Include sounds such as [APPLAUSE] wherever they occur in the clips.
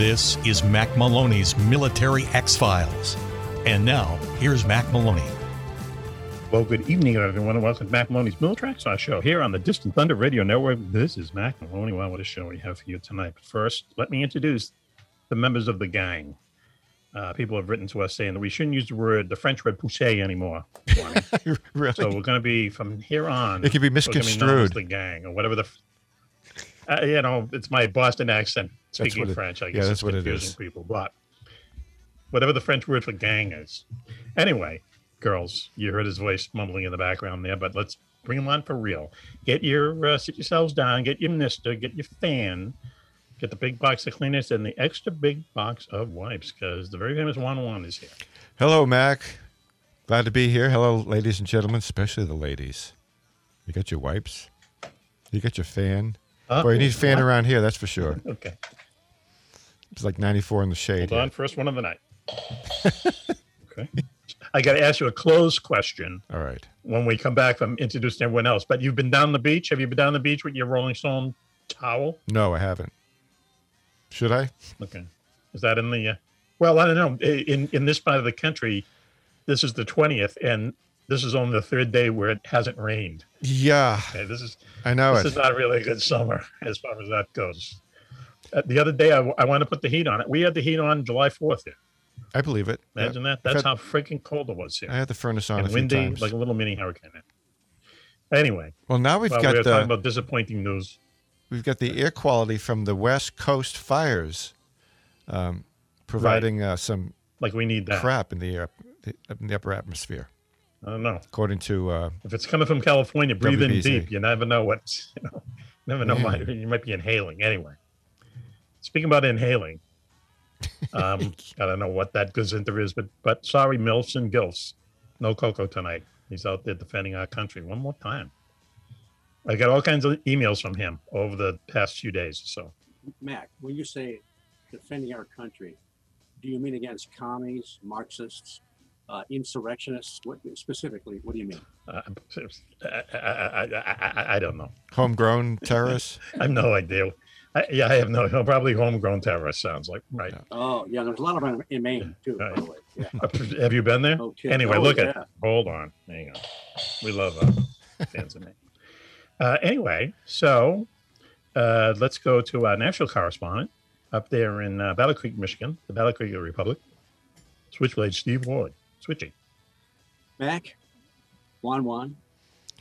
This is Mac Maloney's Military X Files. And now, here's Mac Maloney. Well, good evening, everyone, and welcome to Mac Maloney's Military X Files show here on the Distant Thunder Radio Network. This is Mac Maloney. Wow, what a show we have for you tonight. But first, let me introduce the members of the gang. Uh, people have written to us saying that we shouldn't use the word, the French word pousser anymore. [LAUGHS] Really? so we're going to be, from here on, It could be we're gonna known as misconstrued. the gang or whatever the. Uh, you know, it's my Boston accent speaking it- French. I yeah, guess that's it's what it confusing is. people, but whatever the French word for gang is. Anyway, girls, you heard his voice mumbling in the background there, but let's bring him on for real. Get your uh, sit yourselves down. Get your mister. Get your fan. Get the big box of cleaners and the extra big box of wipes because the very famous Juan Juan is here. Hello, Mac. Glad to be here. Hello, ladies and gentlemen, especially the ladies. You got your wipes? You got your fan? Uh, Boy, you need a fan around here, that's for sure. [LAUGHS] Okay, It's like 94 in the shade. hold on. Here. First one of the night. [LAUGHS] okay, I got to ask you a closed question. All right. when we come back from introducing everyone else. But you've been down the beach. Have you been down the beach with your Rolling Stone towel? No, I haven't. Should I? Okay, is that in the? Uh, well, I don't know. In in this part of the country, this is the twentieth, and this is only the third day where it hasn't rained. Yeah, Okay, this is I know this it. is not really a good summer as far as that goes. Uh, the other day, I, I want to put the heat on it. We had the heat on July fourth. Here, I believe it. Yeah. imagine that. That's had- how freaking cold it was here, I had the furnace on and a few windy, like a little mini hurricane. Anyway, well, now we've well, we were got talking about disappointing news. we've got the air quality from the West Coast fires, um, providing uh, some Like we need that. crap in the air, in the upper atmosphere, I don't know. according to uh, If it's coming from California, breathe in deep. You never know what you [LAUGHS] know. Never know. Yeah. Might, you might be inhaling anyway. Speaking about inhaling, [LAUGHS] um, I don't know what that gazinter is, but but sorry, milfs and gilfs, no Coco tonight. He's out there defending our country one more time. I got all kinds of emails from him over the past few days. So Mac, when you say defending our country, do you mean against commies, Marxists, uh, insurrectionists? What specifically? What do you mean? uh, I, I, I, I, I, I don't know. homegrown terrorists. [LAUGHS] I have no idea. I, yeah, I have no. Probably homegrown terrorist sounds like right. Oh, yeah, there's a lot of them in Maine too, by the way. Yeah. [LAUGHS] Have you been there? Okay. Anyway, Oh, look yeah. at. Hold on. Hang on. We love uh, fans of me. Uh, anyway, so uh, let's go to our national correspondent up there in uh, Battle Creek, Michigan, the Battle Creek Republic. Switchblade Steve Ward. Switchy. Mac, Juan Juan,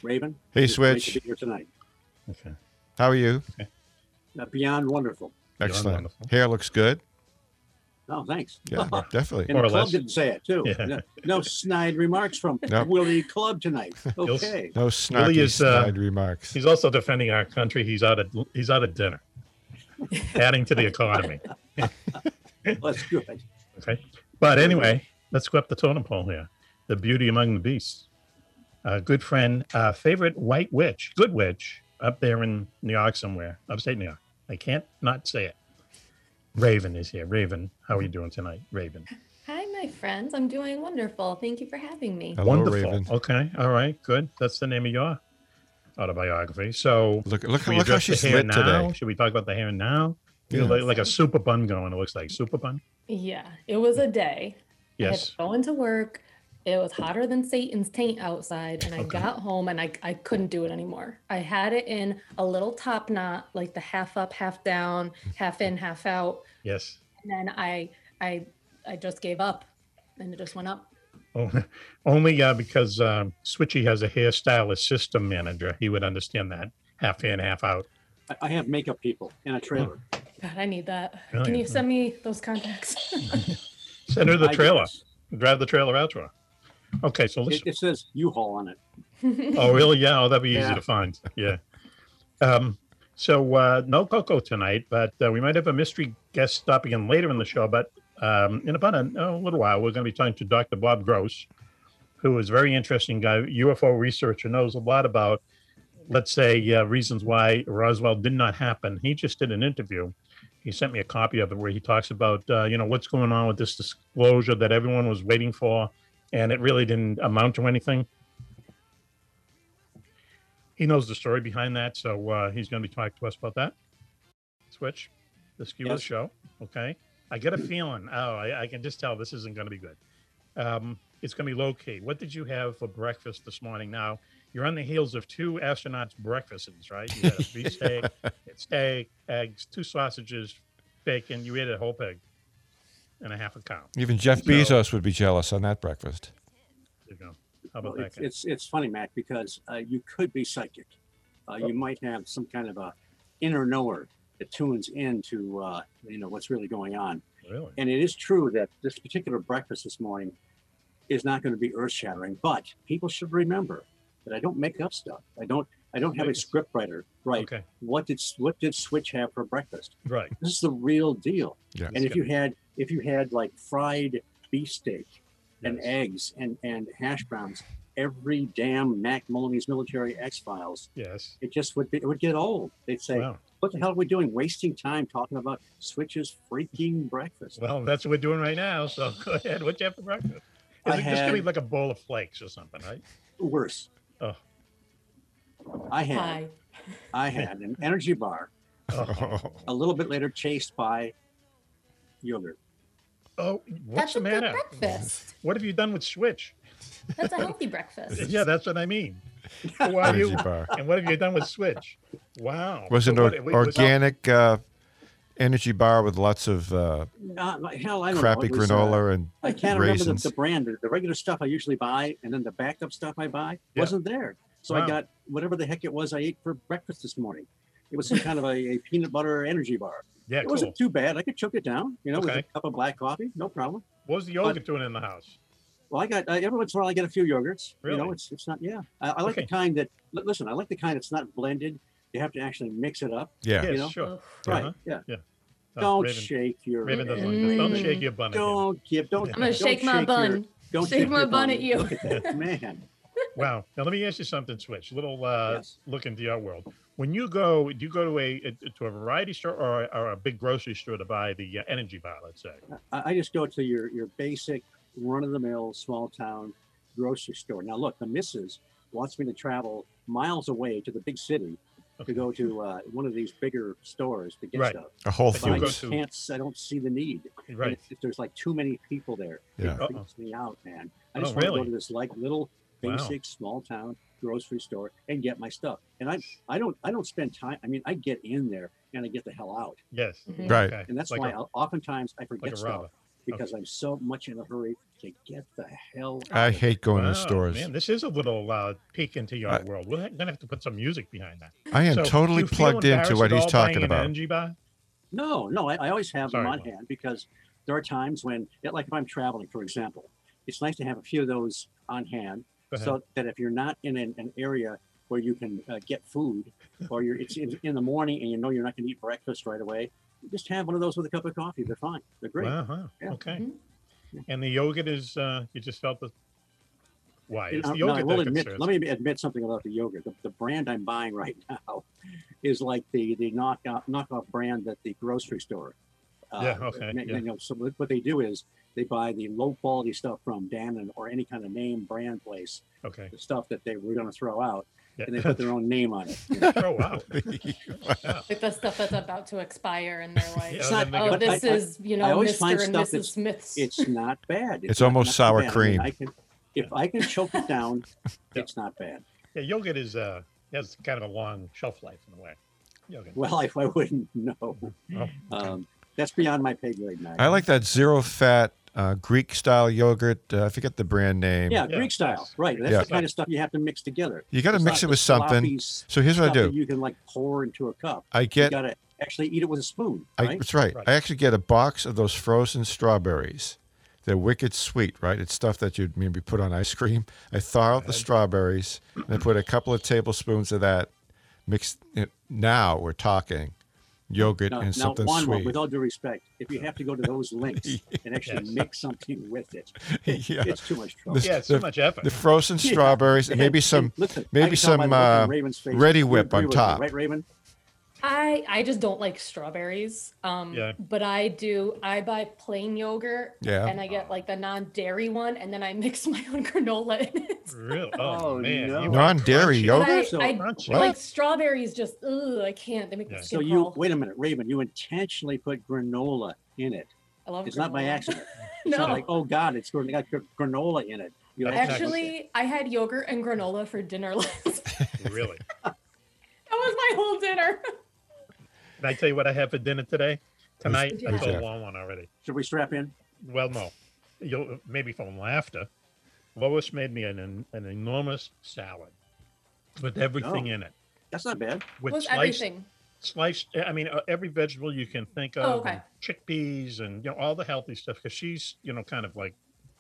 Raven. Hey, it's great Switch. to be here tonight. Okay. How are you? Uh, beyond wonderful. Excellent. wonderful. Hair looks good. Oh, thanks. Yeah, [LAUGHS] definitely. And More the or club less. didn't say it too. Yeah. No, no snide remarks from [LAUGHS] Nope. Willie Club tonight. [LAUGHS] Okay. No snarky Willie is, uh, snide remarks. He's also defending our country. He's out at he's out at dinner, adding to the economy. That's good. Okay. But anyway, let's go up the totem pole here. The beauty among the beasts. A good friend, uh, favorite white witch, good witch, up there in New York somewhere, upstate New York. I can't not say it. Raven is here. Raven, how are you doing tonight, Raven? Hi, my friends. I'm doing wonderful. Thank you for having me. Hello, Wonderful. Raven. Okay. All right. Good. That's the name of your autobiography. So Look, look, should look how she's hair lit now? today. Should we talk about the hair now? You Yeah. like, like a super bun going. It looks like super bun. Yeah, it was a day. I had Yes. to work. It was hotter than Satan's taint outside, and I Okay. got home and I, I couldn't do it anymore. I had it in a little top knot, like the half up, half down, half in, half out. Yes. And then I I I just gave up and it just went up. Oh, [LAUGHS] only uh, because um, Switchy has a hairstylist system manager. He would understand that half in, half out. I, I have makeup people in a trailer. God, I need that. Really? Can you send me those contacts? [LAUGHS] Send her the I trailer. guess. Drive the trailer out to her. Okay, so let's. It, it says U-Haul on it. [LAUGHS] Oh, really? Yeah. Oh, that'd be easy Yeah. to find. Yeah. Um, so uh, no Coco tonight, but uh, we might have a mystery guest stopping in later in the show. But um, in about a, a little while, we're going to be talking to Dr. Bob Gross, who is a very interesting guy, UFO researcher, knows a lot about, let's say, uh, reasons why Roswell did not happen. He just did an interview. He sent me a copy of it where he talks about, uh, you know, what's going on with this disclosure that everyone was waiting for, and it really didn't amount to anything he knows the story behind that, so uh, he's going to be talking to us about that. Switch, the skew of the Yes. show. Okay, I get a feeling. Oh, I, I can just tell this isn't going to be good. Um, it's going to be low key. What did you have for breakfast this morning? Now you're on the heels of two astronauts' breakfasts, right? You had a beef [LAUGHS] steak, you had eggs, two sausages, bacon. You ate a whole pig and a half a cow. Even Jeff So- Bezos would be jealous on that breakfast. There you go. How about Well, that? it's, guy? it's it's funny, Mac, because uh, you could be psychic. Uh, Oh. You might have some kind of a inner knower that tunes into uh, you know what's really going on. really? And it is true that this particular breakfast this morning is not going to be earth-shattering, but people should remember that I don't make up stuff. I don't I don't have a Right. script writer. Right. Okay. What did what did Switch have for breakfast? Right. This is the real deal. Yeah. And if you had if you had like fried beefsteak and Yes. eggs and and hash browns, every damn Mac Maloney's Military X Files, Yes. it just would be, it would get old. They'd say, Wow. "What the hell are we doing? Wasting time talking about Switch's freaking breakfast." Well, that's what we're doing right now. So [LAUGHS] go ahead. What you have for breakfast? Is I it just gonna be like a bowl of flakes or something, right? Worse. Oh. I had Hi. I had an energy bar. Oh, A little bit later, chased by yogurt. oh what's That's the a good matter? breakfast. What have you done with Switch? That's a [LAUGHS] healthy breakfast. Yeah, that's what I mean. [LAUGHS] Who are Energy you? bar. And what have you done with Switch? Wow. Was So it what- or- wait, organic uh, energy bar with lots of uh, Uh, hell, I don't crappy know. Was, uh, granola and I can't remember the, raisins? the brand. The, regular stuff I usually buy, and then the backup stuff I buy Yeah. wasn't there. So Wow. I got whatever the heck it was I ate for breakfast this morning. It was some kind of a, a peanut butter energy bar. yeah, it cool. wasn't too bad. I could choke it down, you know, with a cup of black coffee, no problem. What was the yogurt doing in the house? Well, I got uh, every once in a while I get a few yogurts. You know, Really? it's it's not. Yeah, I, I like Okay. the kind that. Listen, I like the kind that's not blended. You have to actually mix it up. yeah. Yes, know? sure. Right. Uh-huh. Yeah. Oh, don't Raven, shake your. Raven doesn't like this. Don't Mm. shake your bun. Don't give. Don't. [LAUGHS] I'm gonna don't shake my your- bun. don't Shake my your bun at you. Look at that, man. [LAUGHS] Wow. Now let me ask you something, Switch. A little uh, Yes. look into your world. When you go, do you go to a, a to a variety store or, or a big grocery store to buy the uh, energy bar? Let's say. I, I just go to your your basic run of the mill small town grocery store. Now look, the missus wants me to travel miles away to the big city Okay. To go to uh, one of these bigger stores to get Right. stuff. A Whole But I go Foods. to- can't. s- I don't see the need. Right. If, if there's like too many people there, Yeah. it freaks me out, man. I Oh, just want to go to this like little Wow. basic small town grocery store and get my stuff. And I I don't I don't spend time. I mean, I get in there and I get the hell out. Yes. Mhm. Right. Okay. And that's Like why a- I'll, oftentimes I forget a stuff robber. because I'm so much in a hurry to get the hell out. I of hate going Wow, to stores. Man, this is a little uh, peek into your I- world. We're gonna have to put some music behind that. I am So, totally plugged into what he's talking about. Energy bar? No, no, I, I always have them on Bob. hand because there are times when, yeah, like if I'm traveling, for example, it's nice to have a few of those on hand so that if you're not in an, an area where you can uh, get food or you're it's in, in the morning and you know you're not going to eat breakfast right away, just have one of those with a cup of coffee. They're fine. They're great. Wow, huh. Yeah. Okay. Mhm. And the yogurt is uh, you just felt the why? And It's I- the no, I yogurt will admit, let me admit something about the yogurt. The, the brand I'm buying right [LAUGHS] now is like the the knockoff knockoff brand that the grocery store. uh, Yeah, okay, ma- yeah. You know, so what what they do is they buy the low quality stuff from Dannon or any kind of name brand place, Okay. the stuff that they were going to throw out, Yeah. and they put their own name on it. you [LAUGHS] know. oh wow. [LAUGHS] Like the stuff that's about to expire, and they're like, Yeah, not- "Oh, go- but I- this I- is you know Mr. and stuff Mrs. that's- Smith's." It's not bad. It's not- almost not sour bad. I mean, cream. I can, if I can choke it down, [LAUGHS] it's not bad. Yeah, yogurt is uh has kind of a long shelf life in a way. Yogurt. Well, if I wouldn't know, Oh, um, that's beyond my pay grade, Mac. I like that zero fat uh, Greek style yogurt. Uh, I forget the brand name. Yeah, Yeah, Greek style. Right. That's Yeah. the kind of stuff you have to mix together. You got to mix it with something. So here's what I do. You can like pour into a cup. I get. You get. got to actually eat it with a spoon. I, That's right. Right. I actually get a box of those frozen strawberries. They're wicked sweet, right? It's stuff that you'd maybe put on ice cream. I thaw out the strawberries and I put a couple of tablespoons of that. Mix it. Now we're talking yogurt Now, and now something Juanma, sweet. with all due respect, if you have to go to those links [LAUGHS] and actually Yes. mix something with it, [LAUGHS] Yeah. it's too much trouble. The- Yeah, it's too much effort. the frozen [LAUGHS] Yeah. strawberries and maybe some listen, maybe can tell by some the look on uh, Raven's face, Reddi-wip on top. right, Raven? I I just don't like strawberries. Um, Yeah. but I do. I buy plain yogurt. Yeah. And I get like the non-dairy one, and then I [LAUGHS] mix my own granola in it. Really? [LAUGHS] Oh, Oh, man. no. Non-dairy yogurt? I, So I crunchy. Like strawberries. Just ugh, I can't. They make Yeah. me So skin you crawl. wait a minute, Raven. You intentionally put granola in it. I love it. It's not by granola. accident. [LAUGHS] It's not No. like, oh God, it's got gr- granola in it. You That's actually- Actually, I had yogurt and granola for dinner last. Really? that was my whole dinner. Can I tell you what I had for dinner today? Tonight, I told have? Juan one already. Should we strap in? Well, no. You'll maybe from laughter. Lois made me an an enormous salad with everything Oh. in it. That's not bad. With was sliced, everything. sliced. I mean, uh, every vegetable you can think of. Oh, okay. and chickpeas and you know all the healthy stuff because she's you know kind of like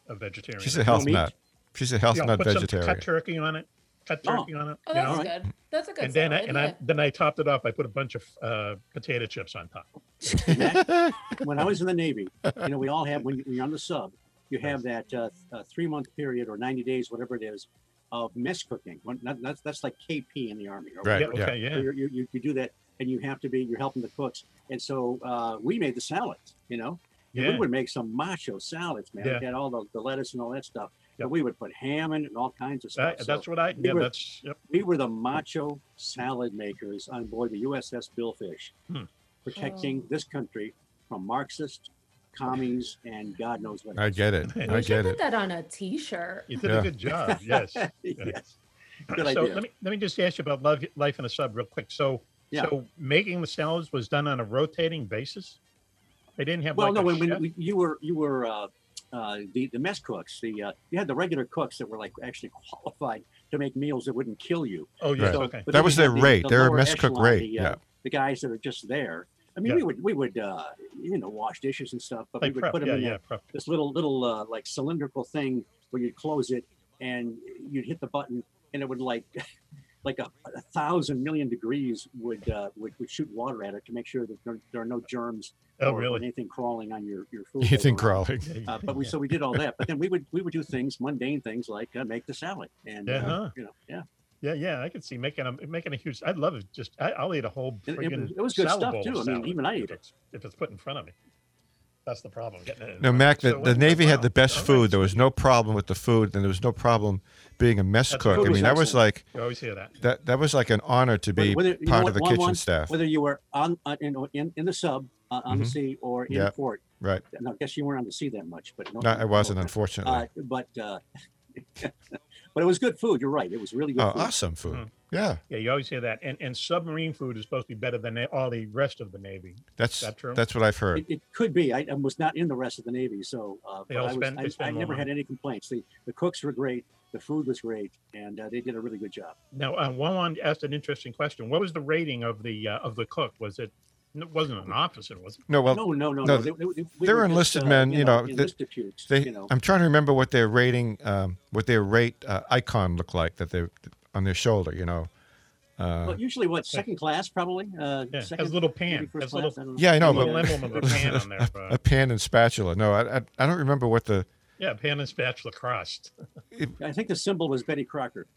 a vegetarian. She's a health meat? nut. She's a health You know, nut put some vegetarian. cut turkey on it. Cut Oh. turkey on it. Oh, that's know? good. That's a good and then I, and yeah. I then I topped it off. I put a bunch of uh, potato chips on top. Matt, [LAUGHS] when I was in the Navy, you know, we all have when you- when you're on the sub, you have that uh, uh, three month period or 90 days, whatever it is, of mess cooking. When, that, that's that's like KP in the army. or Right, Yeah. whatever. Okay. So Yeah. you're, you you you do that, and you have to be you're helping the cooks. And so uh, we made the salads. You know, Yeah. we would make some macho salads, man. Yeah. We had all the, the lettuce and all that stuff. Yep. But we would put ham in it and all kinds of stuff. That, So that's what I. we Yeah. were- That's. Yep. we were the macho salad makers on board the USS Billfish, Hmm. protecting Oh. this country from Marxist commies and God knows what. I get it. [LAUGHS] I we should get put it. that on a T-shirt. You did Yeah. a good job. Yes. [LAUGHS] yes. Good so idea. let me let me just ask you about love, life in a sub real quick. So Yeah. so making the salads was done on a rotating basis. They didn't have well, like no, a when, when chef? we, you were you were uh, uh, the the mess cooks, the uh, you had the regular cooks that were like actually qualified to make meals that wouldn't kill you. oh yeah Right. So- okay That was their the- rate. the Their lower mess cook echelon, rate. the, uh, Yeah. the guys that are just there. I mean, Yeah. we would we would uh, you know wash dishes and stuff, but like we would prep put them yeah in yeah that this little little uh, like cylindrical thing where you'd close it and you'd hit the button and it would like [LAUGHS] like a, a thousand million degrees would, uh, would would shoot water at it to make sure that there, there are no germs oh or, really anything crawling on your your food. [LAUGHS] Anything crawling. Uh, [LAUGHS] but we yeah. so we did all that, but then we would we would do things mundane things like uh, make the salad and uh, Uh-huh. you know yeah yeah yeah I could see making a making a huge I'd love it just I, I'll eat a whole It- it was- good stuff, too. I mean, even I ate it. if it's put in front of me that's the problem getting it No. Mac, the, So the anyway, Navy had the best All right, food. There was no problem with the food, and there was no problem being a mess That's cook. I mean, was that was like you always hear that that. That was like an honor to be Whether- you know part what, of the one- kitchen one- staff. whether you were on uh, in, in in the sub uh, on the Mhm. sea or in Yeah. port. Right. Now, I guess you weren't on the sea that much, but no, No, I wasn't, okay. unfortunately. Uh, but uh, [LAUGHS] but it was good food. You're right. It was really good. oh, food. awesome food. Mhm. Yeah, yeah you always hear that and and submarine food is supposed to be better than all the rest of the Navy that's that true? that's what I've heard. It, it could be. I, I was not in the rest of the Navy, so uh, They but all I, was, spend- I, spend I never money. had any complaints. The the cooks were great. The food was great, and uh, they did a really good job. Now, uh, one asked an interesting question. What was the rating of the uh, of the cook? Was it? It wasn't an officer, was it? No, well, no, no, no, no, no. They, they, we they're were just, enlisted uh, men, you know, they- enlisted troops, they. you know. I'm trying to remember what their rating, um, what their rate uh, icon looked like that they on their shoulder. You know. Uh, Well, usually what second class probably. Uh, Yeah, second, has a little pan. first Has a class, little, I yeah, I know, a little but emblem of a [LAUGHS] pan on there. a Uh, pan and spatula. No, I, I I don't remember what the. Yeah, pan and spatula crossed. I think the symbol was Betty Crocker.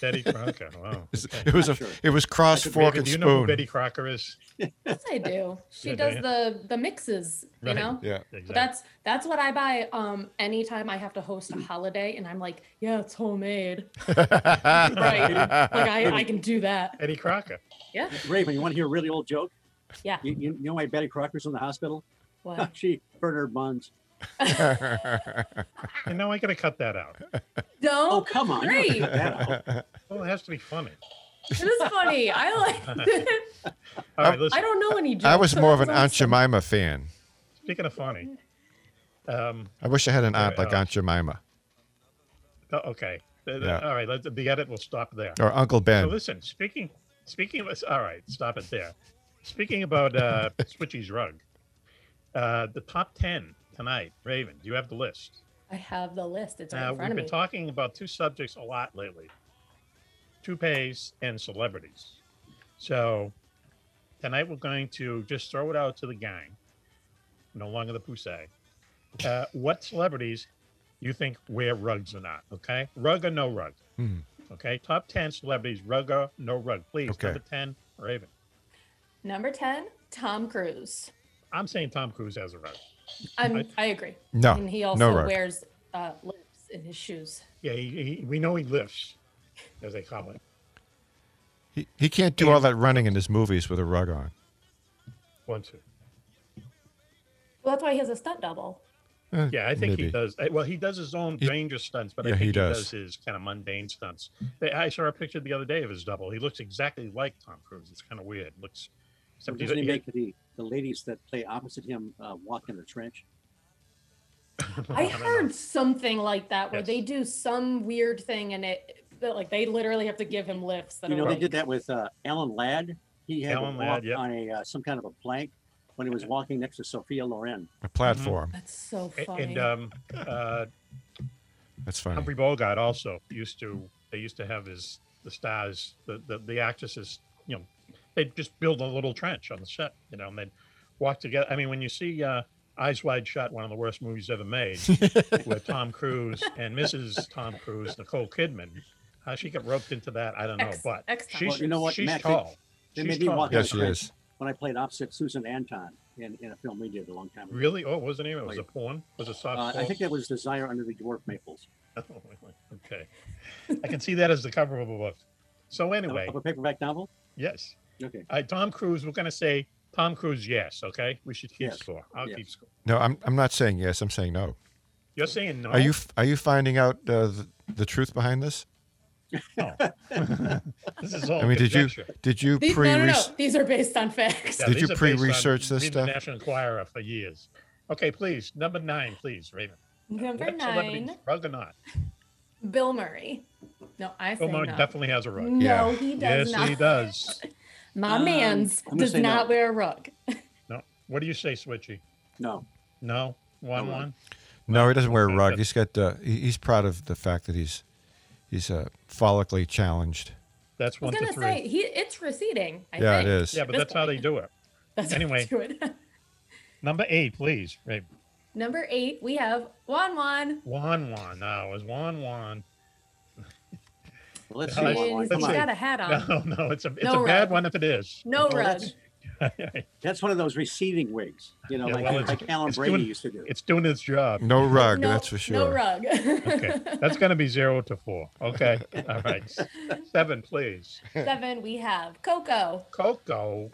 Betty [LAUGHS] Crocker. Wow. okay. It was a. Sure. It was cross Raven, fork do and you know who spoon. Betty Crocker is? Yes, I do. [LAUGHS] She Yeah, does you? the the mixes, you Right. know. Yeah. But Exactly. that's that's what I buy um anytime I have to host a holiday and I'm like, yeah, it's homemade. [LAUGHS] right. Like I, I can do that. Betty Crocker. Yeah. Raven, you want to hear a really old joke? Yeah. You, you, you know why Betty Crocker's in the hospital? What? she burned her buns. And now I got to cut that out. No. Oh, come on. you don't have to Great. cut that out. Well, it has to be funny. It is funny. I like [LAUGHS] it. All right, listen. I don't know any jokes. I was so more of that's an Aunt awesome. Jemima fan. Speaking of funny, Um, I wish I had an Very aunt like odd. Aunt Jemima oh, okay. Uh, Yeah. All right. Let the edit will stop there. or Uncle So Ben. listen, speaking speaking of all right, stop it there. Speaking about uh [LAUGHS] Switchy's rug, uh the top ten tonight, Raven, do you have the list? I have the list. It's right Now in front we've of been me. talking about two subjects a lot lately. Toupees and celebrities. So tonight we're going to just throw it out to the gang. No longer the poussey. Uh, what celebrities you think wear rugs or not? Okay, rug or no rug? Hmm. Okay, top ten celebrities, rug or no rug, please. Okay. Number ten, Raven. Number 10, Tom Cruise. I'm saying Tom Cruise has a rug. I'm, I- I agree. No, And he no also rug. wears uh, lips in his shoes. Yeah, he, he, we know he lifts, as they call it. He, he can't do all that running in his movies with a rug on. One, two. Well, that's why he has a stunt double. Eh, Yeah, I think he maybe. does. uh, Well, he does his own He- dangerous stunts, but I Yeah, think he he does. does. his kind of mundane stunts. They- I saw a picture the other day of his double. He looks exactly like Tom Cruise. It's kind of weird. Looks. So Except doesn't he he- make the, the ladies that play opposite him uh, walk in the trench? [LAUGHS] I don't know. heard something like that where Yes. they do some weird thing and it, that, like, they literally have to give him lifts. That You are know, they like- did that with uh, Alan Ladd. He had Alan Ladd, walk yep. on a uh, some kind of a plank when he was walking next to Sophia Loren. A platform. That's so A- funny. And um, uh, That's funny. Humphrey Bogart also used to. They used to have his the stars, the the, the actresses. You know, they'd just build a little trench on the set. You know, and they'd walk together. I mean, when you see uh, Eyes Wide Shut, one of the worst movies ever made, [LAUGHS] with Tom Cruise and Mrs. Tom Cruise, Nicole Kidman. How she got roped into that, I don't know. X- but X she's, Well, you know what, she's Matt, tall. they she's tall. Yes, she is. when I played opposite Susan Anton in, in a film we did a long time ago. Really? Oh, was the name? It was Like- a porn? Was it soft? Uh, I think that was Desire Under the Dwarf Maples. [LAUGHS] Oh, okay. I can see that as the cover of a book. So anyway, Of a paperback novel? yes. Okay. Uh, Tom Cruise, we're going to say Tom Cruise, yes. Okay. We should keep Yes. score. I'll Yes. keep score. No, I'm I'm not saying yes. I'm saying no. You're saying no. Are you are you finding out uh, the, the truth behind this? No. [LAUGHS] this is all I mean, did you did you These, pre no, no, no. These are based on facts. Yeah, Did these you are based on pre-research this reading stuff? The National Enquirer for years. Okay, please. Number nine, please, Raven. Number What nine, Rug or not? Bill Murray. No, I say Bill Murray no. definitely has a rug. No, Yeah. he does Yes, not. he does. [LAUGHS] My Um, man's does say no. not wear a rug. [LAUGHS] No. What do you say, Switchy? No. No? One, No one? No, he doesn't wear a rug. He's got uh, he's proud of the fact that he's he's uh, follically challenged. That's one I was one to gonna three. say he it's receding. I yeah, think. it is. yeah, but this that's how they do it. [LAUGHS] That's how Anyway. they do it. [LAUGHS] Number eight, please, Raven. Number eight, we have Juan Juan. Juan Juan. No, it's Juan Juan. Well, let's see. let's- Come He's see. on. got a hat on. No, no, it's a it's No a bad rug. one if it is. No Oh, rug. that's- [LAUGHS] That's one of those receding wigs, you know, Yeah, like, well, it's- like Alan it's Brady doing- used to do. it's doing its job. No rug, no, that's for sure. No rug. Okay, that's going to be zero to four. Okay, [LAUGHS] all right. Seven, please. Seven, we have Coco. Coco.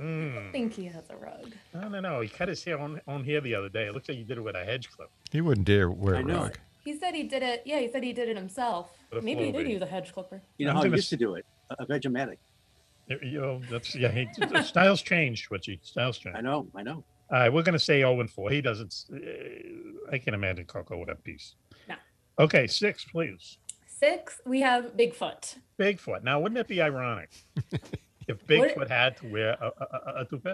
I Mm, think he has a rug. I don't know. He cut his hair on, on here the other day. It looks like he did it with a hedge clip. He wouldn't dare wear I a know. rug. He said he did it. Yeah, he said he did it himself. With a Maybe he did Flowbee. use a hedge clipper. You know I'm how he gonna used to do it? A, a Vegematic. There- You know, that's yeah. He, the styles change, Switchy. Styles change. I know, I know. All right, we're going to say 0 and 4. He doesn't. Uh, I can imagine Coco with a piece. No. Okay, six, please. Six, we have Bigfoot. Bigfoot. Now, wouldn't it be ironic [LAUGHS] if What- Bigfoot had to wear a, a, a, a toupee?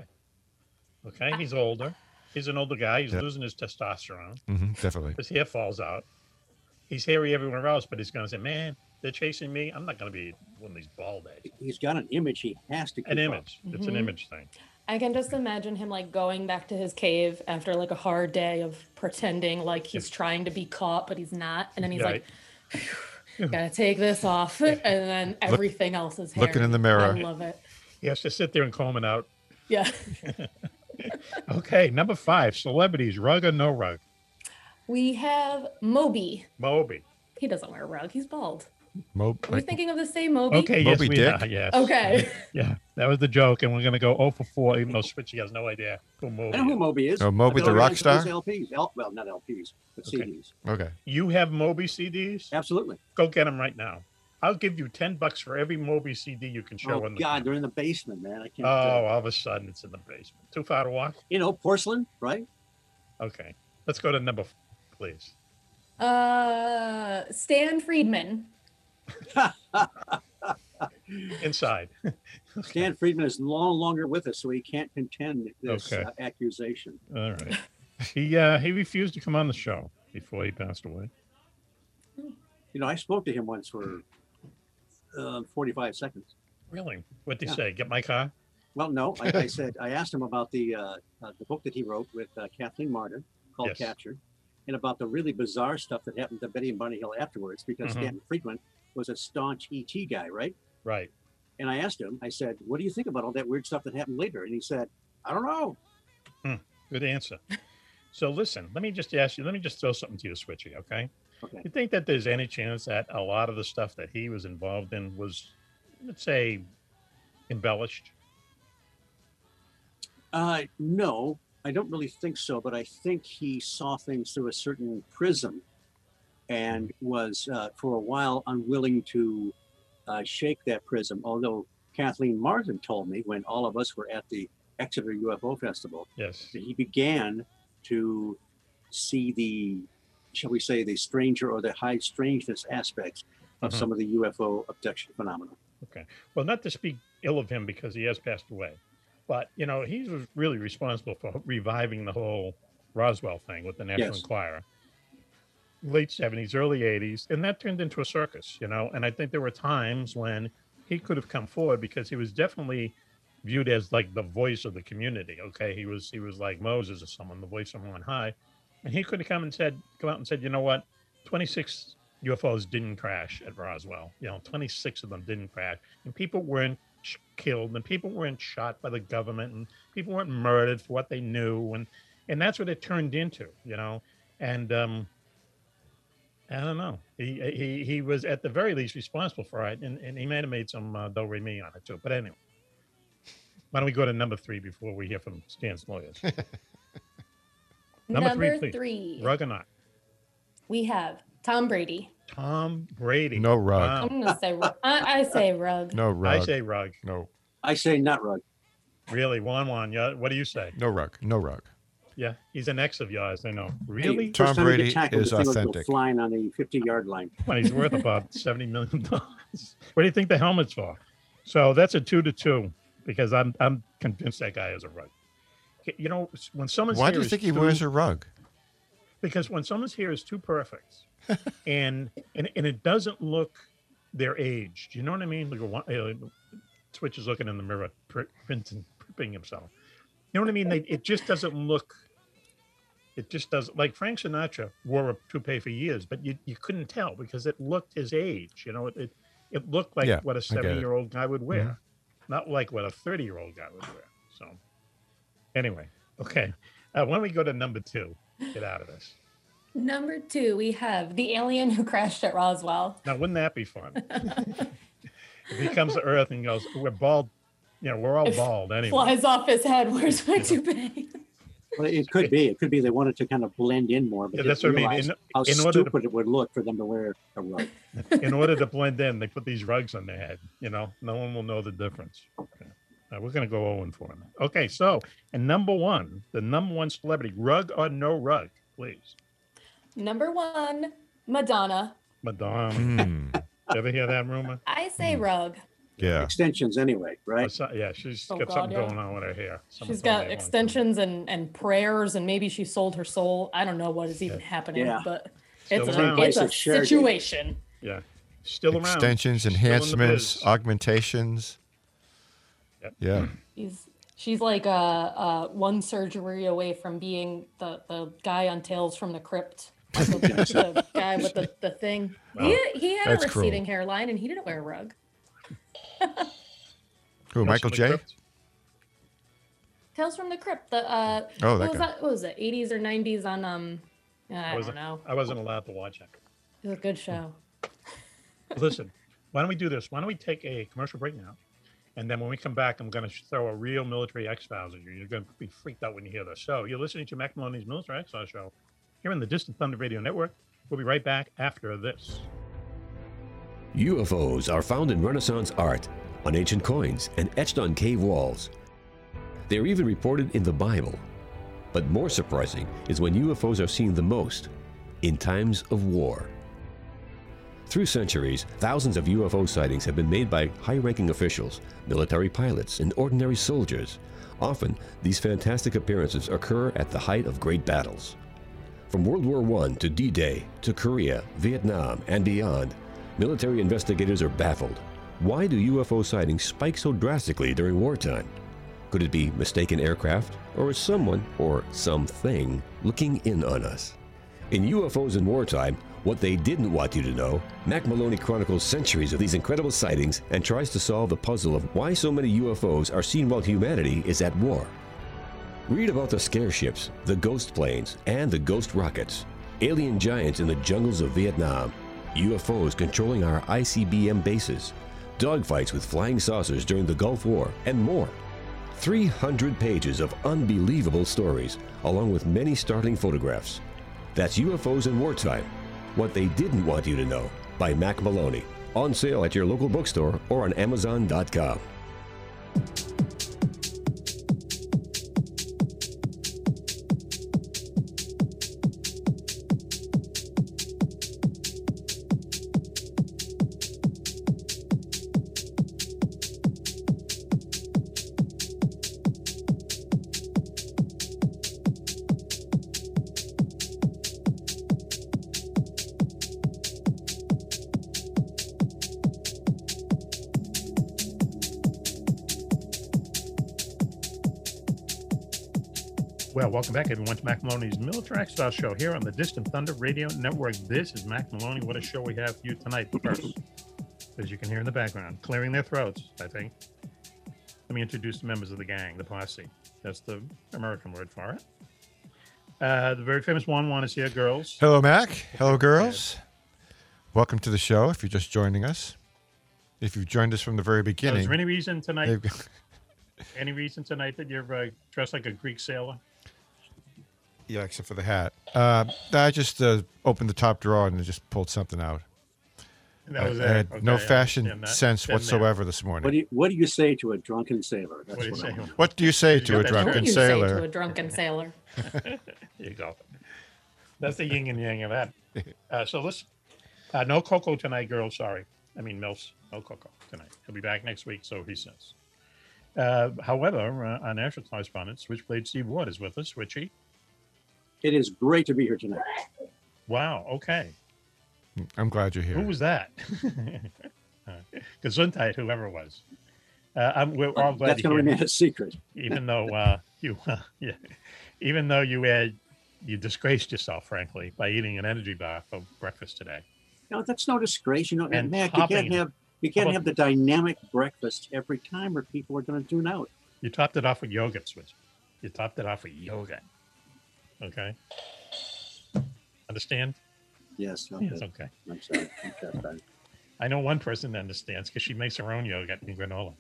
Okay, he's older. He's an older guy. He's Yep. losing his testosterone. hmm definitely. His hair falls out. He's hairy everywhere else, but he's going to say, "Man, they're chasing me. I'm not going to be one of these bald eggs." He's got an image he has to keep An up. image. It's an Mhm. image thing. I can just imagine him like going back to his cave after like a hard day of pretending like he's trying to be caught, but he's not. And then he's Right. like, gotta take this off. And then everything else is looking in the mirror. I love it. He has to sit there and comb it out. Yeah. [LAUGHS] [LAUGHS] Okay, number five, celebrities, rug or no rug? We have Moby. Moby. He doesn't wear a rug. He's bald. Mo- Are we like, thinking of the same Moby? Okay, yes, we Dick? are. Yes. Okay. [LAUGHS] Yeah, that was the joke, and we're gonna go 0 for 4, even though Switchy has no idea who Moby I know who is. Moby is. Oh, Moby the rock star? those LPs. L, well, not LPs, but Okay. CDs. okay. You have Moby CDs? Absolutely. Go get them right now. I'll give you 10 bucks for every Moby CD you can show Oh in the God, they're in the basement, man. I can't. Oh, uh, all of a sudden it's in the basement. Too far to walk? you know, porcelain, right? Okay. Let's go to number, f- please. Uh, Stan Friedman. [LAUGHS] Inside. [LAUGHS] Stan Friedman is no longer with us, so he can't contend this Okay. uh, accusation. All right. He uh, he refused to come on the show before he passed away. You know, I spoke to him once for uh, 45 seconds. Really? What did he Yeah. say? Get my car? Well, no, I, I [LAUGHS] said I asked him about the uh, uh, the book that he wrote with uh, Kathleen Marden called Yes. Captured, and about the really bizarre stuff that happened to Betty and Barney Hill afterwards, because Mhm. Stanton Friedman was a staunch ET guy, right? Right. And I asked him, I said, "What do you think about all that weird stuff that happened later?" And he said, "I don't know." Good answer. So listen, let me just ask you. Let me just throw something to you, Switchy. Okay. Okay. You think that there's any chance that a lot of the stuff that he was involved in was, let's say, embellished? Uh, no, I don't really think so, but I think he saw things through a certain prism and was, uh, for a while, unwilling to uh, shake that prism. Although Kathleen Marden told me when all of us were at the Exeter UFO Festival Yes. that he began to see the, shall we say, the stranger or the high strangeness aspects of Mhm. some of the UFO abduction phenomena. Okay. Well, not to speak ill of him because he has passed away, but you know he was really responsible for reviving the whole Roswell thing with the National Yes. Enquirer. Late seventies, early eighties, and that turned into a circus, you know. And I think there were times when he could have come forward because he was definitely viewed as like the voice of the community. Okay, he was he was like Moses or someone, the voice from on high, and he could have come and said, come out and said, you know what, twenty six UFOs didn't crash at Roswell. You know, 26 of them didn't crash, and people weren't killed, and people weren't shot by the government, and people weren't murdered for what they knew, and and that's what it turned into. You know, and um, I don't know. He he he was at the very least responsible for it, and, and he may have made some uh, do re mi on it too. But anyway, why don't we go to number three before we hear from Stan's lawyers? [LAUGHS] Number Number, three, three. Rug or not? we have Tom Brady. Tom Brady. No rug. Wow. I'm gonna say rug. I, I say rug. No rug. I say rug. no, I say nut rug. Really, Juan Juan. Yeah. What do you say? no rug. No rug. Yeah, he's an ex of yours. I know. Really? Tom First time he Brady got tackled, is the thing would go authentic. Flying on the 50 yard line. Well, he's worth [LAUGHS] about seventy million dollars. What do you think the helmet's for? So that's a two to two because I'm I'm convinced that guy is a rug. You know, when someone's Why do you think he too- wears a rug? because when someone's hair is too perfect [LAUGHS] and, and and it doesn't look their age do you know what i mean? Like a, one- uh, twitch is looking in the mirror pri- printing pripping himself. You know what i mean? They, it just doesn't look it just doesn't like frank sinatra wore a toupee for years but you, you couldn't tell because it looked his age you know? It it, it looked like Yeah, what a 70 year old guy would wear Mhm. not like what a 30 year old guy would wear so anyway okay uh, why don't we go to number two get out of this Number two, we have the alien who crashed at Roswell. Now, wouldn't that be fun? [LAUGHS] if he comes to Earth and goes, "We're bald," you know, we're all If bald anyway. Flies off his head. Where's my toupee? [LAUGHS] Well, it could be. It could be they wanted to kind of blend in more, but Yeah, that's what I mean. In- how in order to- stupid it would look for them to wear a rug. [LAUGHS] In order to blend in, they put these rugs on their head. You know, no one will know the difference. Okay. Uh, we're going to go Owen for him. Okay, so and number one, the number one celebrity, rug or no rug, please, Number one, Madonna. Madonna. Hmm. [LAUGHS] Ever hear that rumor? I say rug. Yeah. Extensions, anyway, right? Or so- yeah, she's Oh, got God, something yeah. going on with her hair. Someone She's told me got at one time. extensions and, and prayers, and maybe she sold her soul. I don't know what is even happening, Yeah. but Still it's around. a, it's a Place of charity. situation. Yeah, still around. Extensions, She's still in the enhancements, augmentations. Yep. Yeah. He's she's like uh, uh, one surgery away from being the, the guy on Tales from the Crypt. [LAUGHS] the, the guy with the, the thing. Wow. He, he had a That's cruel. receding hairline and he didn't wear a rug. [LAUGHS] Who? Tales Michael J. Crypt? Tales from the Crypt. The uh, Oh, what that was guy. that? What was it? 80s or 90s on um, I don't wasn't- know. I wasn't allowed to watch it. It was a good show. Listen, why don't we do this? Why don't we take a commercial break now? And then when we come back, I'm going to throw a real military X Files at you. You're going to be freaked out when you hear this. So you're listening to Mac Maloney's Military X Files show here on the Distant Thunder Radio Network. We'll be right back after this. UFOs are found in Renaissance art, on ancient coins, and etched on cave walls. They are even reported in the Bible. But more surprising is when UFOs are seen the most in times of war. Through centuries, thousands of UFO sightings have been made by high ranking officials, military pilots, and ordinary soldiers. Often, these fantastic appearances occur at the height of great battles. From World War I to D Day to Korea, Vietnam, and beyond, military investigators are baffled. Why do UFO sightings spike so drastically during wartime? Could it be mistaken aircraft, or is someone, or something, looking in on us? In UFOs in Wartime, What They Didn't Want You to Know, Mac Maloney chronicles centuries of these incredible sightings and tries to solve the puzzle of why so many UFOs are seen while humanity is at war. Read about the scare ships, the ghost planes, and the ghost rockets, alien giants in the jungles of Vietnam, UFOs controlling our ICBM bases, dogfights with flying saucers during the Gulf War, and more. 300 pages of unbelievable stories, along with many startling photographs. That's UFOs in Wartime What They Didn't Want You to Know by Mac Maloney. On sale at your local bookstore or on Amazon.com. welcome back, everyone, to Mac Maloney's Military X Files Show here on the Distant Thunder Radio Network. This is Mac Maloney. What a show we have for you tonight. First, as you can hear in the background, clearing their throats, I think. Let me introduce the members of the gang, the posse. That's the American word for it. Uh, the very famous Juan Juan is here, girls. Hello, Mac. Hello, girls. Welcome to the show. If you're just joining us, if you've joined us from the very So is there any reason tonight? [LAUGHS] Any reason tonight that you're uh, dressed like a Greek sailor? Yeah, except for the hat. Uh, I just uh, opened the top drawer and just pulled something out. That I, was I it. had no Okay, I fashion understand that. sense Been there. whatsoever this morning. What do you What do you say to a drunken sailor? That's What do you what I say? What do you say to a drunken What do you sailor? say to a drunken sailor? [LAUGHS] [LAUGHS] There you go. That's the yin and yang of that. Uh, so let's. Uh, no Coco tonight, girls. Sorry. I mean, Mills. No Coco tonight. He'll be back next week, so he says. Uh, however, uh, our national correspondent, Switchblade Steve Ward, is with us. Switchy. It is great to be here tonight. Wow. Okay. I'm glad you're here. Who was that? [LAUGHS] Uh, Gesundheit, whoever it was. Uh, I'm, we're all glad That's going to here, remain a secret. [LAUGHS] even though uh, you, [LAUGHS] yeah, even though you had you disgraced yourself, frankly, by eating an energy bar for breakfast today. No, that's no disgrace. You know, And Mac, you can't have you can't about- have the dynamic breakfast every time, or people are going to tune out. You topped it off with yogurt, Switch. You topped it off with yogurt. Okay. Understand? Yes. Okay. Yes, okay. I'm sorry. Okay, fine. I know one person that understands because she makes her own yogurt and granola.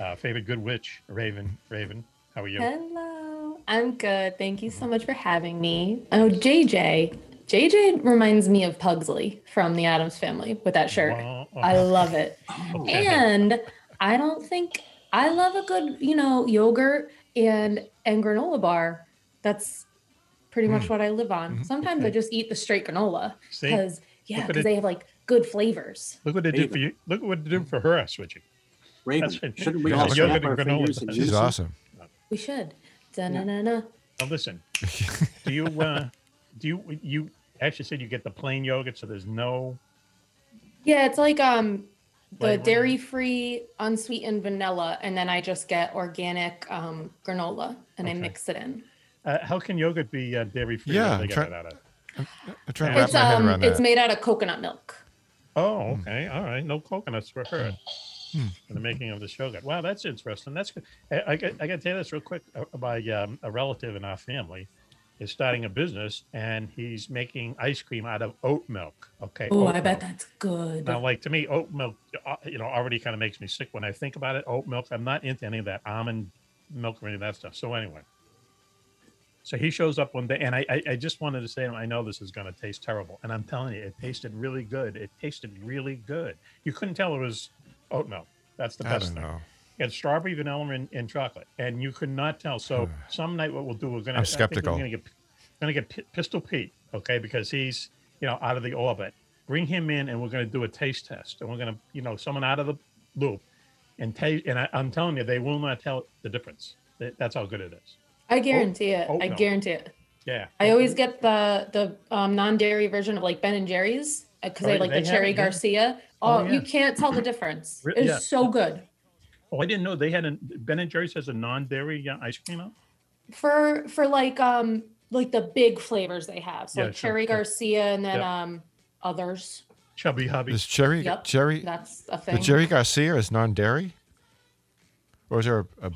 Uh, favorite good witch, Raven. Raven, how are you? Hello. I'm good. Thank you so much for having me. Oh, JJ. JJ reminds me of Pugsley from the Addams family with that shirt. Wow. I love it. Okay. And I don't think I love a good, you know, yogurt and and granola bar. That's pretty much what I live on. Sometimes I just eat the straight granola Mm-hmm. Because yeah, because they have like good flavors. Look what they did for you. Look what they did for her, Switchy. Raven, That's shouldn't we all snap yogurt our and granola. fingers in She's awesome. We should. Da-na-na-na. Now listen, do you uh do you you actually said you get the plain yogurt so there's no Yeah, it's like um the dairy free unsweetened vanilla and then I just get organic um granola and I mix it in. Uh, how can yogurt be uh, dairy free? Yeah, I'm try- it out of? I'm trying to wrap It's my head um around it's that. made out of coconut milk. Oh, okay. All right. No coconuts for her Hmm. in the making of this yogurt. Wow, that's interesting. That's good. I, I, got- I got to tell you this real quick. Uh, my um, a relative in our family is starting a business, and he's making ice cream out of oat milk. Okay. Oh, oat I bet milk. that's good. Now, like to me, oat milk, uh, you know, already kind of makes me sick when I think about it. Oat milk. I'm not into any of that almond milk or any of that stuff. So anyway, so he shows up one day, and I, I, I just wanted to say I know this is going to taste terrible, and I'm telling you, it tasted really good. It tasted really good. You couldn't tell it was oat milk. That's the best I don't thing. know. Had strawberry, vanilla, and, and chocolate, and you could not tell. So hmm. some night, what we'll do, we're gonna. I'm skeptical. We're gonna get, gonna get P- Pistol Pete, okay, because he's you know out of the orbit. Bring him in, and we're gonna do a taste test, and we're gonna you know someone out of the loop, and taste. And I, I'm telling you, they will not tell the difference. That's how good it is. I guarantee it. oh, I no. guarantee it. Yeah. I always get the the um, non-dairy version of like Ben and Jerry's because Oh, they like the have cherry it, yeah. Garcia. Oh, Oh, yeah. you can't tell the difference. It's yeah. so good. Oh, I didn't know they had a Ben and Jerry's has a non-dairy uh, ice cream out. For for like um like the big flavors they have. So Yeah, like cherry sure. Garcia and then Yep. um others. Chubby Hubby. Is Cherry Yep. Jerry That's a thing. the thing. Jerry Garcia is non-dairy, or is there a,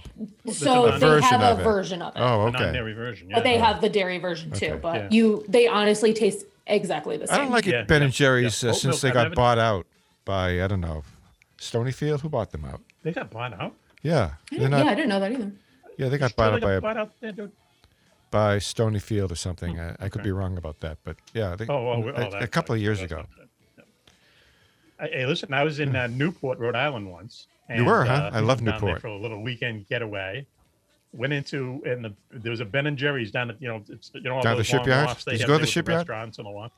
a so a they version have of a it. version of it. oh a okay? non-dairy version. Yeah. But they have the dairy version too. Okay. But Yeah. you they honestly taste exactly the same. I don't like it Yeah, Ben yeah, and Jerry's yeah. uh, since milk, they I've got bought out by I don't know Stonyfield. Who bought them out? They got bought out. Yeah, I didn't- yeah, I didn't know that either. Yeah, they got bought out by a, bought out. Yeah, dude. by Stonyfield or something. I, I could be wrong about that, but yeah, they, Oh, oh, oh, a, a that's couple of years That's ago. Hey, hey, listen, I was in uh, Newport, Rhode Island once. You were, huh? uh, I love down there Newport. for a little weekend getaway. Went into and the, there was a Ben and Jerry's down at you know it's, you know all Down those the long shipyard? lofts they Did you go to the with shipyard? restaurants and a lot.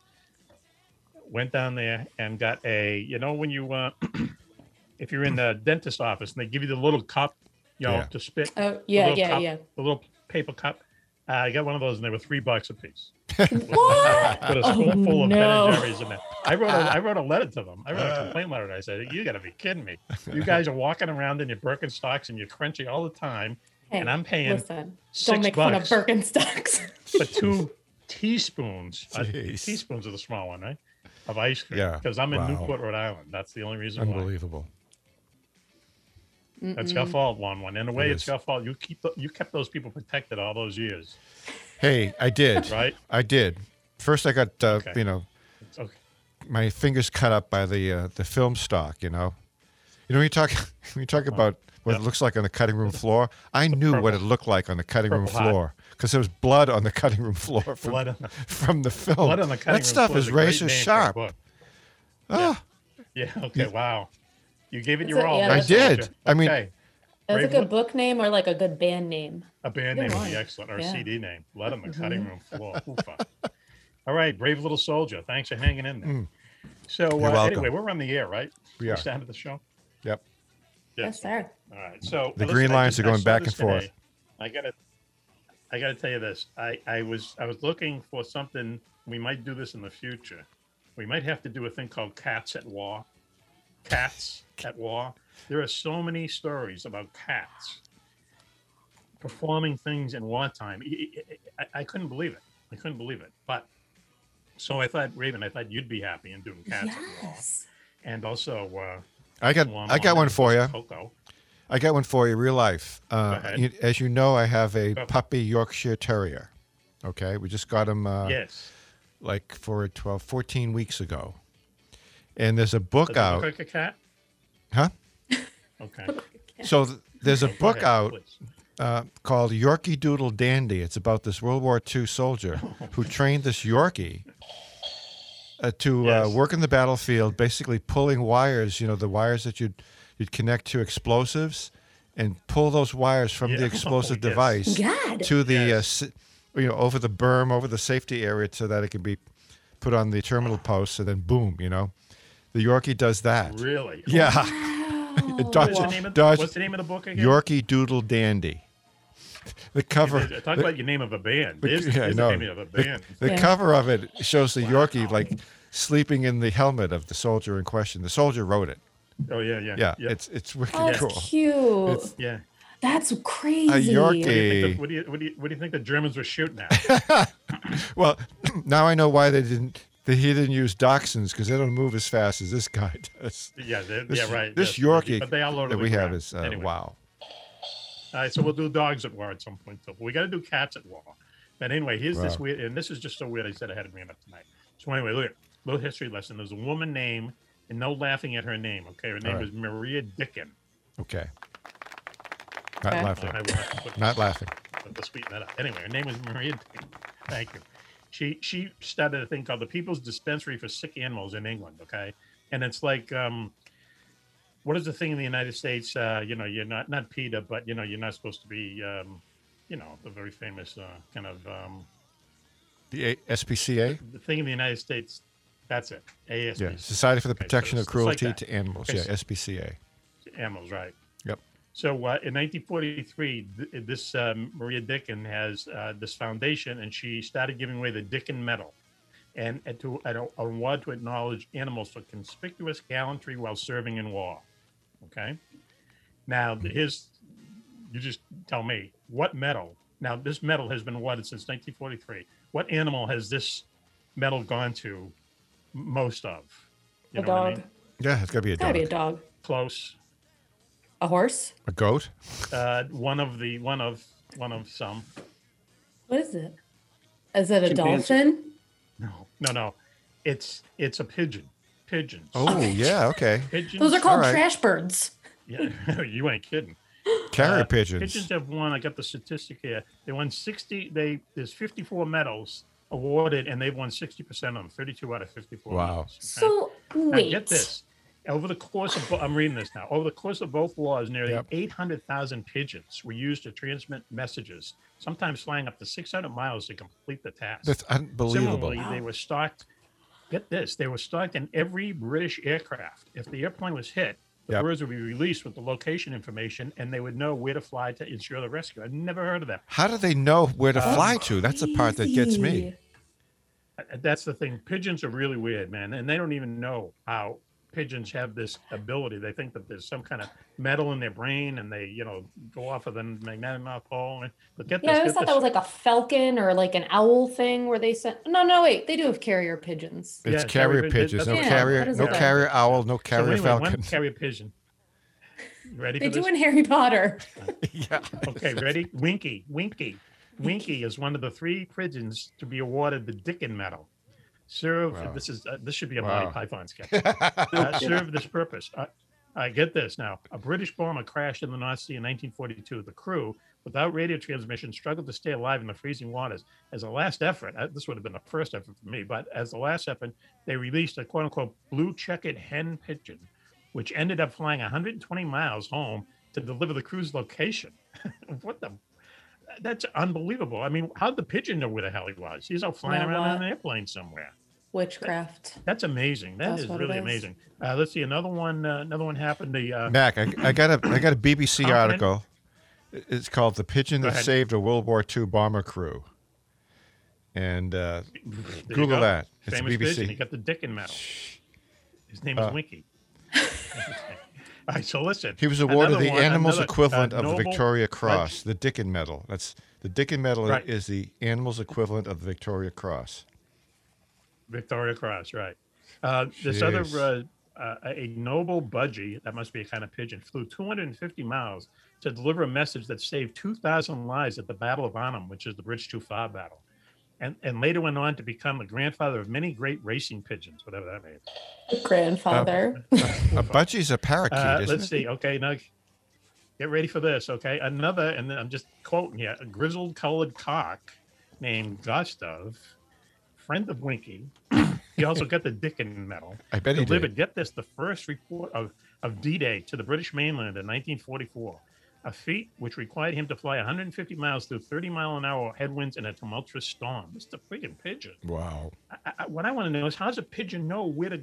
Went down there and got a you know when you uh, [CLEARS THROAT] if you're in the dentist office and they give you the little cup you know Yeah. to spit Oh yeah, yeah, cup, yeah. the little paper cup. Uh, I got one of those and they were three bucks a piece. What? With a Oh, spoonful of no. Ben and Jerry's in there. I wrote a, I wrote a letter to them. I wrote a complaint letter. I said, "You got to be kidding me! You guys are walking around in your Birkenstocks and you're crunchy all the time, Hey, and I'm paying listen, six don't make bucks fun of Birkenstocks. [LAUGHS] for two teaspoons. uh, teaspoons of the small one, right? Of ice cream. Yeah. Because I'm in Wow. Newport, Rhode Island. That's the only reason why. Unbelievable. That's your fault, one one. In a way, It it's your fault. You keep the, you kept those people protected all those years, Hey, I did. right? I did. First, I got uh, Okay. you know okay. my fingers cut up by the uh, the film stock. You know, you know when you talk [LAUGHS] when you talk about what Yep. it looks like on the cutting room floor. I knew what it looked like on the cutting room Purple hot. floor because there was blood on the [LAUGHS] cutting room floor from, Blood on the, [LAUGHS] from the film. blood on the cutting that room stuff floor is a razor name for a sharp. book. Ah, Yeah. Okay. Wow. You gave it That's your a- all. yeah, I that's did. I mean- okay. That's a Brave good Lo- book name or like a good band name. A band Good name would one. be excellent, or a Yeah. CD name. Blood on the cutting room floor. Oofa. All right, brave little soldier. Thanks for hanging in there. So Mm. You're uh, welcome. anyway, we're on the air, right? We are. started the show. Yep. Yes, sir. All right. So The listen, green I lines just- are I going saw back this and forth. today. I gotta, I gotta tell you this. I, I was, I was looking for something. We might do this in the future. We might have to do a thing called Cats at War. Cats at War. There are so many stories about cats performing things in wartime. I, I, I- I couldn't believe it. I couldn't believe it. But so I thought, Raven, I thought you'd be happy in doing Cats at War, Yes. and also. Uh, I got Lon I got one for you. Coco. I got one for you, real life. Uh, you, as you know, I have a Go. puppy Yorkshire Terrier. Okay, we just got him uh, yes. like for 12, 14 weeks ago. And there's a book Does it out, look like a cat? huh? [LAUGHS] Okay. So th- there's a Go book ahead, out uh, called Yorkie Doodle Dandy. It's about this World War II soldier [LAUGHS] who trained this Yorkie uh, to uh, work in the battlefield, basically pulling wires. You know, the wires that you'd you'd connect to explosives, and pull those wires from Yeah. the [LAUGHS] Oh, explosive yes. device God. to the Yes. uh, you know over the berm, over the safety area, so that it can be put on the terminal post, and then boom, you know, the Yorkie does that. Really? [LAUGHS] Yeah, [LAUGHS] What's Dodge, the, name of, Dodge, what's the name of the book again? Yorkie Doodle Dandy. The cover. Talk about your name of a band. There's, yeah, I there's know. the name of a band. The Yeah. cover of it shows the Yorkie like sleeping in the helmet of the soldier in question. The soldier wrote it. Oh yeah, yeah, Yeah, yeah. it's it's oh, wicked Oh, that's cute. It's- yeah. That's crazy. What do, you Yorkie. think the, what, do you, what, do you, what do you think the Germans were shooting at? [LAUGHS] Well, [CLEARS THROAT] now I know why they didn't. That he didn't use dachshunds because they don't move as fast as this guy [LAUGHS] does. yeah, This, yeah, right. This yes, Yorkie but they all that we have is uh, Anyway. wow. All right, so we'll do dogs at war at some point. So we got to do cats at war. But anyway, here's this weird, and this is just so weird. I said I had to bring it up tonight. So anyway, look, little history lesson. There's a woman named, and no laughing at her name. Okay, her name right. was Maria Dickin. Okay. Not Okay. laughing. I will have to put Not laughing. to sweeten that up. Anyway, her name was Maria. Dickin. Thank you. She she started a thing called the People's Dispensary for Sick Animals in England. Okay, and it's like um, what is the thing in the United States? Uh, you know, you're not not PETA, but you know, you're not supposed to be, um, you know, the very famous uh, kind of um, The A- SPCA. the thing in the United States. That's it. ASP. Yeah, Society for the Okay, so Protection of it's like Cruelty to Animals. Okay, Yeah, SPCA. animals, right? Yep. So uh, in 1943, th- this um, Maria Dickin has uh, this foundation, and she started giving away the Dickin Medal, and, and to an award to acknowledge animals for conspicuous gallantry while serving in war. Okay. Now his, you just tell me what medal. Now this medal has been awarded since 1943. What animal has this medal gone to m- most of? You A know what I dog. mean? Yeah, it's got to be a dog. Gotta be a dog. Close. A horse? A goat? Uh, one of the one of one of some. What is it? Is it a Chimpanzee. dolphin? No, no, no. It's it's a pigeon. Pigeons. Oh, yeah, okay. pigeons. Those are called Alright. trash birds. Yeah, [LAUGHS] you ain't kidding. Carrier Uh, pigeons. Pigeons have won. I got the statistic here. They won sixty. They there's 54 medals awarded, and they've won 60 percent of them. 32 out of 54. Wow. medals, okay? So Now, wait. get this. Over the course of, I'm reading this now. Over the course of both wars, nearly Yep. 800,000 pigeons were used to transmit messages, sometimes flying up to 600 miles to complete the task. That's unbelievable. Similarly, they were stocked. Get this: they were stocked in every British aircraft. If the airplane was hit, the Yep. birds would be released with the location information, and they would know where to fly to ensure the rescue. I've never heard of that. How do they know where to fly to? That's the part that gets me. Uh, That's the thing. Pigeons are really weird, man, and they don't even know how pigeons have this ability. They think that there's some kind of metal in their brain, and they, you know, go off of the magnetic north pole. And but get Yeah, I always get thought that was like a falcon or like an owl thing where they sent. No, no, wait. They do have carrier pigeons. It's Yeah, carrier carrier pigeons. No that's what- carrier, Yeah, no what I- carrier owl, no So carrier anyway, one falcon. [LAUGHS] carrier pigeon. You ready They for do this? in Harry Potter. yeah. Okay, ready? Winkie. Winkie. Winkie is one of the three pigeons to be awarded the Dickin Medal. Serve. Wow. This is uh, this should be a Wow. Monty Python sketch. [LAUGHS] uh, serve this purpose. Uh, I get this now. A British bomber crashed in the North Sea in 1942. The crew, without radio transmission, struggled to stay alive in the freezing waters. As a last effort, uh, this would have been the first effort for me, but as the last effort, they released a quote unquote blue checkered hen pigeon, which ended up flying 120 miles home to deliver the crew's location. [LAUGHS] what the? That's unbelievable. I mean, how'd the pigeon know where the hell he was? He's out flying Yeah, around in what? an airplane somewhere. Witchcraft. That's amazing. That That's is really is. amazing. Uh, let's see. Another one. Uh, another one happened. The uh, Mac, I, I got a I got a BBC article. It's called "The Pigeon Go That ahead. Saved a World War II Bomber Crew," and uh, Google go. that. It's Famous BBC. pigeon. He got the Dickin medal. His name is Uh, Winkie. [LAUGHS] [LAUGHS] So listen. he was awarded another the one- animal's another, uh, equivalent of the Victoria Cross, the Dickin Medal. That's the Dickin Medal Right. is the animal's equivalent of the Victoria Cross. Victoria Cross, right? Uh, this other uh, uh, a noble budgie that must be a kind of pigeon flew 250 miles to deliver a message that saved 2,000 lives at the Battle of Arnhem, which is the Bridge Too Far battle, and and later went on to become a grandfather of many great racing pigeons, whatever that means. A Grandfather. A budgie's a parakeet, Uh, isn't let's it? see. Okay, now get ready for this. Okay, another, and then I'm just quoting here: a grizzled colored cock named Gustav, friend of Winkie. he also got the Dickin medal. [LAUGHS] I bet he delivered. did. Get this: the first report of of D-Day to the British mainland in 1944. A feat which required him to fly 150 miles through 30 mile an hour headwinds in a tumultuous storm. It's the freaking pigeon. Wow. I, I, what I want to know is how does a pigeon know where to?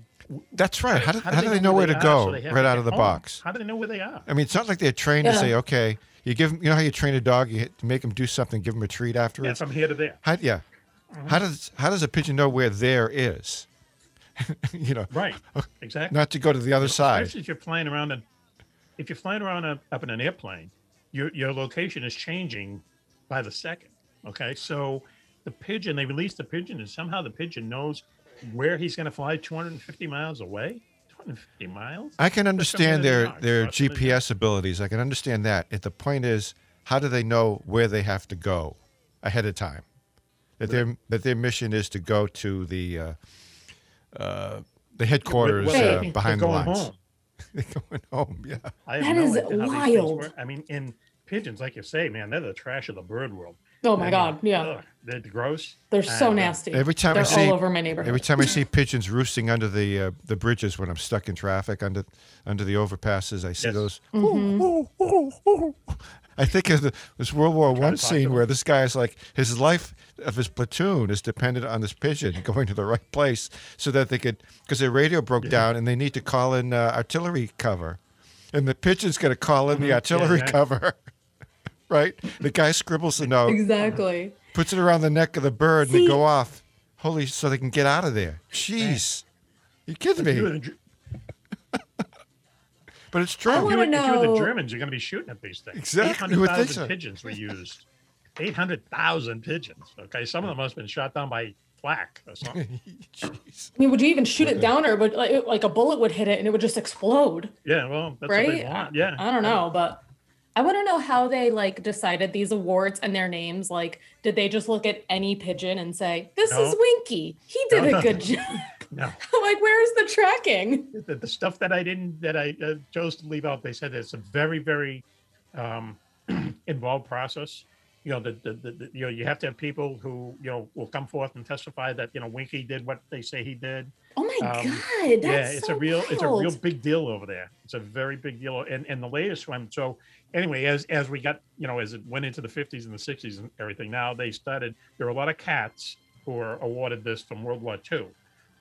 That's right. How do, how how do they know where to go so they right out of the home? box? How do they know where they are? I mean, it's not like they're trained to say, okay, you give them, you know how you train a dog, you make them do something, give them a treat after it? Yeah, afterwards. from here to there. How, yeah. Mm-hmm. How does how does a pigeon know where there is? [LAUGHS] you know, Right. Exactly. not to go to the other side. Especially if you're flying around and if you're flying around a, up in an airplane, your your location is changing by the second. Okay, so the pigeon they release the pigeon and somehow the pigeon knows where he's going to fly 250 miles away. 250 miles. I can understand their dark, their crossing the dark. GPS abilities. I can understand that. If the point is, how do they know where they have to go ahead of time? That their that their mission is to go to the uh, uh, the headquarters Well, uh, behind the lines. home. [LAUGHS] They're going home. Yeah. I have That no is idea how these things wild. I mean, in pigeons, like you say, man, they're the trash of the bird world. Oh my I mean, God, yeah. ugh, they're gross. They're so And, uh, nasty. Every time They're I see all over my neighborhood. Every time I see pigeons roosting under the uh, the bridges when I'm stuck in traffic under under the overpasses, I see Yes. those. Mm-hmm. I think of the, this World War to One scene where this guy is like his life of his platoon is dependent on this pigeon [LAUGHS] going to the right place so that they could because their radio broke down and they need to call in uh, artillery cover, and the pigeon's going to call in the artillery Mm-hmm. yeah. cover. [LAUGHS] right, the guy scribbles the note, exactly. puts it around the neck of the bird, and they go off. Holy, so they can get out of there. Jeez, you kidding If me? [LAUGHS] But it's I true. if you wanna were- if you were know- the Germans, you're going to be shooting at these things. Exactly, you would 800,000 so. pigeons were used. 800,000 pigeons. Okay. Some of them must have been shot down by flak or [LAUGHS] something. Jeez. I mean, would you even shoot it down, or would like, like a bullet would hit it and it would just explode? yeah. Well, that's what they right? want. Yeah. I don't know, but I want to know how they like decided these awards and their names. Like, did they just look at any pigeon and say, "This is Winkie. He did No, a no. good job." [LAUGHS] No. [LAUGHS] like, where's the tracking? the, the stuff that I didn't that I uh, chose to leave out. They said it's a very very um, [CLEARS THROAT] involved process. You know, the, the, the, the you know you have to have people who you know will come forth and testify that you know Winkie did what they say he did. Oh my Um, god, that's yeah, it's so a real it's a real big deal over there. It's a very big deal. And and the latest one. So anyway, as as we got you know as it went into the 50s and the 60s and everything, now they started. There were a lot of cats who were awarded this from World War II,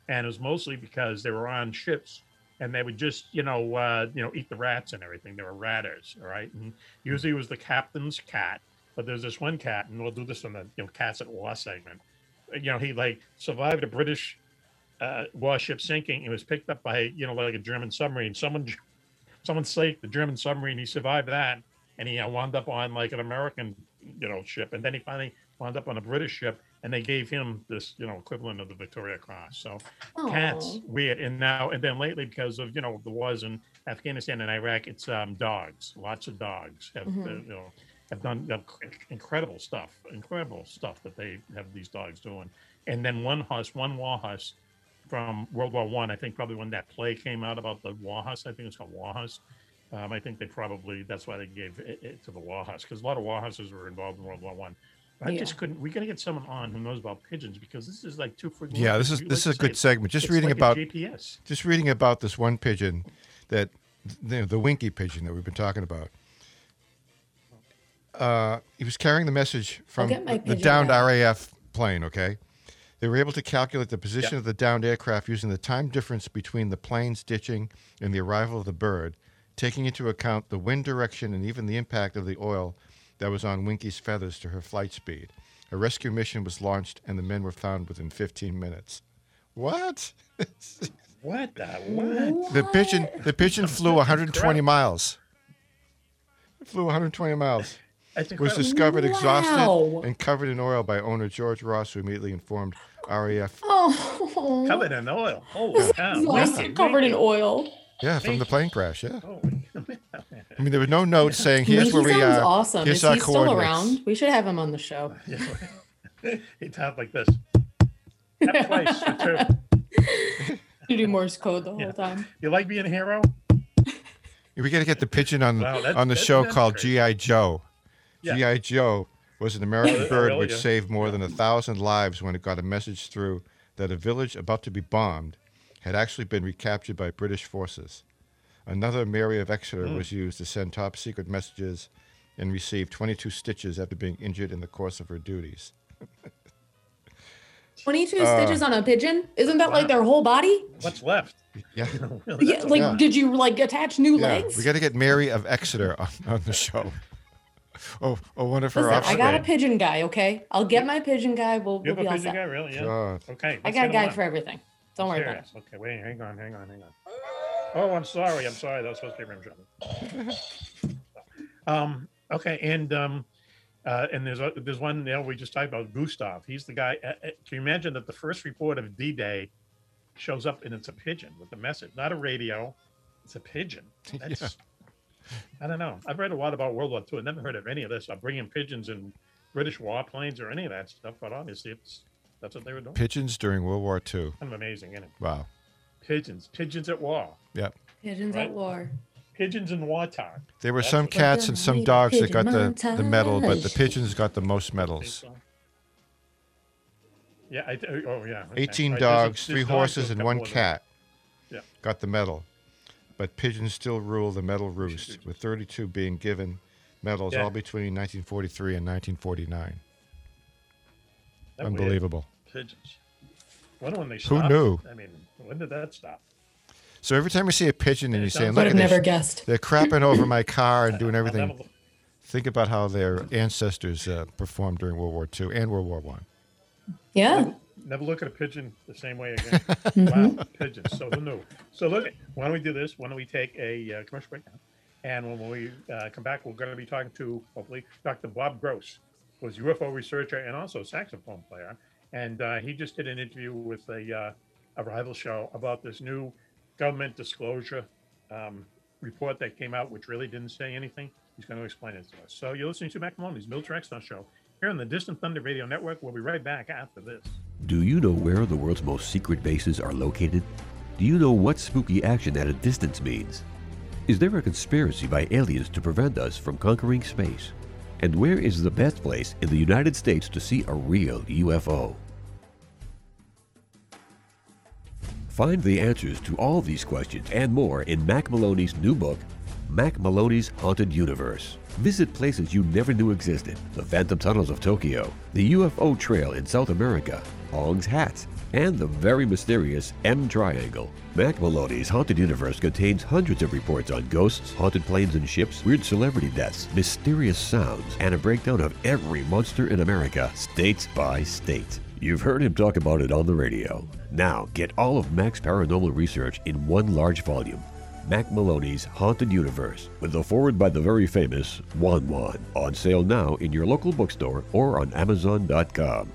and it was mostly because they were on ships and they would just you know uh, you know eat the rats and everything. They were ratters, all right. And usually it was the captain's cat, but there's this one cat, and we'll do this on the you know cats at war segment. You know, he like survived a British uh, warship sinking. He was picked up by you know like a German submarine. Someone someone sank the German submarine. He survived that, and he uh, wound up on like an American you know ship, and then he finally wound up on a British ship, and they gave him this you know equivalent of the Victoria Cross. So cats Aw. weird, and now and then lately because of you know the wars in Afghanistan and Iraq, it's um, dogs. Lots of dogs have uh, Mhm. you know have done incredible stuff, incredible stuff that they have these dogs doing. And then one huss, one Warhus from World War One. I, think probably when that play came out about the War Horse, I think it's called War Horse. Um, I think they probably that's why they gave it, it to the Warhus because a lot of Warhuses were involved in World War One. I Yeah. just couldn't. We got to get someone on who knows about pigeons because this is like too freaking. Yeah, this is you this like is a good segment. Just it's reading like a about GPS. just reading about this one pigeon that the, the Winkie pigeon that we've been talking about. Uh, he was carrying the message from the, the downed back. RAF plane. Okay, they were able to calculate the position of the downed aircraft using the time difference between the plane's ditching and the arrival of the bird, taking into account the wind direction and even the impact of the oil that was on Winkie's feathers to her flight speed. A rescue mission was launched, and the men were found within 15 minutes. What? [LAUGHS] What the what? The pigeon the pigeon flew 120 miles. It flew 120 miles. That's Was discovered Wow. exhausted and covered in oil by owner George Ross, who immediately informed RAF. Oh, covered in oil. Holy cow! Nice, Winkie, covered in oil. Yeah, from the plane crash. Yeah, I mean there were no notes saying here's he where we sounds uh, awesome. here's Is our he still around? We should have him on the show. [LAUGHS] [LAUGHS] he tapped like this. Tap twice or two. [LAUGHS] You do Morse code the whole Yeah. time. You like being a hero? We got to get the pigeon on Wow, that- on the show called. GI Joe. Yeah. GI Joe was an American [COUGHS] bird really? which Yeah. saved more than a thousand lives when it got a message through that a village about to be bombed had actually been recaptured by British forces. Another Mary of Exeter Hmm. was used to send top secret messages and received 22 stitches after being injured in the course of her duties. [LAUGHS] 22 Uh, stitches on a pigeon? Isn't that like their whole body? What's left? Yeah. [LAUGHS] Really, Yeah, like, lot. did you like attach new Yeah, legs? we got to get Mary of Exeter on, on the show. Oh, oh, one of her Listen, I got a pigeon guy, okay? I'll get my pigeon guy. We'll, You we'll have be a all pigeon set. guy, really? Yeah. God. Okay. I got a guy on. for everything. Don't worry about it. Okay, wait, hang on, hang on, hang on. Oh, I'm sorry. I'm sorry. That was supposed to be rim shot. [LAUGHS] um. Okay, and um, uh, and there's a, there's one. You know, we just talked about Gustav. He's the guy. Uh, uh, can you imagine that the first report of D-Day shows up and it's a pigeon with a message, not a radio. It's a pigeon. [LAUGHS] That's. I don't know. I've read a lot about World War II. I've never heard of any of this. I'm bringing pigeons and British warplanes or any of that stuff, but obviously it's that's what they were doing. Pigeons during World War II. Kind of amazing, isn't it? Wow. Pigeons, pigeons at war. Yep. Pigeons Right. at war. pigeons in wartime. There were That's some cats and some dogs that got the, the medal, but the pigeons got the most medals. Yeah. I, oh, oh, yeah. okay. 18 Right, there's dogs, there's three dogs horses, that and one cat Yeah. got the medal. But pigeons still rule the medal roost, with 32 being given medals Yeah. all between 1943 and 1949. That weird. Unbelievable. Pigeons. Wonder when they Who knew? I mean, when did that stop? So every time you see a pigeon and you say, "Look Would at have never this," guessed. they're crapping over my car and [LAUGHS] doing everything. Think about how their ancestors uh, performed during World War II and World War One. Yeah. Never look at a pigeon the same way again. [LAUGHS] wow, pigeons. So who knew? So look, why don't we do this? Why don't we take a uh, commercial break now? And when we uh, come back, we're going to be talking to hopefully Dr. Bob Gross, who's UFO researcher and also saxophone player. And uh, he just did an interview with a uh, a rival show about this new government disclosure um, report that came out, which really didn't say anything. He's going to explain it to us. So you're listening to Mac Maloney's Military X Show here on the Distant Thunder Radio Network. We'll be right back after this. Do you know where the world's most secret bases are located? Do you know what spooky action at a distance means? Is there a conspiracy by aliens to prevent us from conquering space? And where is the best place in the United States to see a real UFO? Find the answers to all these questions and more in Mac Maloney's new book, Mac Maloney's Haunted Universe. Visit places you never knew existed the Phantom Tunnels of Tokyo, the UFO Trail in South America, Hong's Hats, and the very mysterious M Triangle. Mac Maloney's Haunted Universe contains hundreds of reports on ghosts, haunted planes and ships, weird celebrity deaths, mysterious sounds, and a breakdown of every monster in America, state by state. You've heard him talk about it on the radio. Now, get all of Mac's paranormal research in one large volume. Mac Maloney's Haunted Universe, with a forward by the very famous Juan Juan. On sale now in your local bookstore or on Amazon.com.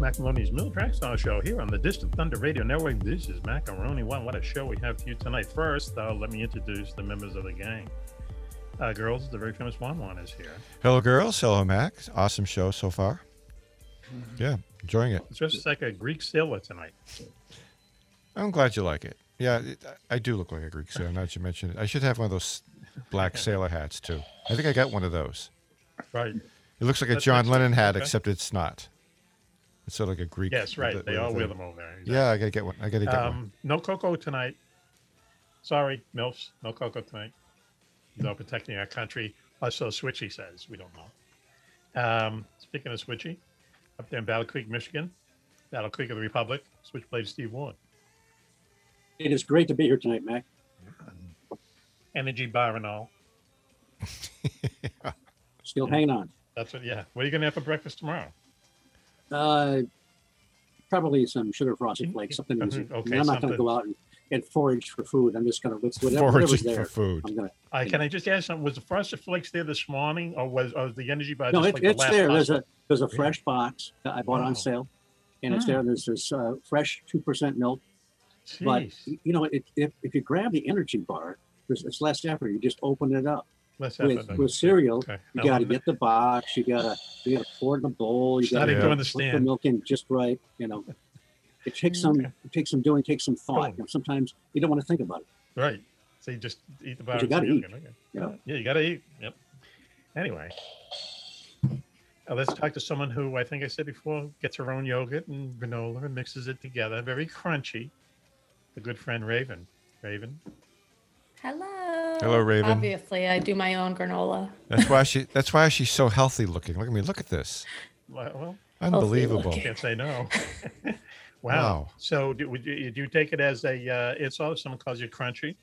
Mac Maloney's Military Style Show here on the Distant Thunder Radio Network. This is Macaroni One. What a show we have for you tonight. First, uh, let me introduce the members of the gang. Uh, girls, the very famous Juan Juan is here. Hello, girls. Hello, Max. Awesome show so far. Mm-hmm. Yeah, enjoying it. It's just like a Greek sailor tonight. I'm glad you like it. Yeah, it, I do look like a Greek sailor. Now that you mention it, I should have one of those black [LAUGHS] sailor hats too. I think I got one of those. Right. It looks like a That's John. Lennon hat, Okay. except it's not. It's sort of like a Greek. Yes, right. with a- They with all wear them over there. Yeah, I gotta get one. I gotta get one. Um, no cocoa tonight. Sorry, MILFs. No cocoa tonight. You know, protecting our country. Or so Switchy says. We don't know. Um, speaking of Switchy, up there in Battle Creek, Michigan, Battle Creek of the Republic, Switchblade Steve Ward. It is great to be here tonight, Mac. Energy bar and all. Still hanging on. That's what, yeah. What are you going to have for breakfast tomorrow? Uh, probably some sugar frosted Mhm. flakes, something easy. Mhm. Okay, I'm not going to go out and, and forage for food. I'm just going to whatever, Foraging whatever's for there. food. I'm going to. Uh, can I just ask something? Was the Frosted Flakes there this morning, or was, or was the energy bar No, it, like the it's last there. There's a there's a fresh box that I bought Wow. on sale, and it's Hmm. there. There's this uh, fresh two percent milk. But Jeez. y- you know, it, if if you grab the energy bar, there's, it's less effort. You just open it up. Let's With, it. with cereal, Okay. you Now, got to let me- get the box. You got to you got to pour it in a bowl. You got Starting to put the understand. milk in just right. You know, it takes some Okay. it takes some doing, takes some thought. Cool. You know, sometimes you don't want to think about it. Right. So you just eat the bar. you gotta eat. again, okay. Yeah. Yeah, you got to eat. Yep. Anyway, uh, let's talk to someone who I think I said before gets her own yogurt and granola and mixes it together. Very crunchy. The good friend Raven. Raven. Hello. Hello, Raven. Obviously, I do my own granola. That's why she. [LAUGHS] That's why she's so healthy looking. Look at me. Look at this. Well, well, Unbelievable. looking. can't say no. [LAUGHS] [LAUGHS] wow. Wow. So do, would you, do you take it as a uh, insult if someone calls you crunchy?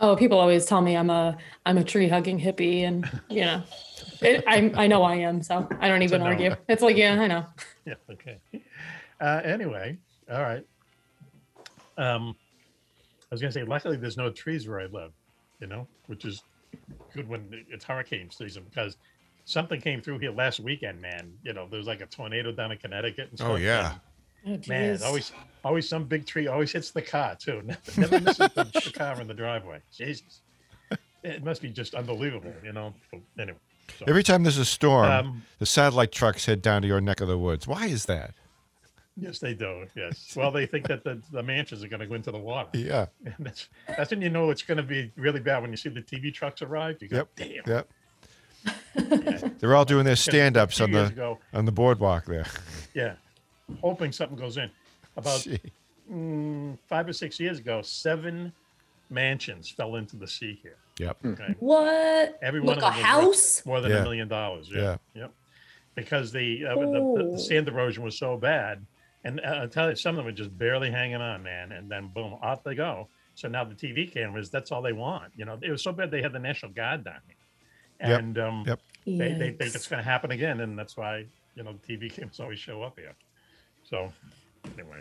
Oh, people always tell me I'm a I'm a tree hugging hippie, and you know, it, I I know I am, so I don't even no. argue. It's like yeah, I know. Yeah. Okay. Uh, anyway, all right. Um, I was gonna say, luckily there's no trees where I live, you know, which is good when it's hurricane season because something came through here last weekend, man. You know, there was like a tornado down in Connecticut. And stuff, Oh yeah. and, Oh, man, always always some big tree always hits the car too. Never, [LAUGHS] never misses the, the car in the driveway. Jesus, it must be just unbelievable, you know. But Anyway, so, Every time there's a storm, Um, the satellite trucks head down to your neck of the woods. Why is that? Yes, they do. Yes, well, they think that the, the mansions are going to go into the water. Yeah. And that's that's when you know it's going to be really bad when you see the TV trucks arrive. You go, Yep. damn. Yep. [LAUGHS] They're all doing their stand-ups on the ago, on the boardwalk there. [LAUGHS] yeah, hoping something goes in. About mm, five or six years ago, seven mansions fell into the sea here. Yep. Okay, What? every like one a of them was worth house? more than Yeah. a million dollars. Yeah, Yeah. yep. Because the, uh, the, the Oh. the sand erosion was so bad, and uh, I tell you, some of them were just barely hanging on, man. And then boom, off they go. So now the TV cameras, that's all they want. You know, it was so bad they had the National Guard down here, Yep, and um, yep. they, they think it's going to happen again, and that's why you know the TV cameras always show up here. So anyway,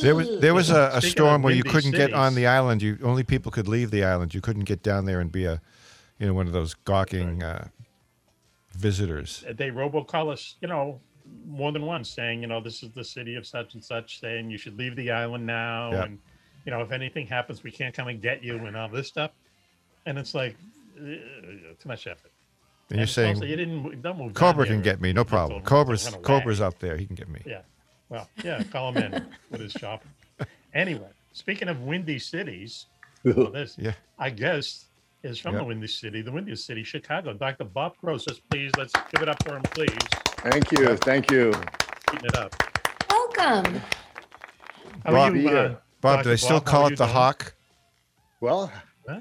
There was there was a, a storm where you couldn't get on the island. You only people could leave the island. You couldn't get down there and be a, you know, one of those gawking uh, visitors. they robocall us, you know, more than once, saying, you know, this is the city of such and such, saying you should leave the island now, Yeah. and you know, if anything happens, we can't come and get you, and all this stuff. And it's like uh, too much effort. And you're it's also, saying you didn't don't move. Cobra can get me, no problem. Cobra's it went. Cobra's up there. He can get me. Yeah. Well, yeah, call him in [LAUGHS] with his shopping. Anyway, speaking of windy cities, [LAUGHS] well, this Yeah. I guess is from Yep. the windy city, the windiest city, Chicago. Dr. Bob Gross, let's please let's give it up for him, please. Thank you. Thank you. Keeping it up. Welcome. How Bob, are you, uh, Bob, Dr. do they still Bob? How call are it you the doing? Hawk? Well, Huh?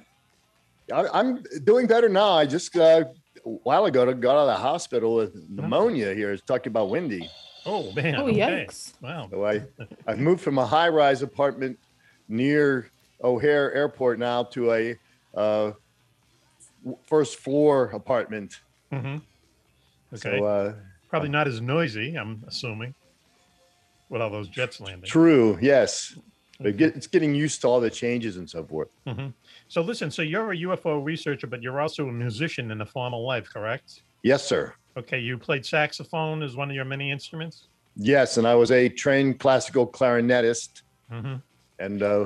I, I'm doing better now. I just uh, a while ago got out of the hospital with pneumonia here. It's talking about Windy. Oh man. Oh, okay. yikes. Wow. So I, I've moved from a high rise apartment near O'Hare Airport now to a uh, w- first floor apartment. hmm Okay. So, uh, Probably not as noisy, I'm assuming, with all those jets landing. true. Yes. Get, it's getting used to all the changes and so forth. hmm So listen, so you're a UFO researcher, but you're also a musician in a formal life, correct? Yes, sir. Okay, you played saxophone as one of your many instruments. Yes. And I was a trained classical clarinetist hmm and uh,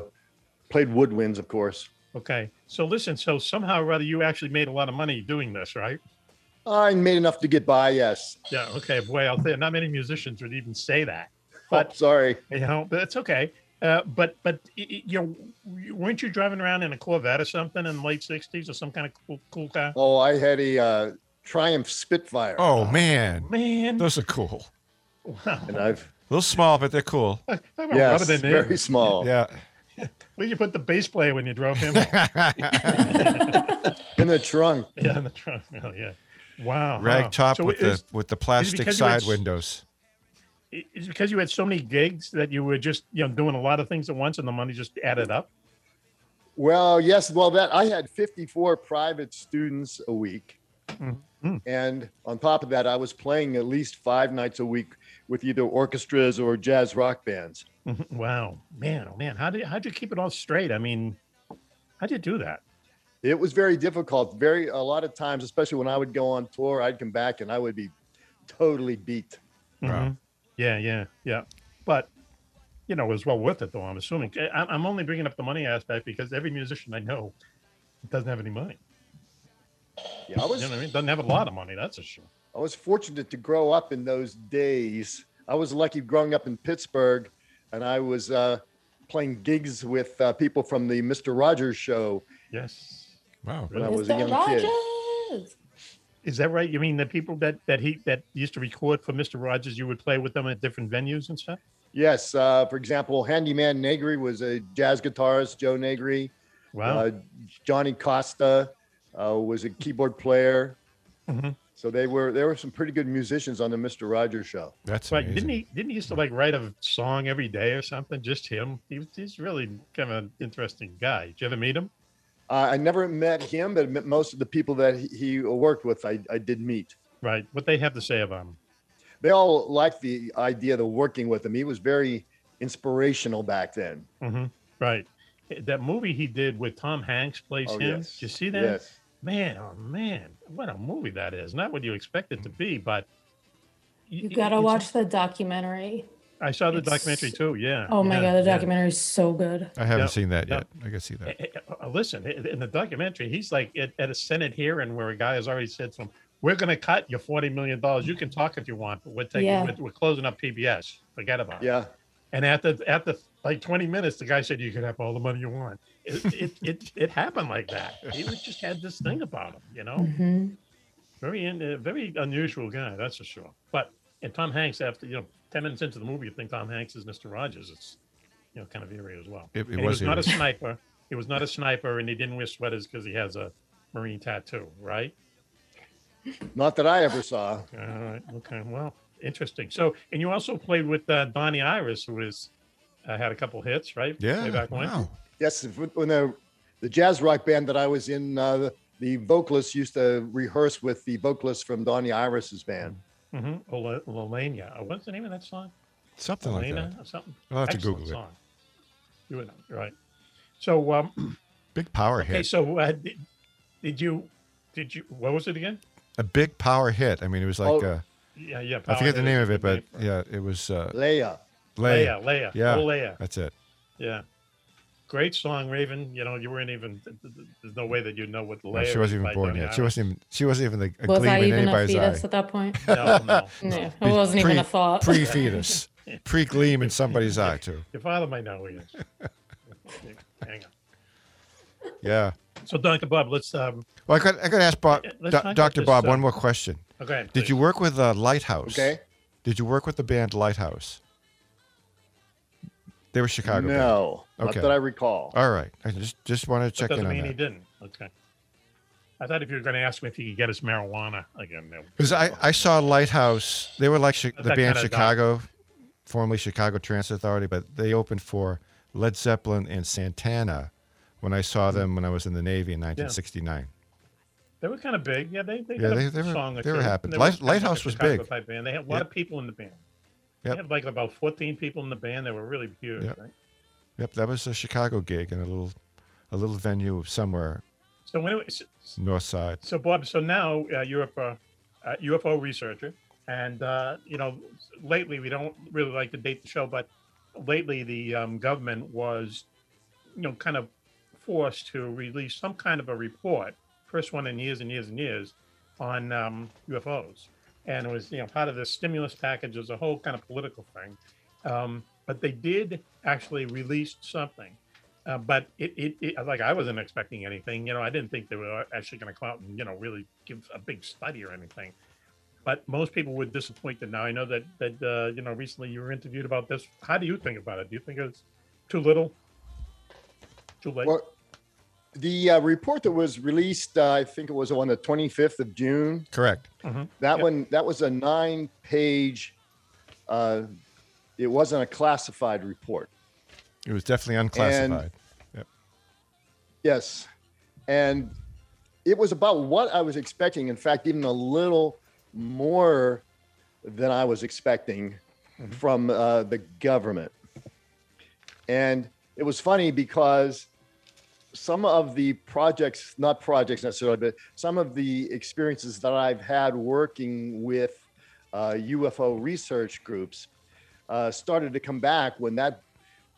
played woodwinds, of course. Okay, so listen, so somehow or other you actually made a lot of money doing this, right? I made enough to get by. Yes. Yeah. Okay. Boy, I'll tell you, not many musicians would even say that. But But sorry. you know, but it's okay. Uh, but but y- y- you know, weren't you driving around in a Corvette or something in the late '60s or some kind of cool, cool car? Oh, I had a uh, Triumph Spitfire. Oh man, Man, those are cool. wow. And I've A little small, but they're cool. [LAUGHS] Talk about yes, rubbing it in. very small. Yeah. Where'd you put the bass player when you drove him? [LAUGHS] In the trunk. [LAUGHS] yeah, in the trunk. Oh, yeah. Wow. Rag top So with is- the with the plastic because had side windows. Is it because you had so many gigs that you were just you know doing a lot of things at once and the money just added up? Well, yes. Well, that I had 54 private students a week. Mhm. And on top of that, I was playing at least five nights a week with either orchestras or jazz rock bands. Mhm. Wow, man, oh man, how did how'd you keep it all straight? I mean, how'd you do that? It was very difficult. Very, a lot of times, especially when I would go on tour, I'd come back and I would be totally beat. Wow. Mhm. Yeah, yeah, yeah. But you know, it was well worth it, though. I'm assuming. I- I'm I'm only bringing up the money aspect because every musician I know doesn't have any money. Yeah, I You was, know what I mean? Doesn't have a lot of money. That's for sure. I was fortunate to grow up in those days. I was lucky growing up in Pittsburgh, and I was uh, playing gigs with uh, people from the Mister Rogers show Yes. Wow. when I was a Mr. young kid. Rogers. Is that right? You mean the people that that he that used to record for Mr. Rogers, you would play with them at different venues and stuff? Yes, uh, for example, Handyman Negri was a jazz guitarist. Joe Negri, Wow. uh, Johnny Costa uh, was a keyboard player. Mm-hmm. So they were there were some pretty good musicians on the Mister Rogers show. That's Right? amazing. Didn't he? Didn't he used to like write a song every day or something? Just him. He, was- he's really kind of an interesting guy. Did you ever meet him? Uh, I never met him, but met most of the people that he, he worked with, I, I did meet. Right. What they have to say about him? They all liked the idea of working with him. He was very inspirational back then. hmm Right. That movie he did with Tom Hanks plays Oh, him. yes. Did you see that? Yes. man, oh man, what a movie that is! Not what you expect it to be, but y- You gotta watch the documentary. I saw the it's- documentary too. Yeah. Oh my yeah, god, the yeah. documentary is so good. I haven't Yep, seen that yep. yet. I gotta see that. Eh, eh, uh, Listen, in the documentary, he's like at, at a Senate hearing where a guy has already said to him, "We're going to cut your forty million dollars. You can talk if you want, but we're taking, Yeah. we're, we're closing up PBS. Forget about it." Yeah. And after after like twenty minutes, the guy said, "You can have all the money you want." It it [LAUGHS] it, it happened like that. He just had this thing about him, you know. hmm Very in, uh, very unusual guy, that's for sure. But and Tom Hanks, after you know, ten minutes into the movie, you think Tom Hanks is Mister Rogers. It's you know kind of eerie as well. It- it And he was was not a sniper. He was not a sniper, and he didn't wear sweaters because he has a marine tattoo, right? Not that I ever saw. All right. Okay. Well, interesting. So, and you also played with uh, Donnie Iris, who was uh, had a couple hits, right? Yeah. Way back when. Wow. Yes, when the the jazz rock band that I was in, uh, the, the vocalist used to rehearse with the vocalist from Donnie Iris's band. Mm-hmm. Lelania. Uh, What's the name of that song? Something like that. or something. I'll have to Excellent Google it. You would know, right? So, um, [CLEARS THROAT] Big power okay. hit. So, uh, did, did you did you what was it again? A big power hit. I mean, it was like Oh, uh, Yeah, yeah. I forget the name of it, but yeah, it was uh, Leah. Leah, Leah, Yeah, oh Leah. that's it. Yeah. Great song, Raven. You know, you weren't even. There's no way that you know what Leah. No, she wasn't even born yet. She wasn't even. She wasn't even a, a Was gleam I in even a anybody's fetus eye. at that point? No, no. [LAUGHS] Yeah, it wasn't even a thought. Pre fetus, [LAUGHS] pre gleam in somebody's eye too. Your father might know who he is. [LAUGHS] Hang on. Yeah. So, Dr. Bob, let's. Um, Well, I got. I got to ask Bob, Yeah, let's Do- talk about Doctor Bob, uh, one more question. okay. Did you work with uh, Lighthouse? Okay. Did you work with the band Lighthouse? They were Chicago. band. No, not that I recall. All right. I just just wanted to That check in doesn't on mean he didn't. Okay. I thought if you were going to ask me if he could get us marijuana again, no. Because I, I saw Lighthouse. They were like Chi- the band kinda Chicago, formerly Chicago Transit Authority, but they opened for Led Zeppelin and Santana when I saw them when I was in the Navy in 1969. They were kind of big. Yeah, they, they Yeah, had they- a they were- song or they were two. happy. They Light- kind of Lighthouse was Chicago big. Band. They had a lot Yep. of people in the band. Yep. They had like about 14 people in the band. They were really huge, Yep. right? Yep, that was a Chicago gig in a little a little venue somewhere So anyway, so, north side. so Bob, so now uh, you're a uh, uh, UFO researcher, and uh, you know, lately we don't really like to date the show, but lately the um, government was, you know, kind of forced to release some kind of a report, first one in years and years and years, on um, UFOs, and it was you know part of the stimulus package. It was a whole kind of political thing, um, but they did actually release something. Uh, but it, it, it, like I wasn't expecting anything. You know, I didn't think they were actually going to come out and you know really give a big study or anything. But most people were disappointed. Now I know that that uh, you know recently you were interviewed about this. How do you think about it? Do you think it's too little, too late? Well, the uh, report that was released, uh, I think it was on the 25th of June. Correct. That Yep. one, that was a nine-page. Uh, it wasn't a classified report. It was definitely unclassified. Yep. Yes, and it was about what I was expecting. In fact, even a little more than I was expecting from uh, the government. And it was funny because some of the projects, not projects necessarily, but some of the experiences that I've had working with uh, UFO research groups uh, started to come back when that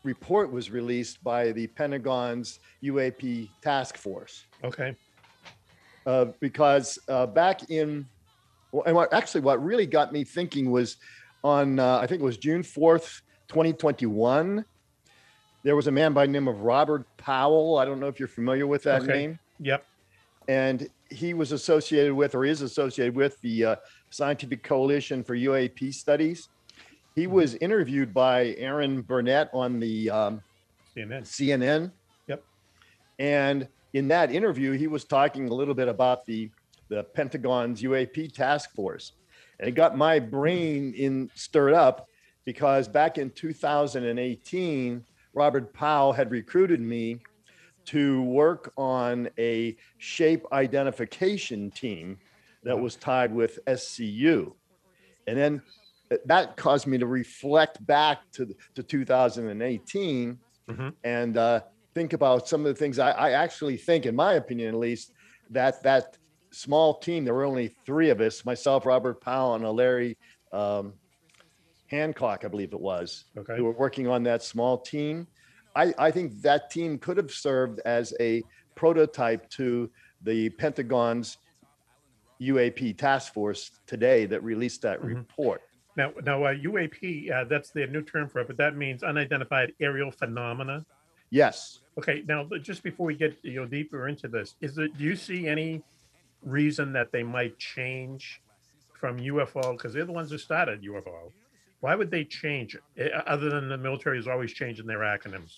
report was released by the Pentagon's UAP task force. okay. Uh, because uh, back in, well, and what, actually, what really got me thinking was on, uh, I think it was June 4th, 2021. There was a man by the name of Robert Powell. I don't know if you're familiar with that Okay. name. Yep. And he was associated with, or is associated with, the uh, Scientific Coalition for UAP Studies. He was interviewed by Erin Burnett on the um, CNN. CNN. Yep. And in that interview, he was talking a little bit about the the Pentagon's UAP task force, and it got my brain in stirred up because back in 2018, Robert Powell had recruited me to work on a shape identification team that was tied with SCU, and then that caused me to reflect back to to 2018 Mhm. and uh, think about some of the things I, I actually think, in my opinion at least, that that small team, there were only three of us, myself, Robert Powell, and a Larry um, Hancock, I believe it was, Okay. who were working on that small team. I, I think that team could have served as a prototype to the Pentagon's UAP task force today that released that Mhm. report. Now, now uh, UAP, uh, that's their new term for it, but that means unidentified aerial phenomena. Yes. Okay, now just before we get you know deeper into this, is it do you see any reason that they might change from UFO because they're the ones who started UFO? Why would they change it eh, other than the military is always changing their acronyms?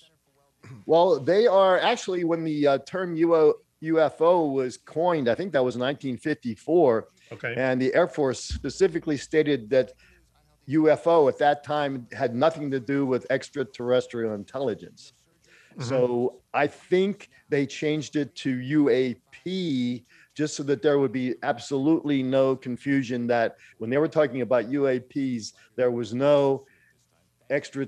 Well, they are actually when the uh, term UO, UFO was coined, I think that was 1954, Okay, and the Air Force specifically stated that UFO at that time had nothing to do with extraterrestrial intelligence. So I think they changed it to UAP just so that there would be absolutely no confusion that when they were talking about UAPs, there was no extra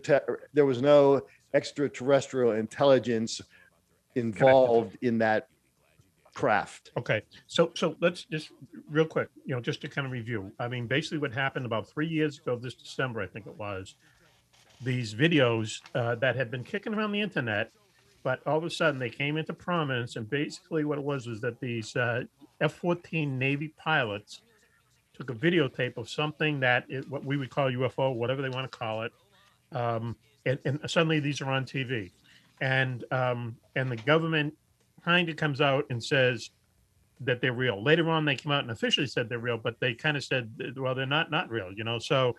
there was no extraterrestrial intelligence involved in that craft. Okay, so so let's just real quick, you know, just to kind of review. I mean, basically, what happened about three years ago, this December, I think it was, these videos uh, that had been kicking around the internet, but all of a sudden they came into prominence, and basically what it was was that these uh, F-14 Navy pilots took a videotape of something that it, what we would call UFO, whatever they want to call it, um, and, and suddenly these are on TV, and um, and the government kind of comes out and says that they're real. Later on, they came out and officially said they're real, but they kind of said, well, they're not not real, you know. So,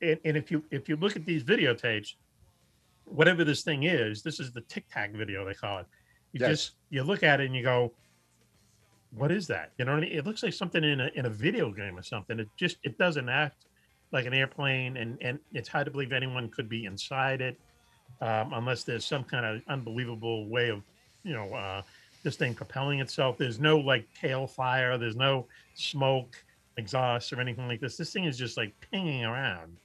and, and if you if you look at these videotapes, whatever this thing is, this is the Tic Tac video they call it. You Yes. just you look at it and you go, what is that? You know what I mean? It looks like something in a in a video game or something. It just it doesn't act like an airplane, and and it's hard to believe anyone could be inside it, um, unless there's some kind of unbelievable way of you know uh, this thing propelling itself. There's no like tail fire. There's no smoke, exhaust, or anything like this. This thing is just like pinging around.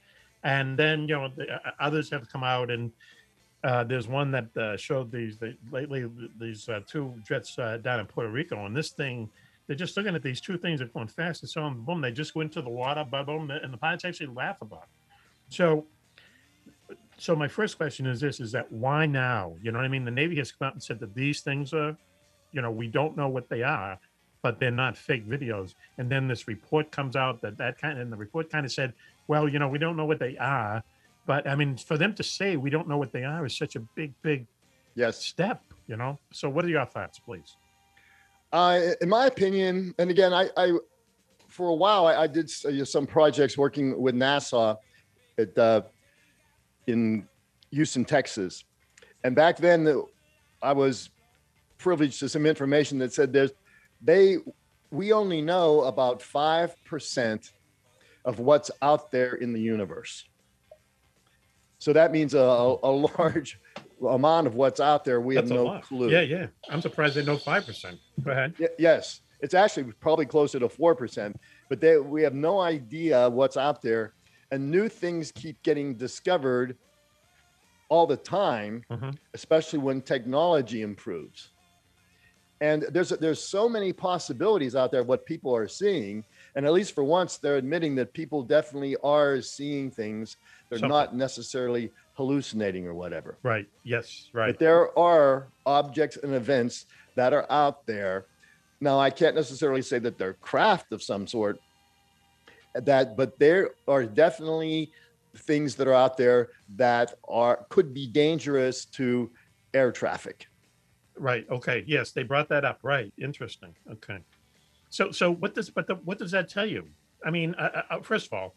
And then you know the, uh, others have come out, and uh, there's one that uh, showed these the, lately these uh, two jets uh, down in Puerto Rico, and this thing. They're just looking at these two things that are going fast, and so on. boom, they just go into the water, boom, and the pilots actually laugh about it. So, so my first question is this: is that why now? You know what I mean? The Navy has come out and said that these things are, you know, we don't know what they are, but they're not fake videos. And then this report comes out that that kind, of, and the report kind of said, well, you know, we don't know what they are, but I mean, for them to say we don't know what they are is such a big, big Yes. step, you know. So, what are your thoughts, please? Uh, in my opinion, and again, I, I for a while I, I did uh, some projects working with NASA at uh, in Houston, Texas, and back then the, I was privileged to some information that said there's they we only know about five percent of what's out there in the universe. So that means a, a large amount of what's out there we That's have no clue. Yeah, yeah. I'm surprised they know five percent. Go ahead. Y- yes, it's actually probably closer to four percent, but they, we have no idea what's out there, and new things keep getting discovered all the time, Mhm. especially when technology improves. And there's there's so many possibilities out there what people are seeing, and at least for once, they're admitting that people definitely are seeing things. They're Something. not necessarily hallucinating or whatever. Right. Yes. Right. But there are objects and events that are out there. Now, I can't necessarily say that they're craft of some sort. That, but there are definitely things that are out there that are could be dangerous to air traffic. Right. Okay. Yes, they brought that up. Right. Interesting. Okay. So, so what does but the, what does that tell you? I mean, uh, uh, first of all,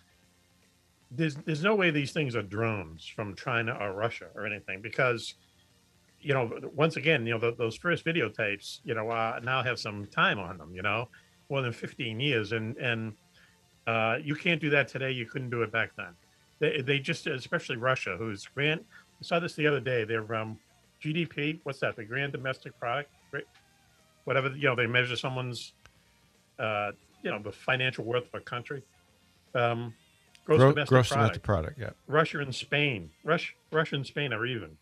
there's there's no way these things are drones from China or Russia or anything because, you know, once again, you know, th those first videotapes, you know, uh, now have some time on them. You know, more than 15 years, and and uh, you can't do that today. You couldn't do it back then. They they just, especially Russia, who's grand. I saw this the other day. Their um, GDP, what's that? The grand domestic product? Whatever you know, they measure someone's, uh, you know, the financial worth of a country. Um, gross Gro- domestic gross product. domestic product. Yeah. Russia and Spain, Rush, Russia and Spain are even.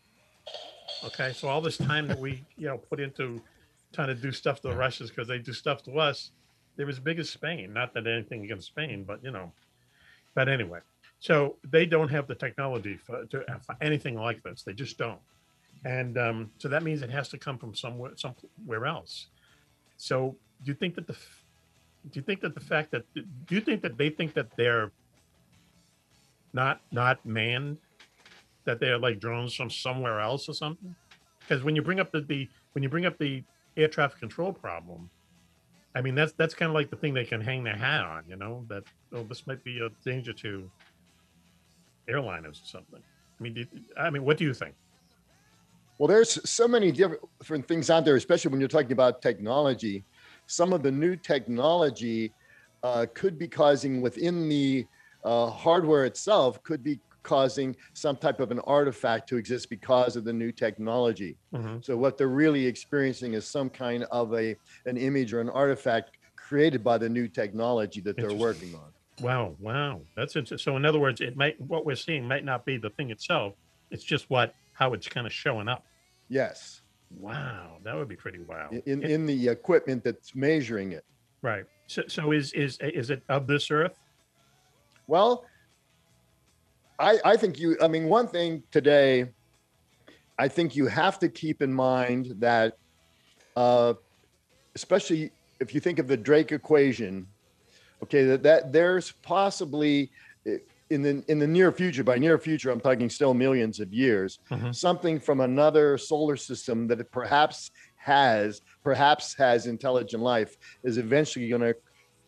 Okay, so all this time that we, [LAUGHS] you know, put into trying to do stuff to the Russians because they do stuff to us. They're as big as Spain. Not that anything against Spain, but you know. But anyway, so they don't have the technology for, to, for anything like this. They just don't. And um, so that means it has to come from somewhere somewhere else. So do you think that the do you think that the fact that do you think that they think that they're not not manned? That they're like drones from somewhere else or something? Because when you bring up the, the when you bring up the air traffic control problem i mean that's that's kind of like the thing they can hang their hat on you know that oh this might be a danger to airliners or something. I mean i mean what do you think? Well, there's so many different things out there, especially when you're talking about technology. Some of the new technology uh, could be causing within the uh, hardware itself could be causing some type of an artifact to exist because of the new technology. Mhm. So what they're really experiencing is some kind of a an image or an artifact created by the new technology that they're working on. wow wow that's interesting so in other words it might what we're seeing might not be the thing itself it's just what how it's kind of showing up Yes, wow that would be pretty wild in in the equipment that's measuring it. right so so is is is it of this earth Well, I I think you. I mean, one thing today, I think you have to keep in mind that, uh, especially if you think of the Drake equation, okay, that, that there's possibly eh, in the in the near future. By near future, I'm talking still millions of years. Mhm. Something from another solar system that it perhaps has perhaps has intelligent life is eventually going to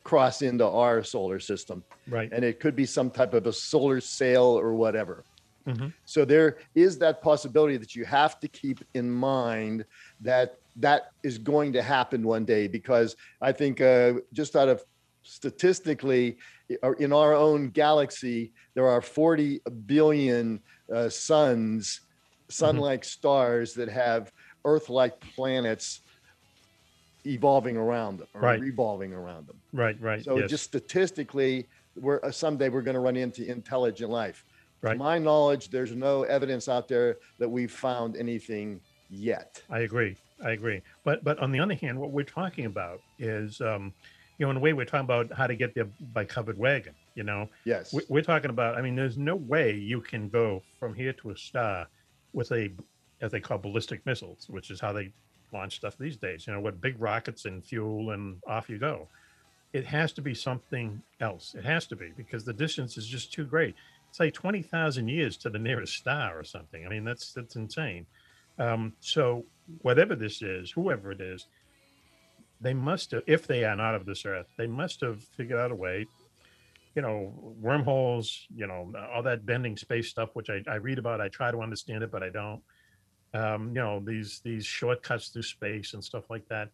cross into our solar system right and it could be some type of a solar sail or whatever. Mhm. So there is that possibility that you have to keep in mind that that is going to happen one day because I think uh, just out of statistically in our own galaxy there are 40 billion uh, suns sun-like stars that have earth-like planets evolving around them or Right. revolving around them right right so yes. just statistically, we're uh, someday we're going to run into intelligent life. Right. To my knowledge, there's no evidence out there that we've found anything yet. I agree. I agree. But but on the other hand, what we're talking about is, um, you know, in a way, we're talking about how to get there by covered wagon. You know, Yes. we, we're talking about. I mean, there's no way you can go from here to a star with a, as they call ballistic missiles, which is how they launch stuff these days. You know, with big rockets and fuel, and off you go. It has to be something else. It has to be because the distance is just too great. It's like twenty thousand years to the nearest star or something. I mean, that's that's insane. Um, so whatever this is, whoever it is, they must have, if they are not of this earth, they must have figured out a way, you know, wormholes, you know, all that bending space stuff, which I, I read about. I try to understand it, but I don't. Um, you know, these these shortcuts through space and stuff like that.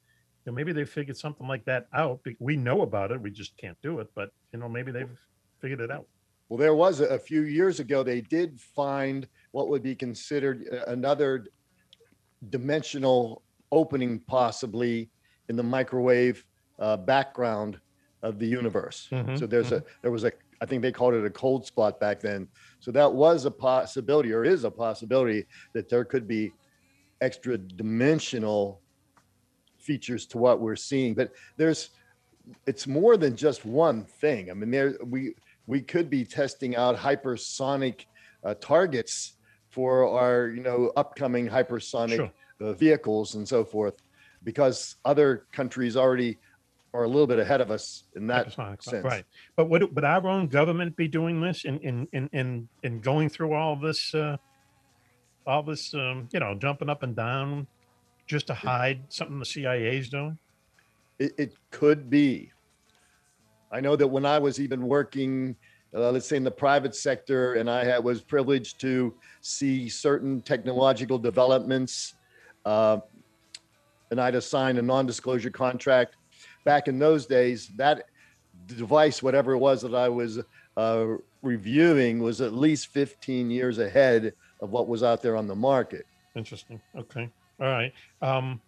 You know, maybe they figured something like that out. We know about it, we just can't do it. But you know, maybe they've figured it out. Well, there was a, a few years ago, they did find what would be considered another dimensional opening, possibly in the microwave uh, background of the universe. Mhm, So there's a there was a I think they called it a cold spot back then. So that was a possibility, or is a possibility, that there could be extra dimensional features to what we're seeing. But there's it's more than just one thing. I mean, there we we could be testing out hypersonic uh, targets for our you know upcoming hypersonic Sure. uh, vehicles and so forth, because other countries already are a little bit ahead of us in that Hypersonic, sense. Right. But would would our own government be doing this in in in in, in going through all this uh all this um, you know, jumping up and down just to hide something the CIA is doing? It, it could be. I know that when I was even working, uh, let's say in the private sector, and I had, was privileged to see certain technological developments, uh, and I'd assign a non-disclosure contract. Back in those days, that device, whatever it was that I was uh, reviewing, was at least 15 years ahead of what was out there on the market. Interesting. Okay. All right. Um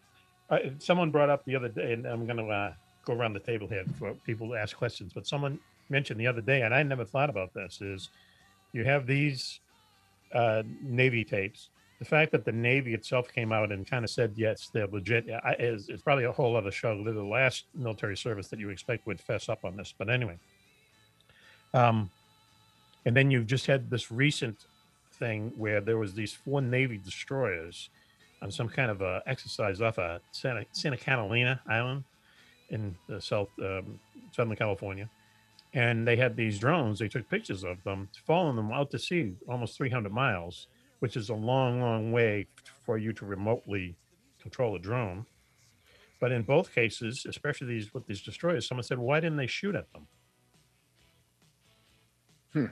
I, someone brought up the other day, and I'm going to uh, go around the table here for people to ask questions. But someone mentioned the other day, and I never thought about this: is you have these uh, Navy tapes the fact that the Navy itself came out and kind of said yes, they're legit is probably a whole other show. They're the last military service that you expect would fess up on this. But anyway, um, and then you've just had this recent thing where there was these four Navy destroyers on some kind of a exercise off of Santa, Santa Catalina Island in the South um, Southern California, and they had these drones. They took pictures of them, following them out to sea, almost 300 miles, which is a long, long way for you to remotely control a drone. But in both cases, especially these with these destroyers, someone said, "Why didn't they shoot at them?" Hmm.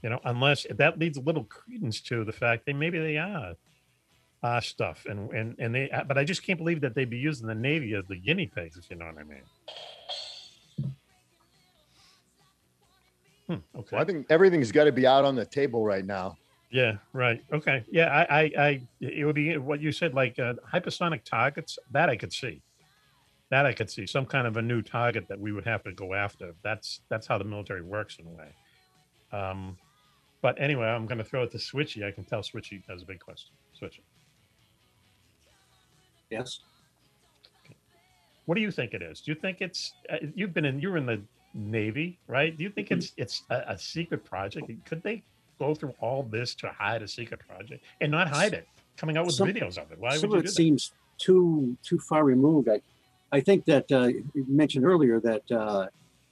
You know, unless that leads a little credence to the fact that maybe they are uh, stuff, and and and they. But I just can't believe that they'd be using the Navy as the guinea pigs, if you know what I mean. Hmm, okay. Well, I think everything's got to be out on the table right now. Yeah, right. Okay. Yeah, I, I, I it would be what you said, like uh, hypersonic targets. That I could see. That I could see some kind of a new target that we would have to go after. That's that's how the military works in a way. Um, but anyway, I'm going to throw it to Switchy. I can tell Switchy has a big question. Switchy, Yes. what do you think it is? Do you think it's? Uh, you've been in. You're in the Navy, right? Do you think it's it's a, a secret project? Could they go through all this to hide a secret project and not hide it? Coming out with Some- videos of it. Why Some would you of do it that? seems too too far removed. I, I think that uh, you mentioned earlier that uh,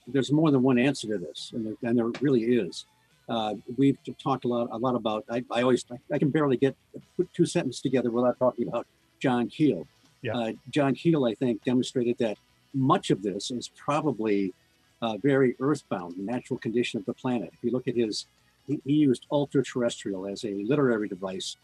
there's more than one answer to this, and there, and there really is. Uh, we've talked a lot a lot about. I, I always I can barely get put two sentences together without talking about John Keel. Yeah. Uh, John Keel, I think, demonstrated that much of this is probably uh, very earthbound, natural condition of the planet. If you look at his, he, he used ultra terrestrial as a literary device,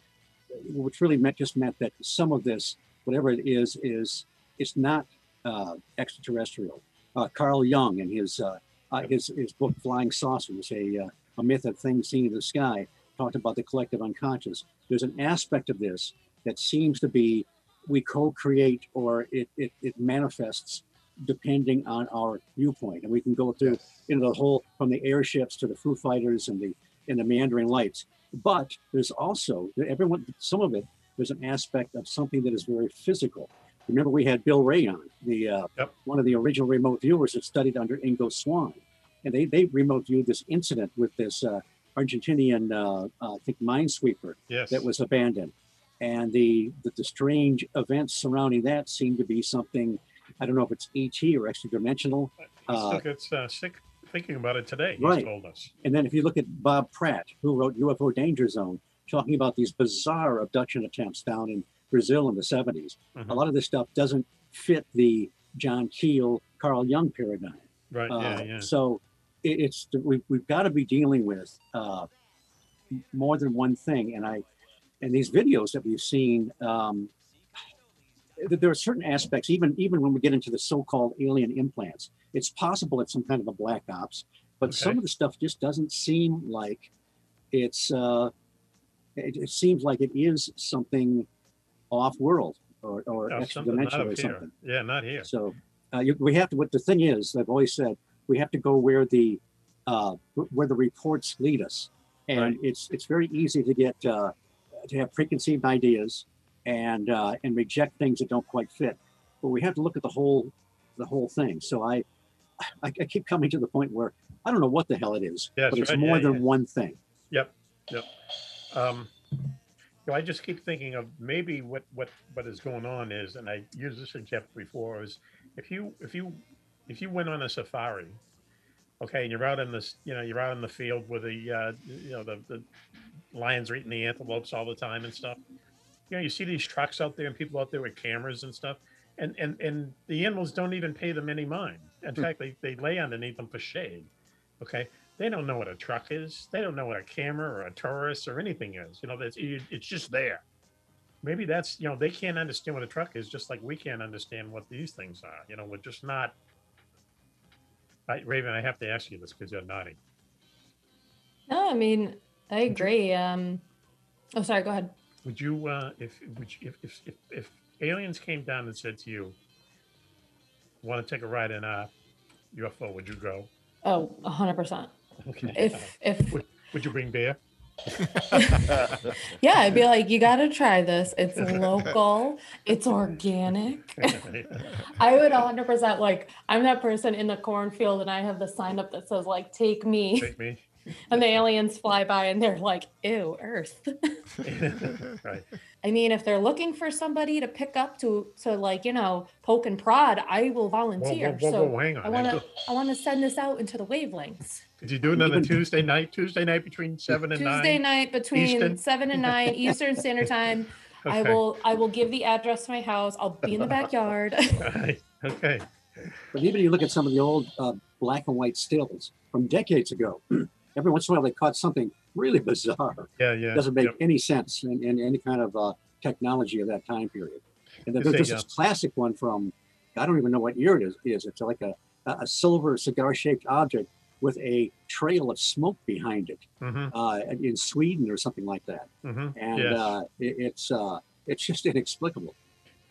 which really meant just meant that some of this, whatever it is, is it's not uh, extraterrestrial. Uh, Carl Jung in his uh, uh, his his book Flying Saucers, a uh, a myth of things seen in the sky, talked about the collective unconscious. There's an aspect of this that seems to be we co-create or it it, it manifests depending on our viewpoint, and we can go through you know the whole from the airships to the Foo Fighters and the and the meandering lights. But there's also everyone some of it. There's an aspect of something that is very physical. Remember, we had Bill Ray on, the uh, Yep. one of the original remote viewers that studied under Ingo Swann, and they they remote viewed this incident with this uh, Argentinian, uh, uh, I think, minesweeper Yes. that was abandoned, and the, the the strange events surrounding that seem to be something. I don't know if it's ET or extra dimensional. I Uh, still get uh, sick thinking about it today. He's Right. told us. And then if you look at Bob Pratt, who wrote UFO Danger Zone, talking about these bizarre abduction attempts down in Brazil in the 70s, Mhm. a lot of this stuff doesn't fit the John Keel, Carl Jung paradigm. Right. Uh, yeah. Yeah. So it, it's we, we've got to be dealing with uh, more than one thing. And I, and these videos that we've seen, um, there are certain aspects, even even when we get into the so-called alien implants, it's possible it's some kind of a black ops, but some of the stuff just doesn't seem like it's. Uh, it, it seems like it is something off-world or, or No, extra something dimensional or up here. something. Yeah, not here. So uh, you, we have to. What the thing is, I've always said, we have to go where the uh, where the reports lead us, and Right. it's it's very easy to get uh, to have preconceived ideas and uh, and reject things that don't quite fit. But we have to look at the whole the whole thing. So I I, I keep coming to the point where I don't know what the hell it is, Yeah, but it's right. more Yeah, than yeah. one thing. Yep. Yep. Um, you know, I just keep thinking of maybe what what what is going on is, and I used this example before, is if you if you if you went on a safari, okay, and you're out in this, you know, you're out in the field with the uh, you know the the lions are eating the antelopes all the time and stuff. You know, you see these trucks out there and people out there with cameras and stuff, and and and the animals don't even pay them any mind. In fact, they they lay underneath them for shade. Okay, they don't know what a truck is. They don't know what a camera or a tourist or anything is. You know, that's it's just there. Maybe that's you know they can't understand what a truck is, just like we can't understand what these things are. You know, we're just not. I, Raven, I have to ask you this because you're nodding. No, I mean, I agree. Um, oh, sorry. Go ahead. Would you, uh, if, would you, if, if, if, if aliens came down and said to you, "Want to take a ride in a UFO?" Would you go? Oh, a hundred percent. Okay. If if would, would you bring beer? [LAUGHS] Yeah, I'd be like, you got to try this. It's local, it's organic. [LAUGHS] I would 100% like, I'm that person in the cornfield and I have the sign up that says, like, take me. Take me. And the aliens fly by and they're like, ew, Earth. [LAUGHS] right. I mean, if they're looking for somebody to pick up to, to like, you know, poke and prod, I will volunteer. whoa, so whoa, hang on. I want to, I want to send this out into the wavelengths. Did you do it on a Tuesday night? Tuesday night between seven and nine. Tuesday night between Eastern? seven and nine [LAUGHS] Eastern Standard Time. I will, I will give the address to my house. I'll be in the backyard. [LAUGHS] Right. Okay. But even you look at some of the old uh, black and white stills from decades ago, every once in a while they caught something really bizarre. Yeah, yeah. Doesn't make Yep. any sense in, in any kind of uh, technology of that time period. And then It's there's this classic one from, I don't even know what year it is. is. It's like a, a silver cigar shaped object with a trail of smoke behind it Mhm, uh, in Sweden or something like that. mhm, And yes. uh, it, it's uh, it's just inexplicable.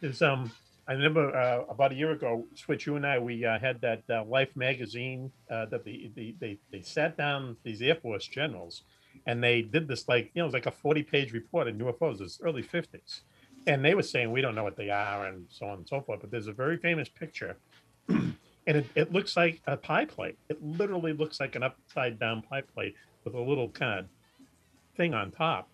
Is um, I remember uh, about a year ago, Switch, you and I, we uh, had that uh, Life magazine uh, that the, the they they sat down these Air Force generals, and they did this like you know it was like a forty page report on UFOs. It's early fifties, and they were saying we don't know what they are and so on and so forth. But there's a very famous picture, [CLEARS THROAT] and it, it looks like a pie plate. It literally looks like an upside down pie plate with a little kind of thing on top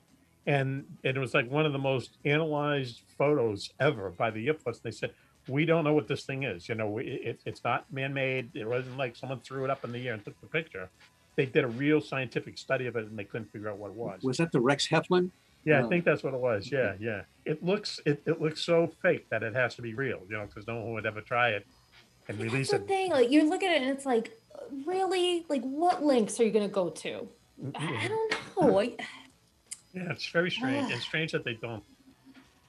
and it was like one of the most analyzed photos ever by the Air They said, "We don't know what this thing is. You know, we- it, it's not man-made. It wasn't like someone threw it up in the air and took the picture. They did a real scientific study of it, and they couldn't figure out what it was. Was that the Rex Heflin? Yeah, Oh. I think that's what it was. Yeah, yeah. It looks it, it looks so fake that it has to be real. You know, because no one would ever try it and That's release the it. thing. Like you look at it and it's like, really? Like what links are you gonna go to? I I don't know. I- Yeah, it's very strange. Ah. It's strange that they don't.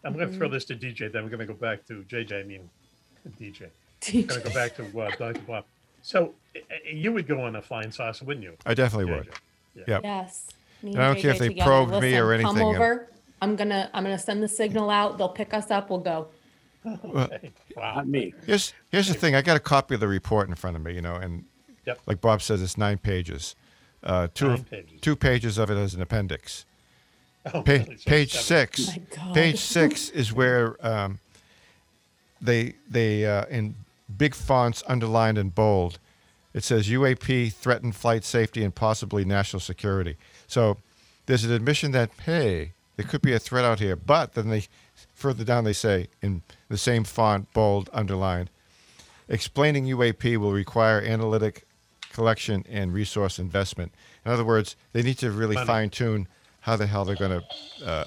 I'm going to throw Mhm. this to DJ. Then we're going to go back to JJ. I mean, DJ. I'm going to go back to uh, Dr. Bob. So uh, you would go on a flying saucer, wouldn't you? I definitely would. JJ? Yep. Yes. Me And I don't care if JJ they together. probed me or Listen, Come anything. over. I'm gonna I'm gonna send the signal out. They'll pick us up. We'll go. [LAUGHS] Okay. Wow. Not me. Here's here's the thing. I got a copy of the report in front of me, you know, and Yep. like Bob says, it's nine pages. Uh, two Nine of, pages. two pages of it as an appendix. [LAUGHS] Oh, Pa- really? So page seven. six. My God. Page six is where um, they they uh, in big fonts underlined and bold. It says UAP threatened flight safety and possibly national security. So there's an admission that hey, there could be a threat out here. But then they further down they say in the same font, bold, underlined, explaining UAP will require analytic collection and resource investment. In other words, they need to really fine tune how the hell they're going to uh,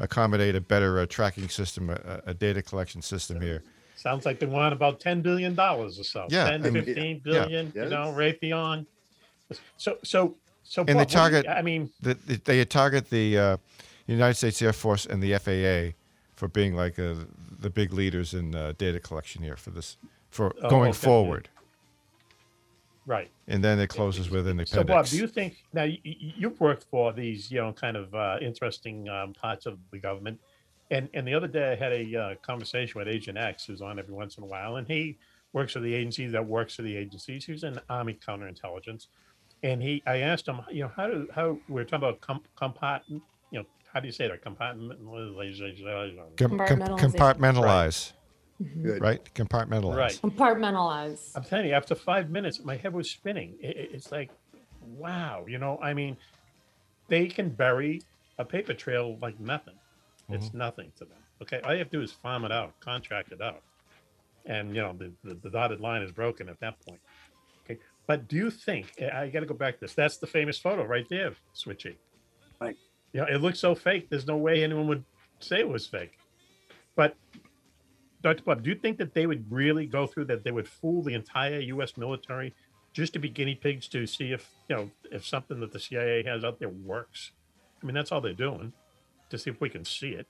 accommodate a better uh, tracking system, a, a data collection system here. Sounds like they want about $10 billion or so. Yeah, 10, I mean, 15 yeah. billion, you know, right beyond. So, so, so, And they Bob, what do you- target- I mean, The, the, they target the uh, United States Air Force and the FAA for being like uh, the big leaders in uh, data collection here for this for Oh, going okay. forward. Right. And then it closes with an appendix. So, Bob, do you think now you, you've worked for these, you know, kind of uh, interesting um, parts of the government, and and the other day I had a uh, conversation with Agent X, who's on every once in a while, and he works for the agency that works for the agencies. He's in Army counterintelligence, and he, I asked him, you know, how do how we're talking about com- compartment, you know, how do you say that compartmentalization? Com- com- compartmentalize, Mm-hmm. Good. right? Compartmentalize. Right. Compartmentalize. I'm telling you, after five minutes, my head was spinning. It, it- it's like, wow, you know, I mean, they can bury a paper trail like nothing. It's mm-hmm. nothing to them. Okay, all you have to do is farm it out, contract it out, and you know the, the, the dotted line is broken at that point. Okay, but do you think I got to go back to this? That's the famous photo right there, Switchy. Right. You know, it looks so fake. There's no way anyone would say it was fake. But Dr. Bob, do you think that they would really go through that? They would fool the entire U.S. military just to be guinea pigs to see if you know if something that the CIA has out there works. I mean, that's all they're doing to see if we can see it.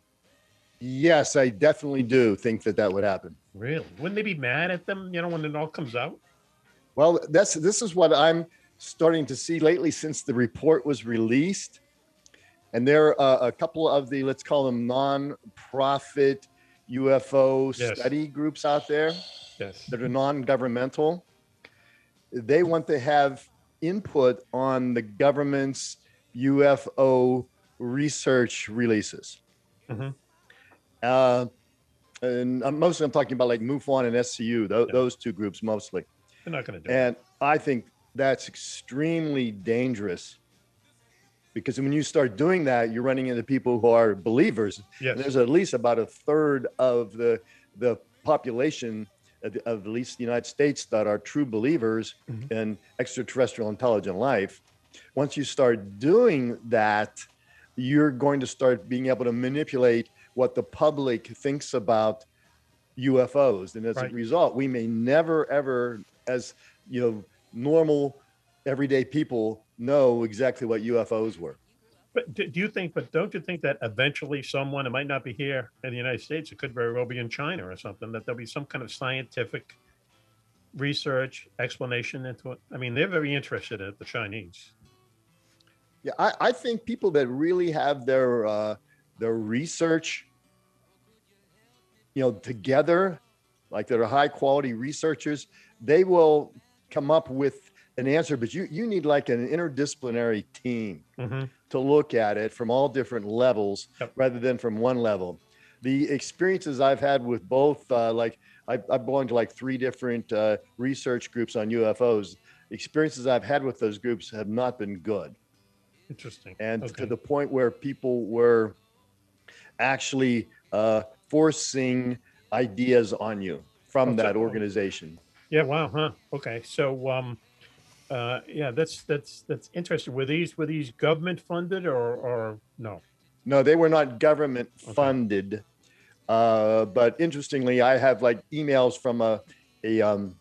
Yes, I definitely do think that that would happen. Really? Wouldn't they be mad at them? You know, when it all comes out. Well, that's this is what I'm starting to see lately since the report was released. And there are a couple of the let's call them non-profit UFO Yes. study groups out there Yes. that are non-governmental. They want to have input on the government's UFO research releases. Mhm. Uh, and I'm, mostly I'm talking about like MUFON and SCU, tho- Yeah. those two groups mostly. They're not going to do it. And I think that's extremely dangerous because when you start doing that, you're running into people who are believers. Yes. And there's at least about a third of the the population of, of at least the United States that are true believers Mhm. in extraterrestrial intelligent life. Once you start doing that, you're going to start being able to manipulate what the public thinks about UFOs. And as Right. a result, we may never ever, as you know, normal everyday people know exactly what UFOs were. But do, you think? But don't you think that eventually someone, it might not be here in the United States, it could very well be in China or something, that there'll be some kind of scientific research explanation into it. I mean, they're very interested in it, the Chinese. Yeah, I, I think people that really have their uh, their research, you know, together, like that are high quality researchers, they will come up with an answer. But you you need like an interdisciplinary team Mhm. to look at it from all different levels Yep. rather than from one level. The experiences I've had with both, uh, like I've, I belong to like three different uh, research groups on UFOs. Experiences I've had with those groups have not been good Interesting. and Okay. to the point where people were actually uh, forcing ideas on you from Oh, that organization. Yeah. Wow. Huh. Okay. So, um, uh, yeah, that's that's that's interesting. Were these were these government funded or or no? No, they were not government Okay. funded. Uh, but interestingly, I have like emails from a, a, um,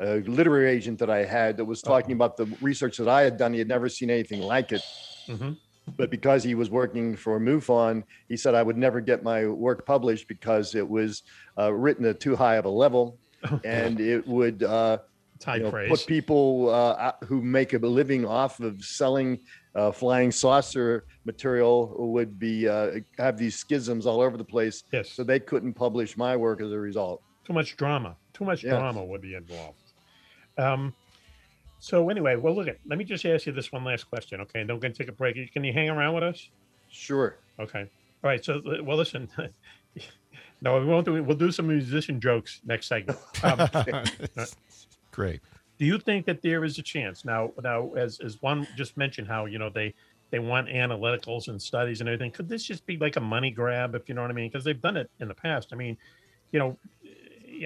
a literary agent that I had that was talking about the research that I had done. He had never seen anything like it. Mhm. But because he was working for MUFON, he said I would never get my work published because it was uh, written at too high of a level [LAUGHS] and it would uh, High you know, praise. put people uh, who make a living off of selling uh, flying saucer material would be uh, have these schisms all over the place. Yes. So they couldn't publish my work as a result. too much drama too much Yeah. drama would be involved um so anyway well look at let me just ask you this one last question okay and then we're going to take a break can you hang around with us Sure. okay all right so well listen [LAUGHS] no we won't do we'll do some musician jokes next segment [LAUGHS] um, Great. do you think that there is a chance? Now now as as one just mentioned how you know they they want analyticals and studies and everything. Could this just be like a money grab if you know what i mean? Because they've done it in the past. I mean you know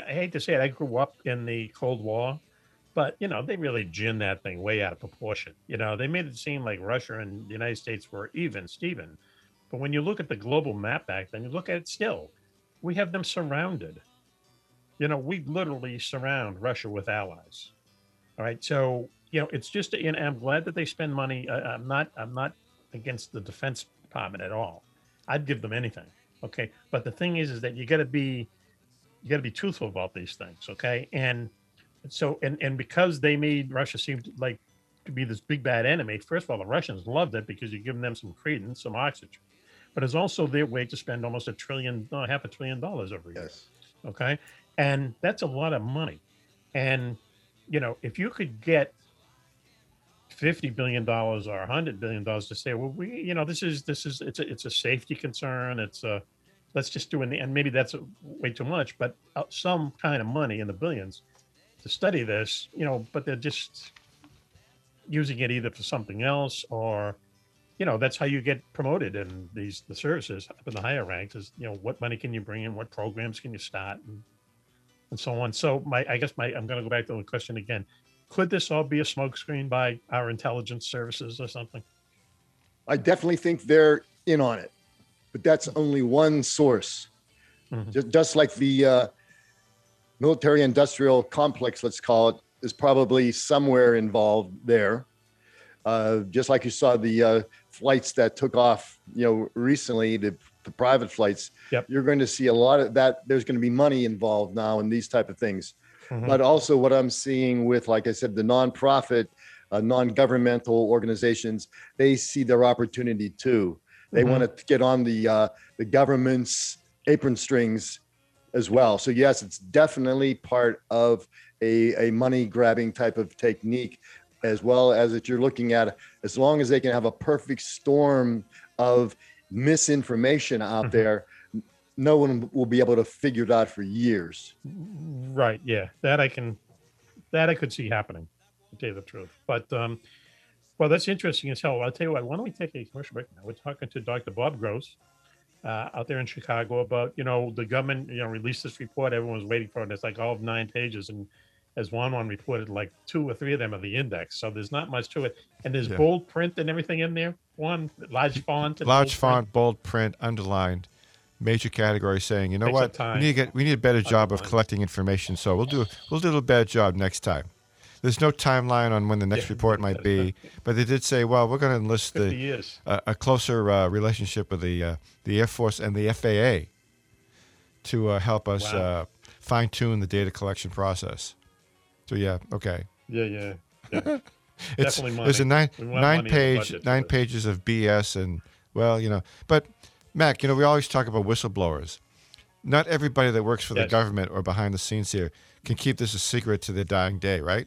i hate to say it i grew up in the cold war but you know they really gin that thing way out of proportion. You know they made it seem like russia and the united states were even steven. But when you look at the global map back then you look at it still. We have them surrounded you know we literally surround russia with allies all right. So, you know, it's just, and I'm glad that they spend money. I, I'm not, I'm not against the Defense Department at all. I'd give them anything. Okay. But the thing is, is that you got to be, you got to be truthful about these things. Okay. And so, and, and because they made Russia seem like to be this big bad enemy, first of all, the Russians loved it because you're giving them some credence, some oxygen. But it's also their way to spend almost a trillion, no, half a trillion dollars every year Yes. okay and that's a lot of money. And you know if you could get 50 billion dollars or 100 billion dollars to say well we you know this is this is it's a, it's a safety concern. It's a let's just do in the and maybe that's way too much but uh, some kind of money in the billions to study this you know but they're just using it either for something else or you know that's how you get promoted in these the services up in the higher ranks is you know what money can you bring in? What programs can you start? And, and so on so my i guess my i'm going to go back to the question again could this all be a smokescreen by our intelligence services or something I definitely think they're in on it, but that's only one source. Mhm. Just, just like the uh, military industrial complex, let's call it, is probably somewhere involved there. Uh, just like you saw the uh, flights that took off, you know, recently, the, the private flights. Yep. You're going to see a lot of that. There's going to be money involved now in these type of things. Mhm. But also, what I'm seeing with, like I said, the nonprofit, uh, non-governmental organizations, they see their opportunity too. They Mhm. want to get on the uh, the government's apron strings as well. So yes, it's definitely part of a, a money grabbing type of technique. as well as that you're looking at as long as they can have a perfect storm of misinformation out Mm-hmm. there no one will be able to figure it out for years Right. Yeah. That I can, that I could see happening, to tell you the truth. But, um, well, that's interesting as hell. I'll tell you what, why don't we take a commercial break now? We're talking to Dr. Bob Gross uh, out there in Chicago about, you know, the government, you know, released this report. Everyone's waiting for it. It's like all of nine pages. And as Juan one reported, like two or three of them are the index. So there's not much to it. And there's Yeah. bold print and everything in there. One large font. Large bold print. bold print, underlined, major category saying, you know Takes what, we need to get we need a better job of collecting information. So we'll do we'll do a little better job next time. There's no timeline on when the next Yeah. report might be, [LAUGHS] but they did say, well, we're going to enlist the a, a closer uh, relationship with the uh, the Air Force and the FAA to uh, help us Wow. uh, fine tune the data collection process. So yeah, okay. Yeah. Yeah. yeah. [LAUGHS] It's Definitely there's a nine nine money page nine pages of BS and well, you know, but Mac, you know, we always talk about whistleblowers. Not everybody that works for the government or behind the scenes here can keep this a secret to their dying day, right?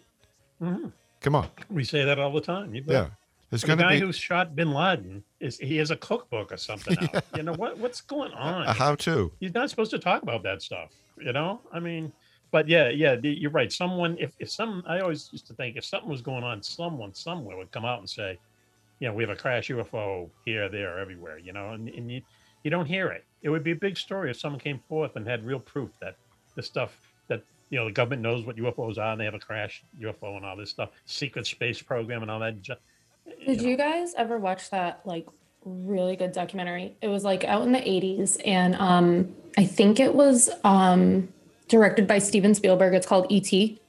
Mhm. Come on, We say that all the time. Yeah. There's the guy be who shot Bin Laden is he has a cookbook or something. [LAUGHS] Out. You know what what's going on? a how to. He's not supposed to talk about that stuff. You know, I mean, but yeah, yeah, the- you're right. Someone, if if some, I always used to think if something was going on, someone somewhere would come out and say, you know, we have a crash UFO here, there, everywhere. You know, and, and you you don't hear it. It would be a big story if someone came forth and had real proof that the stuff that you know the government knows what UFOs are and they have a crash UFO and all this stuff, secret space program and all that. ju- Did you guys ever watch that like really good documentary? It was like out in the 80s and um I think it was um directed by Steven Spielberg. It's called E.T.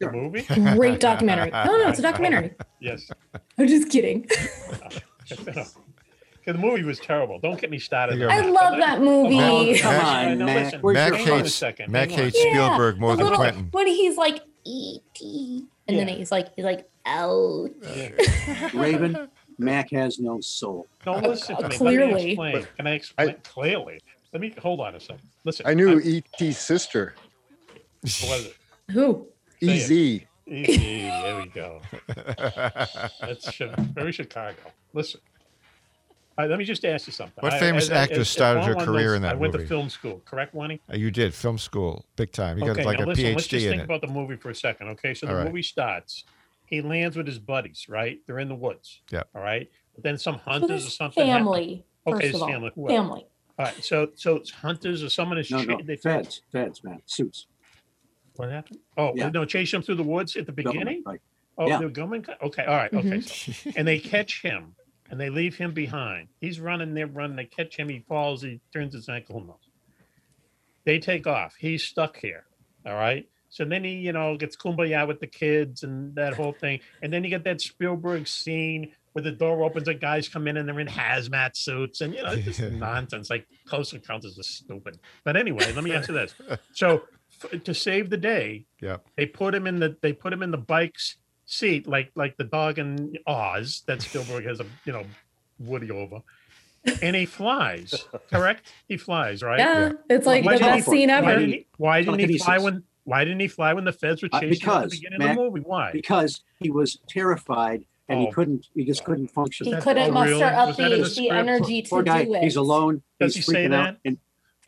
The movie? Great documentary. No, no, it's a documentary. Yes. I'm just kidding. [LAUGHS] The movie was terrible. Don't get me started. There you on go. I love that movie. Oh, come Mac- on, I Mac. listen, Mac your a hates second, Mac hang on. hates Spielberg more than little- Quentin. When he's like E.T. and then he's like he's like ouch. [LAUGHS] Raven, Mac has no soul. No, listen to me. Let me Clearly. explain. Can I explain clearly? Let me hold on a second. Listen. i knew I- et's sister what was it? [LAUGHS] Who? Say ez Easy, there we go. [LAUGHS] That's Chi- very Chicago. Listen. All right, let me just ask you something. What I- famous as- actor as- as started Juan her Juan career knows, in that movie? I went movie? to film school, correct, Wani? Uh, you did film school, big time. You okay, got like now a listen, let's PhD just in think it. about the movie for a second. Okay, so the All right. movie starts. He lands with his buddies, right? They're in the woods. Yep. All right. But then some So hunters or there's something. happen- family. Okay, first it's of all. family, whoever. Family. All right. So so it's hunters or someone is No, cha- no, they feds, feds, man, suits. What happened? Oh, Yeah. no, chase him through the woods at the Government, beginning. Right. Oh, Yeah. they're going. Okay, all right, okay. So, [LAUGHS] and they catch him, and they leave him behind. He's running, they're running. They catch him. He falls. He turns his ankle. Who knows? They take off. He's stuck here. All right. So then he, you know, gets kumbaya with the kids and that whole thing. And then you get that Spielberg scene where the door opens and guys come in and they're in hazmat suits and you know it's just [LAUGHS] nonsense. Like Close Encounters is stupid. But anyway, let me answer this. So f- to save the day, yeah, they put him in the they put him in the bike's seat like like the dog in Oz that Spielberg has a you know Woody over, and he flies. Correct? He flies, right? Yeah, it's like Why the best he- scene Why ever. didn't he, why didn't he fly when Why didn't he fly when the feds were Uh, chasing him at the beginning Mac, of the movie? Why? Because he was terrified and Oh. he couldn't, he just couldn't function. He That's couldn't all real? muster up Was that in the, the the script? energy to Poor guy, do it. he's alone. Does he's he say freaking out. that? And,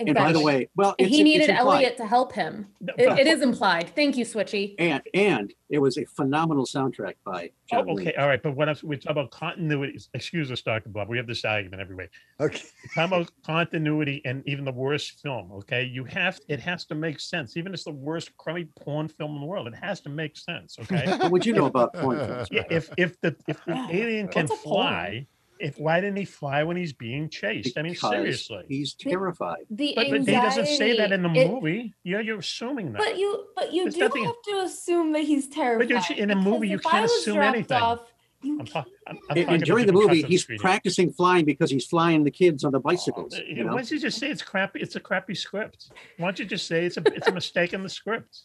and by the way, well, it's, he it's needed implied. Elliot to help him. It, it is implied. Thank you, Switchy. And and it was a phenomenal soundtrack by Oh, John okay, all right. But what else? We talk about continuity. Excuse us, Doctor Bob. We have this argument every week. okay talk about continuity and even the worst film okay you have it has to make sense even if it's the worst crummy porn film in the world it has to make sense okay [LAUGHS] What would you know about porn films? yeah, if if the if the alien can fly. porn? Fly if why didn't he fly when he's being chased i mean Because seriously He's terrified. The but, but he doesn't say that in the it- movie yeah you're assuming that But you, but you There's do nothing- have to assume that he's terrified. you- in a movie, you can't assume anything. Off, I'm, ta- I'm, I'm And, talking and during the movie, he's screen practicing flying because he's flying the kids on the bicycles. Uh, You know? Why don't you just say it's crappy? It's a crappy script. Why don't you just say it's a it's a mistake in the script?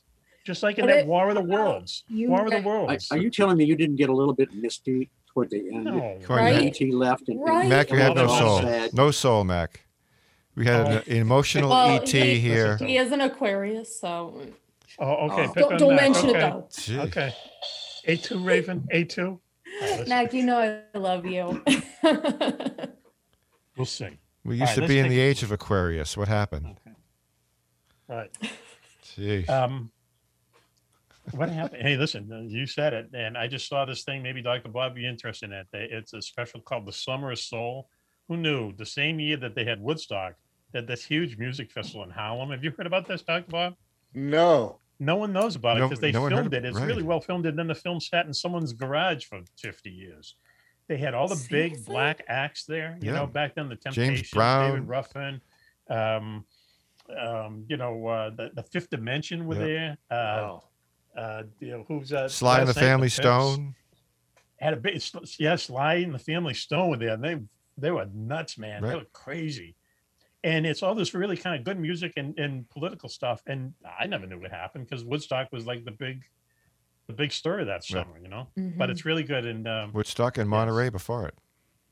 Just like in But that it- War of the Worlds. You- War of the I- Are, Worlds. are you telling me you didn't get a little bit misty toward the end? No. Right? Mac. ET left and, and Right. Mac, you had no soul. sad. No soul, Mac. We had an emotional Well, ET he- here. He is an Aquarius, so Oh, okay. Oh. don't, on don't mention okay. it though. Gee. Okay. A2 Raven, A2. Mac, you know I love you. [LAUGHS] We'll see. We used right, to be in the age of Aquarius. What happened? Right. Gee. Um, what happened? Hey, listen, uh, you said it, and I just saw this thing. Maybe Dr. Bob be interested in it. They- It's a special called the Summer of Soul. Who knew? The same year that they had Woodstock, that this huge music festival in Harlem. Have you heard about this, Dr. Bob? No. No one knows about it No- because they no filmed of- it. It's right. really well filmed, and then the film sat in someone's garage for 50 years. They had all the big black acts there. You Yeah. know, back then the James Temptations, Brown. David Ruffin, um, um, you know, uh, the, the Fifth Dimension were Yeah. there. Uh, uh, you know, who's uh, Sly and the Family Pips Stone. Had a big, yeah, Sly and the Family Stone were there. And they they were nuts, man. They were crazy. And it's all this really kind of good music and, and political stuff. And I never knew what happened because Woodstock was like the big, the big story that Right. summer, you know. Mm-hmm. But it's really good. And um, Woodstock and Monterey before it.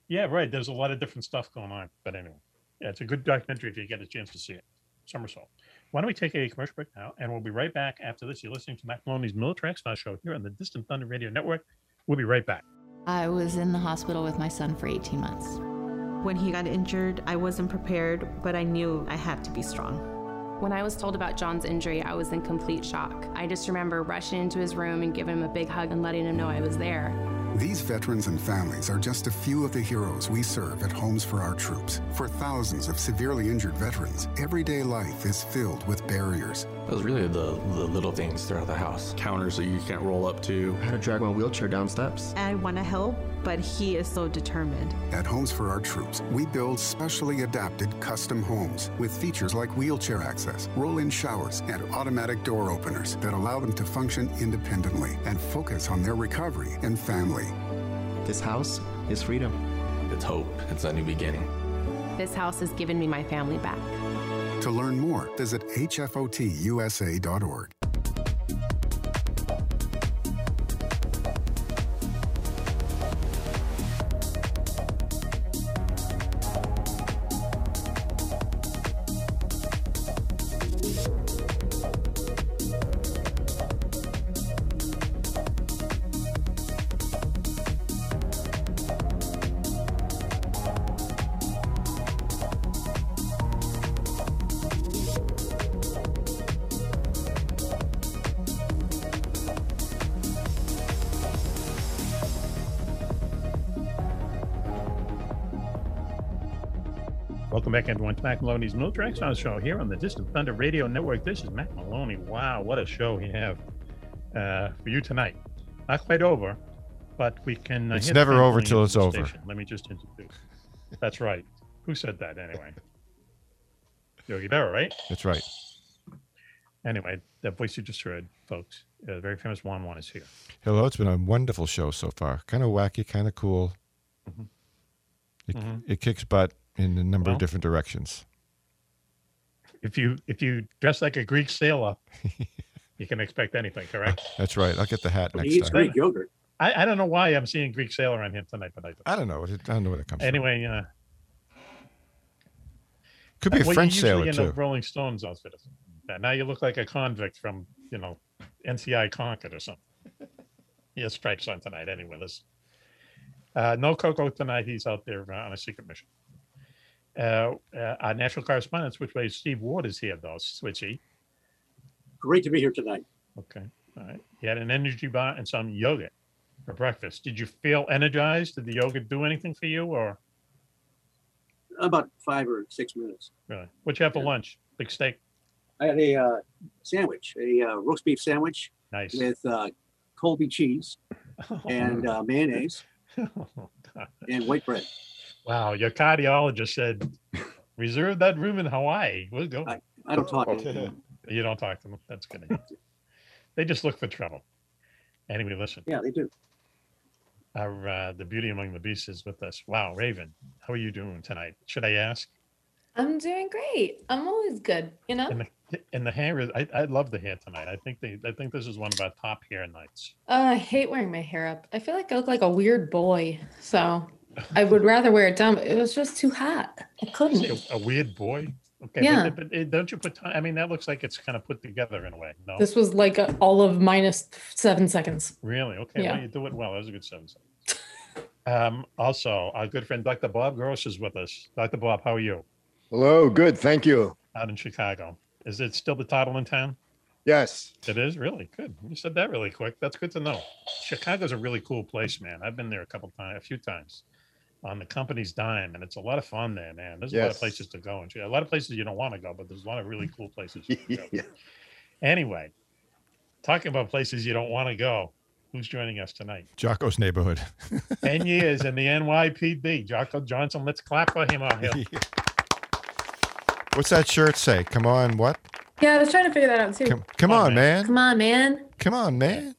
yeah, right. There's a lot of different stuff going on. But anyway, yeah, it's a good documentary if you get a chance to see it. Somersault. Why don't we take a commercial break now? And we'll be right back after this. You're listening to Mac Maloney's Military Expo Show here on the Distant Thunder Radio Network. We'll be right back. I was in the hospital with my son for 18 months. When he got injured, I wasn't prepared, but I knew I had to be strong. When I was told about John's injury, I was in complete shock. I just remember rushing into his room and giving him a big hug and letting him know I was there. These veterans and families are just a few of the heroes we serve at Homes for Our Troops. For thousands of severely injured veterans, everyday life is filled with barriers. It was really the, the little things throughout the house. Counters that you can't roll up to. How to drag my wheelchair down steps. I want to help, but he is so determined. At Homes for Our Troops, we build specially adapted custom homes with features like wheelchair access, roll in showers, and automatic door openers that allow them to function independently and focus on their recovery and family. This house is freedom. It's hope. It's a new beginning. This house has given me my family back. To learn more, visit hfotusa.org. Welcome back, everyone, to Mac Maloney's Military X File Show here on the Distant Thunder Radio Network. This is Mac Maloney. Wow, what a show we have uh, for you tonight. Not quite over, but we can. Uh, It's never over till it's over. station. Let me just introduce. That's right. Who said that anyway? Yogi Berra, right? That's right. Anyway, that voice you just heard, folks, uh, very famous Juan Juan is here. Hello, it's been a wonderful show so far. Kind of wacky, kind of cool. It, Mhm. it kicks butt in a number Well. of different directions. If you if you dress like a Greek sailor, [LAUGHS] you can expect anything, correct? That's right. I'll get the hat next he eats time. Greek yogurt. I, I don't know why I'm seeing Greek sailor on him tonight, but I do. I don't know. I don't know where it comes from. Anyway, uh, Could be a well, French you sailor end too. up Rolling Stones outfit. or that. Now you look like a convict from you know MCI Concord or something. he has stripes on tonight. Anyway, this uh, no Coco tonight. He's out there uh, on a secret mission. Uh, uh, our national correspondent, which way Steve Ward is here though, Switchy. Great to be here tonight. Okay, all right. He had an energy bar and some yogurt for breakfast. Did you feel energized? Did the yogurt do anything for you, or About five or six minutes. really? What'd you have for lunch? Big steak. I had a uh, sandwich, a uh, roast beef sandwich Nice. with uh, Colby cheese [LAUGHS] and uh, [LAUGHS] mayonnaise Oh, and white bread. Wow, your cardiologist said, reserve that room in Hawaii. We'll go. I, I don't talk to them. [LAUGHS] You don't talk to them. That's good. they just look for trouble. Anyway, listen. Yeah, they do. Our uh, the beauty among the beasts is with us. Wow, Raven, how are you doing tonight? Should I ask? I'm doing great. I'm always good, you know? And the and the hair is. I, I love the hair tonight. I think they. I think this is one of our top hair nights. Uh, I hate wearing my hair up. I feel like I look like a weird boy. So I would rather wear it down, but it was just too hot. I couldn't. A, a weird boy. Okay, Yeah. but, but it- don't you put time? I mean, that looks like it's kind of put together in a way. No, This was like a, all of minus seven seconds. really okay. Yeah. Well, you do it well. That was a good seven seconds. Um, also, our good friend Dr. Bob Gross is with us. Dr. Bob, how are you? Hello, good, thank you. Out in Chicago. Is it still the title in town? Yes. It is really good. You said that really quick. That's good to know. Chicago's a really cool place, man. I've been there a couple times, a few times, on the company's dime, and it's a lot of fun there, man. There's a lot of places to go, and a lot of places you don't want to go, but there's a lot of really cool places. you can go. [LAUGHS] Anyway, talking about places you don't want to go. Who's joining us tonight? Jocko's neighborhood. [LAUGHS] 10 years in the NYPD. Jocko Johnson. Let's clap for him out here. [LAUGHS] What's that shirt say? Come on, what? Yeah, I was trying to figure that out too. Come, come on, man. Come on, man. Come on, man.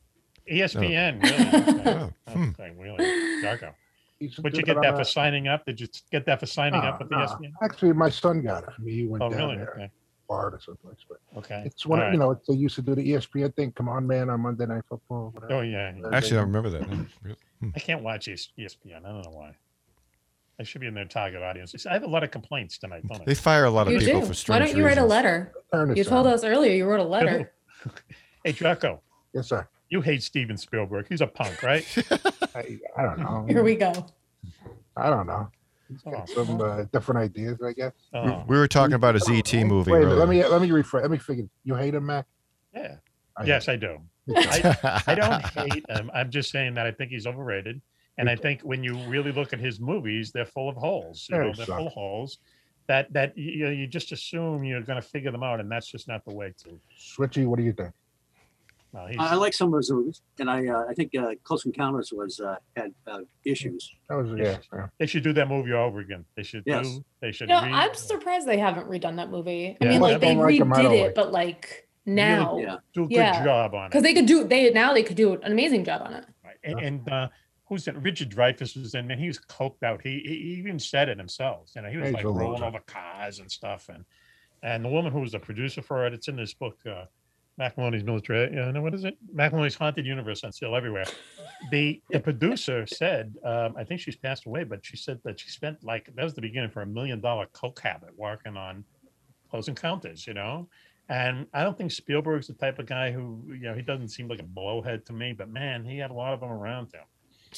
ESPN, really. Oh, hmm. Really. Jocko. He's Would you get that on for signing up? Did you get that for signing No, up ah, with E no. ESPN? Actually, my son got it for me. He went Oh, down really? there, Okay. Florida someplace. But Okay. it's one, All of you know, they used to do the ESPN thing. Come on, man, on Monday Night Football. Whatever. Oh, yeah. Actually, I remember that. no. Really? Hmm. I can't watch ES- ESPN. I don't know why. I should be in their target audience. I have a lot of complaints tonight, don't I? They fire a lot of You people do. for Why strange don't you write a reasons. letter? Turn You this told on. us earlier you wrote a letter. [LAUGHS] Hey, Jocko. Yes, sir. You hate Steven Spielberg. He's a punk, right? [LAUGHS] I, I don't know. Here we go. I don't know. He's Oh. got some uh, different ideas, I guess. We, we were talking about a ZT movie. Wait, a let me let me rephrase. Let me figure. You hate him, Mac? Yeah. I yes, I do. [LAUGHS] I, I don't hate him. I'm just saying that I think he's overrated. And I think when you really look at his movies, they're full of holes. You know, they they're full of holes that that you, know, you just assume you're going to figure them out, and that's just not the way to. Switchy, what do you think? No, I I like some of his movies, and I uh, I think uh, Close Encounters was uh, had uh, issues. That was yeah. yeah. they should do that movie over again. They should Yes. do. They should. No, re- I'm surprised they haven't redone that movie. I mean, Well, like they don't like 'em, I redid don't it, like but like now, Yeah. do a good yeah. job on it. because they could do they now they could do an amazing job on it. and, and uh, who's in Richard Dreyfuss was in, man, he was coked out. He, he he even said it himself. You know, he was He's like a rolling loser. over cars and stuff. And and the woman who was the producer for it, it's in this book, uh, Mac Maloney's Military. You know, what is it? Mac Maloney's Haunted Universe on sale everywhere. The the producer said, um, I think she's passed away, but she said that she spent like that was the beginning for a million dollar coke habit working on Close Encounters. You know. And I don't think Spielberg's the type of guy who, you know, he doesn't seem like a blowhead to me, but man, he had a lot of them around him.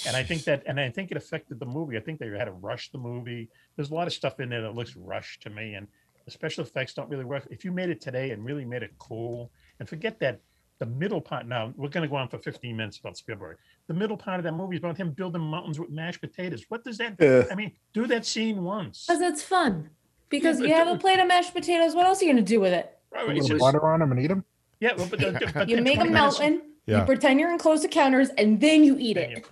And I think that, and I think it affected the movie. I think they had to rush the movie. There's a lot of stuff in there that looks rushed to me, and the special effects don't really work. If you made it today and really made it cool, and forget that the middle part. Now we're going to go on for 15 minutes about Spielberg. The middle part of that movie is about him building mountains with mashed potatoes. What does that? Yeah. I mean, do that scene once. Because it's fun. Because but you have a plate of mashed potatoes. What else are you gonna do with it? Right, Put a it's just- butter on him and eat him. yeah, but, but, but You make a 20 mountain. Yeah. You pretend you're in close encounters, and then you eat it.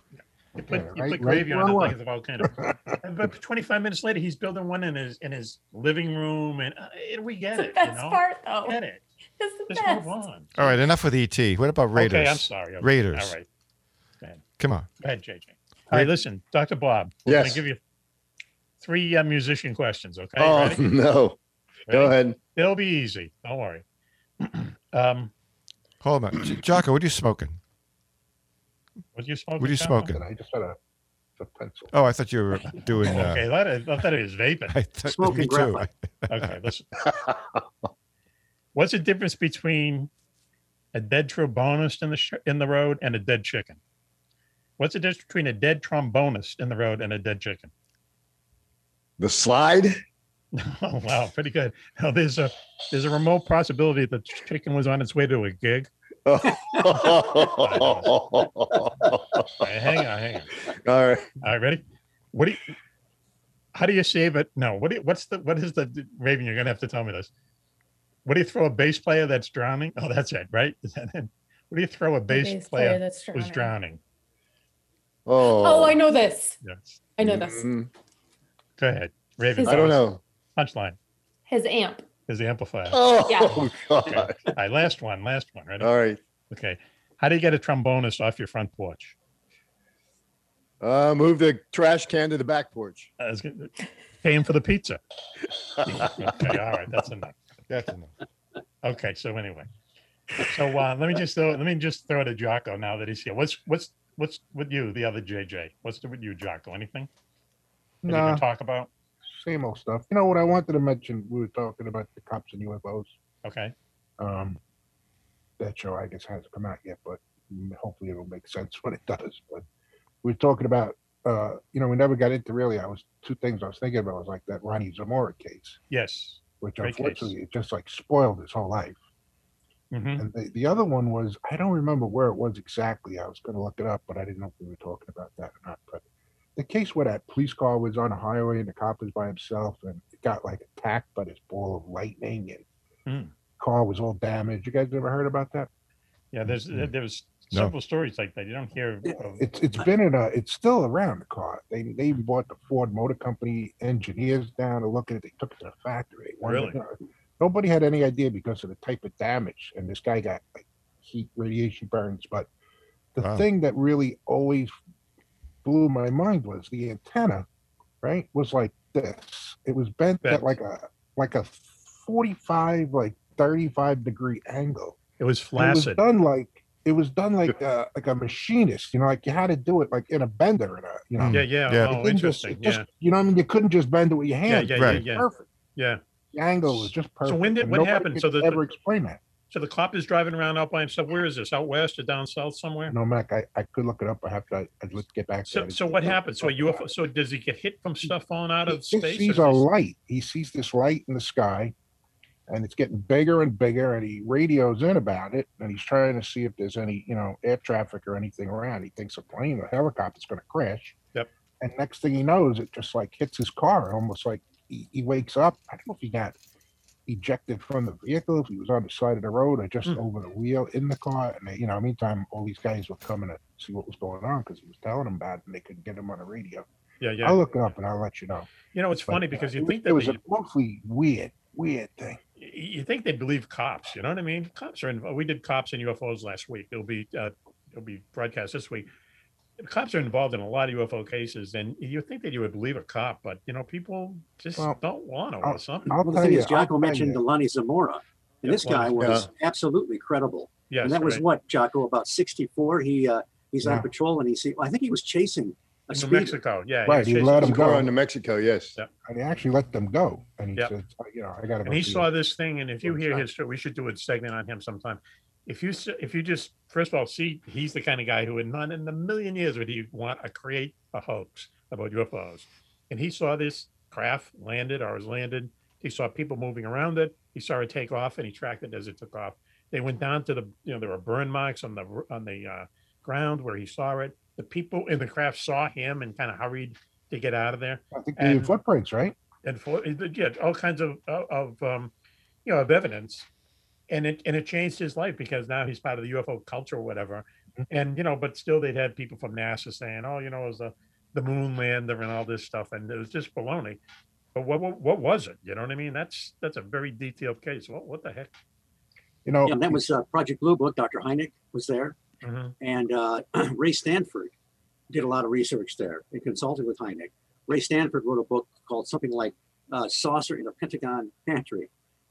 You put, Yeah, you right- put right gravy on where it I like want. it's a volcano. But 25 minutes later, he's building one in his in his living room, and uh, it- we get It's the it. best you know? part, though. Get it. It's the Just best. move on. All right, enough with ET. What about Raiders? Okay, I'm sorry. Okay, Raiders. All right. Go ahead. Come on. Go ahead, JJ. All right, listen, Dr. Bob. We're Yes. going to give you three uh, musician questions. Okay. Oh Ready? [LAUGHS] no. Go ahead. They'll be easy. Don't worry. [CLEARS THROAT] um, Hold on. J- Jocko, what are you smoking? what are you smoking? What are you John? smoking? I just had a, a pencil. Oh, I thought you were doing. Uh, Okay, that is, I thought it was [LAUGHS] vaping. I thought, Smoking me too. graphite. Okay, listen. [LAUGHS] What's the difference between a dead trombonist in the sh- in the road and a dead chicken? What's the difference between a dead trombonist in the road and a dead chicken? The slide. [LAUGHS] Oh wow, pretty good. Now there's a there's a remote possibility that the chicken was on its way to a gig. [LAUGHS] Oh. Right, hang on, hang on. All right. All right, ready? What do you? How do you save it? No. What do you, What's the? What is the Raven? You're gonna have to tell me this. What do you throw a bass player that's drowning? Oh, that's it, right? Is that it? What do you throw a bass, bass player, player that's who's drowning? Oh. Oh, I know this. Yes. I know this. Mm, Go ahead, Raven. His- I don't know. Punchline His amp. His amplifier. Oh Yeah. [LAUGHS] Okay. God. All right, last one. Last one. Ready? All right. Okay. How do you get a trombonist off your front porch? Uh, move the trash can to the back porch. I paying for the pizza. [LAUGHS] okay. All right. That's enough. That's enough. Okay, so anyway, so uh, let me just throw let me just throw to Jocko now that he's here. What's what's what's with you, the other JJ? What's with you, Jocko? Anything? That you No, can talk about? same old stuff. You know what I wanted to mention? We were talking about the cops and UFOs. Okay. Um, that show I guess hasn't come out yet, but hopefully it'll make sense [LAUGHS] when it does. But we were talking about, uh, you know, we never got into really. I was two things I was thinking about was like that Lonnie Zamora case, Yes. Which Great case. unfortunately it just like spoiled his whole life. Mhm. And the, the other one was I don't remember where it was exactly. I was going to look it up, but I didn't know if we were talking about that or not. But the case where that police car was on a highway and the cop was by himself and it got like attacked by this ball of lightning and Hmm. car was all damaged. You guys ever heard about that? Yeah, there's there's No. several stories like that. You don't hear. Of, It's it's been in a it's still around the car. They they even bought the Ford Motor Company engineers down to look at it. They took it to the factory. Really? you Nobody had any idea because of the type of damage, and this guy got like heat radiation burns. But the Wow. thing that really always blew my mind was the antenna, right? Was like this. It was bent Bent. at like a like a forty five like thirty five degree angle. it was And It was done like it was done like a, like a machinist, you know, like you had to do it like in a bender, in a you know. Mm. Yeah, yeah. Yeah. Oh, You couldn't just- interesting. just- yeah. you know, what I mean, you couldn't just bend it with your Yeah, hand. yeah, Right. yeah, yeah. Perfect. Yeah. The angle was just perfect. So when did- what happened? could So the- ever the- explain that. So the cop is driving around out by himself. Where is this? Out west or down south somewhere? No, Mac, I, I could look it up. I have to. I'd let's get back to So, that. so what happened? So a UFO. So does he get hit from stuff falling out of space? he sees a is light. He sees this light in the sky, and it's getting bigger and bigger. And he radios in about it, and he's trying to see if there's any, you know, air traffic or anything around. He thinks a plane or helicopter's going to crash. Yep. And next thing he knows, it just like hits his car, almost like he, he wakes up. I don't know if he got ejected from the vehicle, if he was on the side of the road, or just Hmm. over the wheel in the car. And they, you know, meantime, all these guys were coming to see what was going on because he was telling them about it, and they couldn't get him on the radio. Yeah, yeah. I'll look it up and I'll let you know. You know, it's But, funny uh, because it you was- think it that was the, a awfully weird, weird thing. You think they believe cops. You know what I mean? Cops are. involved. we did cops and UFOs last week. It'll be uh, it'll be broadcast this week. The cops are involved in a lot of UFO cases, and you think that you would believe a cop, but you know, people just Well, don't want to I'll- or something. I'll Well, the thing you, is, I'll Jocko mentioned you. Delaney Zamora, and Yeah, this guy well, was absolutely credible. Yes, and that was right. what Jocko about sixty-four. He uh, he's on patrol, and he see. I think he was chasing a In New speeder. Mexico, yeah. Right, was he chasing let him some- go. Car in New Mexico, yes. And he actually let them go. And he Yep. said, you know, I got to and he saw this thing and if you hear his story we should do a segment on him sometime if you s- if you just first of all see he's the kind of guy who would not in a million years would he want to create a hoax about ufos and he saw this craft landed or was landed he saw people moving around it he saw it take off and he tracked it as it took off they went down to the you know there were burn marks on the r- on the uh, ground where he saw it the people in the craft saw him and kind of hurried to get out of there I think the and- footprints, right? and for yeah, all kinds of of- of um, you know of evidence, and it and it changed his life because now he's part of the UFO culture or whatever, and you know, but still they'd had people from NASA saying, oh, you know, it was the the moon lander and all this stuff, and it was just baloney. But what what, what was it? You know what I mean? That's that's a very detailed case. What what the heck? You know, Yeah, and that was uh, Project Blue Book. Dr. Hynek was there, Mhm. and uh, [CLEARS THROAT] Ray Stanford did a lot of research there and consulted with Hynek. Ray Stanford wrote a book called something like uh, "Saucer in a Pentagon Pantry,"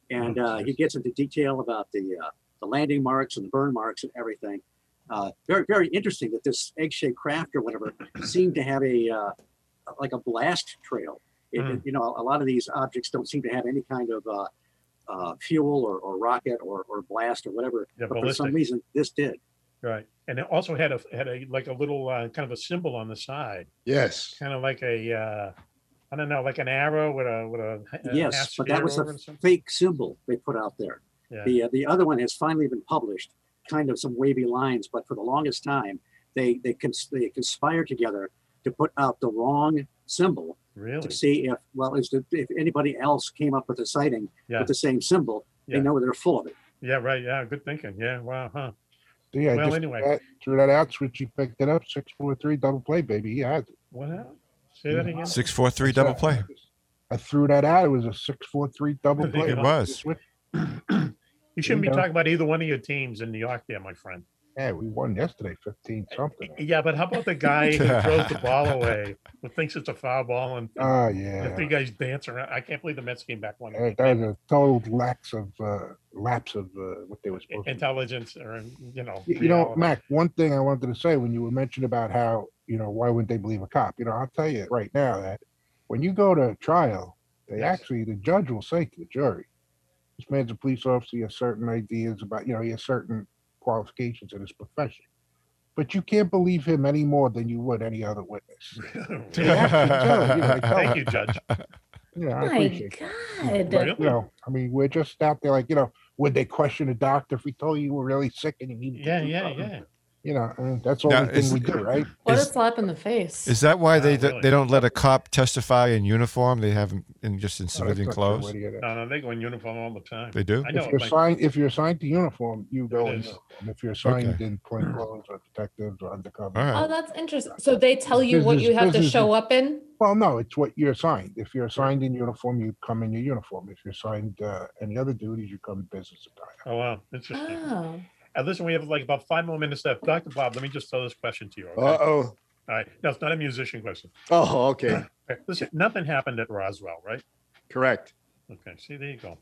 and uh, he gets into detail about the uh, the landing marks and the burn marks and everything. Uh, very very interesting that this egg-shaped craft or whatever [LAUGHS] seemed to have a uh, like a blast trail. It, it- you know, a lot of these objects don't seem to have any kind of uh, uh, fuel or, or rocket or, or blast or whatever. Yeah, but for some reason, this did. Right, and it also had a had a like a little uh, kind of a symbol on the side, Yes. kind of like a uh, I don't know, like an arrow with a with a, a yes, but that was a it or something? fake symbol they put out there. Yeah. The uh, the other one has finally been published, kind of some wavy lines, but for the longest time, they they cons- they conspired together to put out the wrong symbol Really? to see if well is the, if anybody else came up with a sighting Yeah. with the same symbol, Yeah. they know they're full of it. Yeah, right. Yeah, good thinking. Yeah, wow, huh? So yeah, Well, just anyway. that, threw that out. Switchy picked it up. Six four three double play, baby. He has it. What happened? Say that again. Six four three double play. I threw that out. It was a six four three double [LAUGHS] play. It was. [CLEARS THROAT] You shouldn't be know. talking about either one of your teams in New York, there, my friend. Yeah, we won yesterday, fifteen something. [LAUGHS] Yeah, but how about the guy who [LAUGHS] throws the ball away, who thinks it's a foul ball, and Oh the yeah. three guys dance around? I can't believe the Mets came back one. That that was a total lapse of uh, lapse of uh, what they were supposed to. Intelligence, or you know, You, you know. Mac. One thing I wanted to say when you were mentioning about how you know why wouldn't they believe a cop? You know, I'll tell you right now that when you go to trial They Yes. actually, the judge will say to the jury, this man's a police officer, he has certain ideas about, you know, he has certain qualifications in his profession. But you can't believe him any more than you would any other witness. [LAUGHS] They actually tell, you know, they tell Thank you, Judge. Yeah, I My appreciate that. God. But, you know, I mean, we're just out there like, you know, would they question a doctor if we told you you were really sick and you needed to Yeah, do yeah, something? yeah. You know, I mean, that's the Now, only thing is- we do, right? What a slap in the face. Is that why they Oh, really? they don't let a cop testify in uniform? They have him in just in civilian not true. clothes. Where do you get that? No, no, they go in uniform all the time. They do? I know. If you're my- signed, if you're assigned to uniform, you go in is. uniform. If you're assigned Okay. in plain clothes or detectives or undercover. All Oh, that's interesting. So they tell you what you have to show up in? Well, no, it's what you're assigned. If you're assigned in uniform, you come in your uniform. If you're assigned uh, any other duties, you come in business attire. Oh, wow. Interesting. Oh. Uh, listen, we have like about five more minutes left. Dr. Bob, let me just throw this question to you. okay? Uh oh. All right. No, it's not a musician question. Oh, okay. Okay, Listen, nothing happened at Roswell, right? Correct. Okay. See, there you go.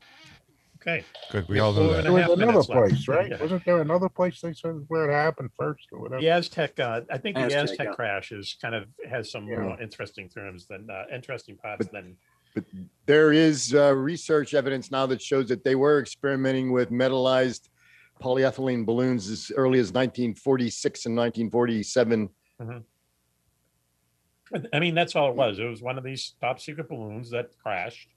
Okay. Good. We all know that. and a There was another minutes left. place, right? Yeah. Wasn't there another place they said where it happened first or whatever? The Aztec, uh, I think the Aztec, Aztec yeah. crash is kind of has some Yeah. more interesting terms than uh, interesting parts than But there is uh, research evidence now that shows that they were experimenting with metallized polyethylene balloons as early as 1946 and 1947. Mm-hmm. I mean, that's all it was. It was one of these top secret balloons that crashed,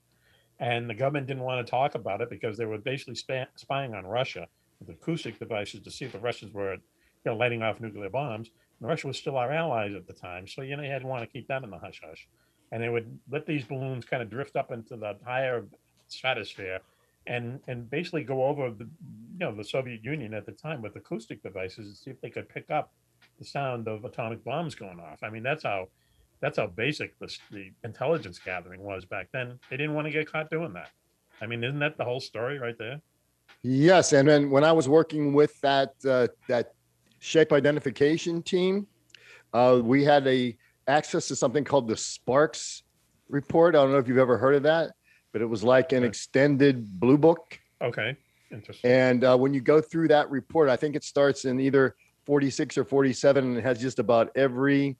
and the government didn't want to talk about it because they were basically spa- spying on Russia with acoustic devices to see if the Russians were, you know, lighting off nuclear bombs. And Russia was still our allies at the time, so you know, you had to want to keep them in the hush hush. And they would let these balloons kind of drift up into the higher stratosphere, and and basically go over the, you know, the Soviet Union at the time with acoustic devices and see if they could pick up the sound of atomic bombs going off. I mean, that's how that's how basic the, the intelligence gathering was back then. They didn't want to get caught doing that. I mean, isn't that the whole story right there? Yes, and then when I was working with that uh, that shape identification team, uh, we had a access to something called the Sparks report. I don't know if you've ever heard of that, but it was like an extended blue book. Okay, interesting. And uh, when you go through that report, I think it starts in either 46 or 47, and it has just about every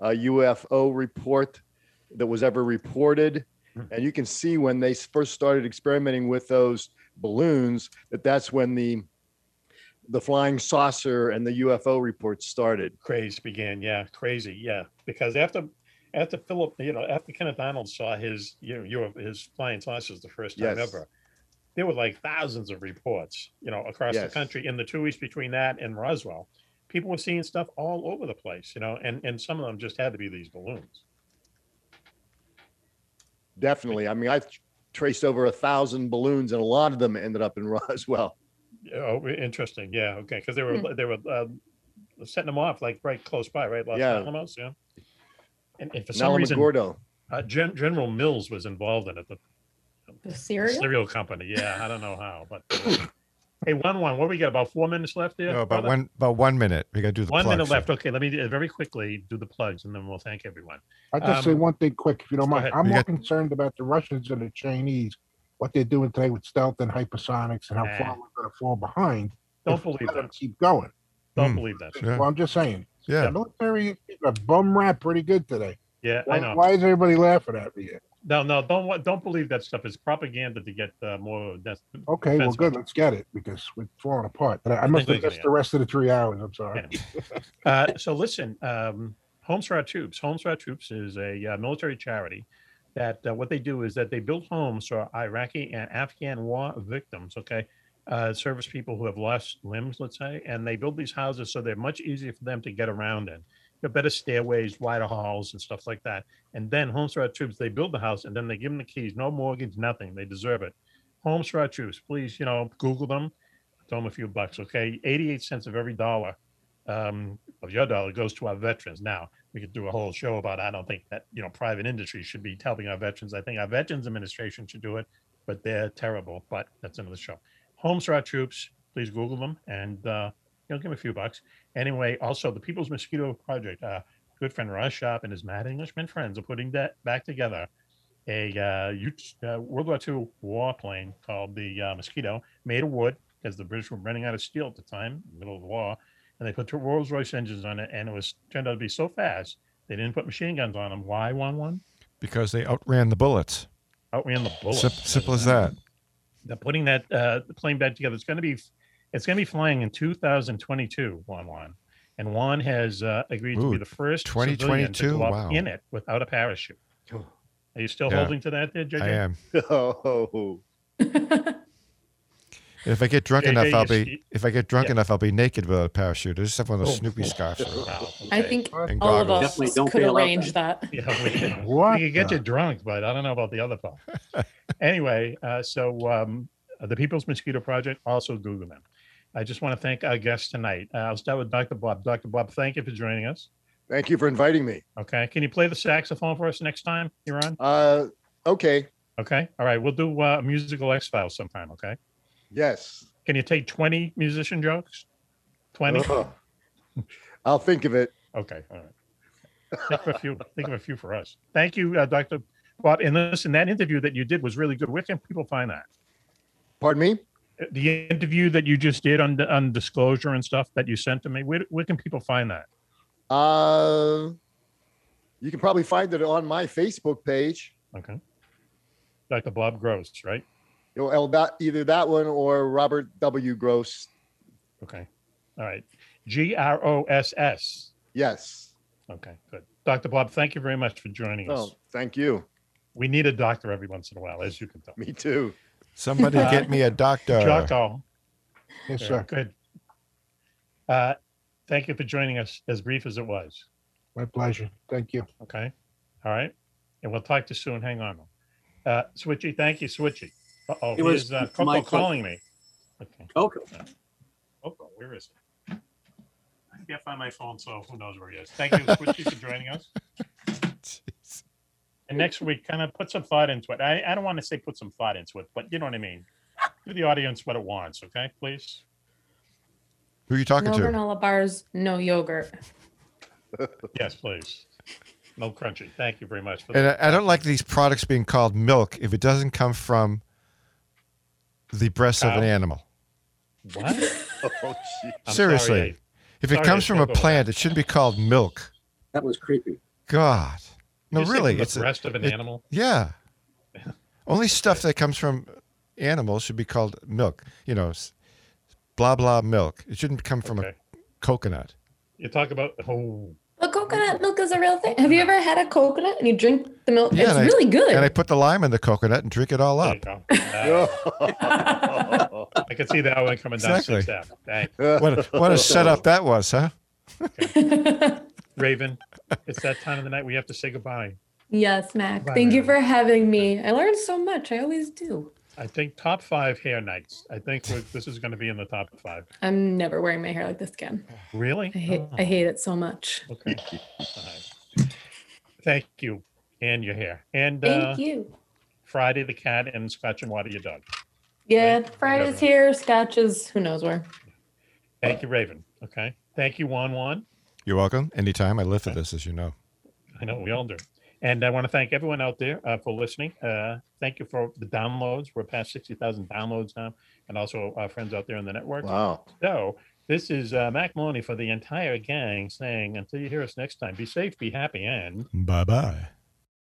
uh, UFO report that was ever reported. And you can see when they first started experimenting with those balloons that that's when the the flying saucer and the UFO reports started. Craze began, yeah, crazy, yeah. Because after after Philip, you know, after Kenneth Arnold saw his you know your his flying saucers the first time Yes. ever, there were like thousands of reports, you know, across the country in the two weeks between that and Roswell. People were seeing stuff all over the place, you know, and and some of them just had to be these balloons. Definitely. I mean, I've traced over a thousand balloons, and a lot of them ended up in [LAUGHS] Roswell. Oh, interesting. Yeah. Okay. Because they were they were um, setting them off like right close by, right? Los Yeah. Alamos. Yeah. And, and for some reason, Alamogordo. uh, Gen- General Mills was involved in it. The The cereal? cereal company. Yeah. I don't know how, but uh, hey, one one. What we got? About four minutes left here. No, about brother? one about one minute. We got to do the One plugs. minute left. Okay. Let me uh, very quickly do the plugs, and then we'll thank everyone. I'll just say Um, one thing quick, if you don't mind. ahead. I'm You more got- concerned about the Russians and the Chinese, what they're doing today with stealth and hypersonics and how Nah. far we're going to fall behind. Don't believe them that. keep going. Don't Hmm. believe that. Yeah. Well, I'm just saying. Yeah. The military is a bum rap pretty good today. Yeah, Why, I know. why is everybody laughing at me? No, no, don't don't believe that stuff. It's propaganda to get uh, more. That's, Okay, well, good. Let's get it because we're falling apart. But I, I must have missed the rest of the three hours. I'm sorry. Uh, so listen, um, Homes for Our Troops. Homes for Our Troops is a uh, military charity that uh, what they do is that they build homes for Iraqi and Afghan war victims. Okay, uh, service people who have lost limbs, let's say, and they build these houses so they're much easier for them to get around in. You know, better stairways, wider halls, and stuff like that. And then Homes for Our Troops, they build the house and then they give them the keys. No mortgage, nothing. They deserve it. Homes for Our Troops. Please, you know, Google them. Throw them a few bucks, okay? 88 cents of every dollar um, of your dollar goes to our veterans. Now, we could do a whole show about I don't think that, you know, private industry should be helping our veterans. I think our Veterans Administration should do it, but they're terrible. But that's another show. Homes for Our Troops. Please Google them and, uh, you know, give them a few bucks. Anyway, also the People's Mosquito Project. Uh, good friend Russ Sharp and his Mad Englishman friends are putting that back together a uh, uh, World War II warplane called the uh, Mosquito, made of wood because the British were running out of steel at the time, middle of the war, and they put two Rolls Royce engines on it, and it was turned out to be so fast they didn't put machine guns on them. Why one one? because they outran the bullets. Outran the bullets. Sim- simple as that. They're putting that uh, plane back together. It's going to be, it's going to be flying in 2022. Juan Juan, and Juan has uh, agreed to be the first 2022? Wow. in it without a parachute. Are you still Yeah. holding to that, there, JJ? I am. [LAUGHS] Oh, [LAUGHS] If I get drunk JJ, enough, I'll be. see- If I get drunk Yeah. enough, I'll be naked without a parachute. I just have one of those Oh. Snoopy scarves. [LAUGHS] Wow, I think And all of us Definitely don't could arrange that. Yeah, we can, [LAUGHS] What we can get the- you drunk, but I don't know about the other part. [LAUGHS] anyway, uh, so um, uh, the People's Mosquito Project, also Google them. I just want to thank our guests tonight. Uh, I'll start with Dr. Bob. Dr. Bob, thank you for joining us. thank you for inviting me. Okay. Can you play the saxophone for us next time you're on? Uh, okay. Okay. All right. We'll do uh, musical X Files sometime. Okay. Yes. Can you take 20 musician jokes? 20? Ugh. I'll think of it. Okay. All right. Think of a few. Think of a few for us. Thank you, uh, Dr. Bob. And listen, that interview that you did was really good. Where can people find that? Pardon me? The interview that you just did on on disclosure and stuff that you sent to me. Where, where can people find that? Uh, you can probably find it on my Facebook page. Okay. Dr. Bob Gross, right? You know, that, either that one or Robert W. Gross. Okay. All right. G R O S S. Yes. Okay, good. Dr. Bob, thank you very much for joining us. Oh, thank you. We need a doctor every once in a while, as you can tell. Me too. Somebody get me a doctor. Jocko. Yes, Yeah, sir. Good. Uh, thank you for joining us, as brief as it was. My pleasure. Thank you. Okay. All right. And we'll talk to you soon. Hang on. Uh, Switchy, thank you, Switchy. Uh-oh, It was here's uh, Coco my calling me. Okay. Okay. Coco, where is it? I can't find my phone, so who knows where he is. Thank you, Switchy, for joining us. Jeez. And next week, kind of put some thought into it. I, I don't want to say put some thought into it, but you know what I mean. Give the audience what it wants, okay, please? Who are you talking No to? granola bars, no yogurt. [LAUGHS] Yes, please. No crunchy. Thank you very much. For And that. I, I don't like these products being called milk if it doesn't come from the breast of an animal. What? [LAUGHS] Oh, gee. I'm Seriously. sorry, If it sorry, comes from a spoke over plant, it shouldn't be called milk. That was creepy. God. No, really. It's the a- breast of an it- animal. Yeah. [LAUGHS] Only stuff that comes from animals should be called milk. You know, blah blah milk. It shouldn't come from Okay. a coconut. You talk about oh, But coconut milk is a real thing. Have you ever had a coconut and you drink the milk? Yeah, it's and I- really good. And I put the lime in the coconut and drink it all up. Uh, [LAUGHS] I can see that one coming down Exactly. six Thanks. What, what a setup that was, huh? Raven, it's that time of the night we have to say goodbye. yes, Mac. Bye, Thank you for having me. I learned so much. I always do. I think top five hair nights. I think we're, this is going to be in the top five. I'm never wearing my hair like this again. Really? I hate Oh, I hate it so much. okay. All right. Thank you, and your hair, and uh, Thank you. Friday the cat and Scotch and water your dog. Yeah, Right. Friday's here, Scotch is who knows where. Thank you, Raven. Okay. Thank you, Juan Juan. You're welcome. Anytime. I live for this, as you know. I know we all do. And I want to thank everyone out there uh, for listening. Uh, thank you for the downloads. We're past 60,000 downloads now, and also our friends out there in the network. Wow. So, this is uh, Mac Maloney for the entire gang saying, until you hear us next time, be safe, be happy, and. Bye bye.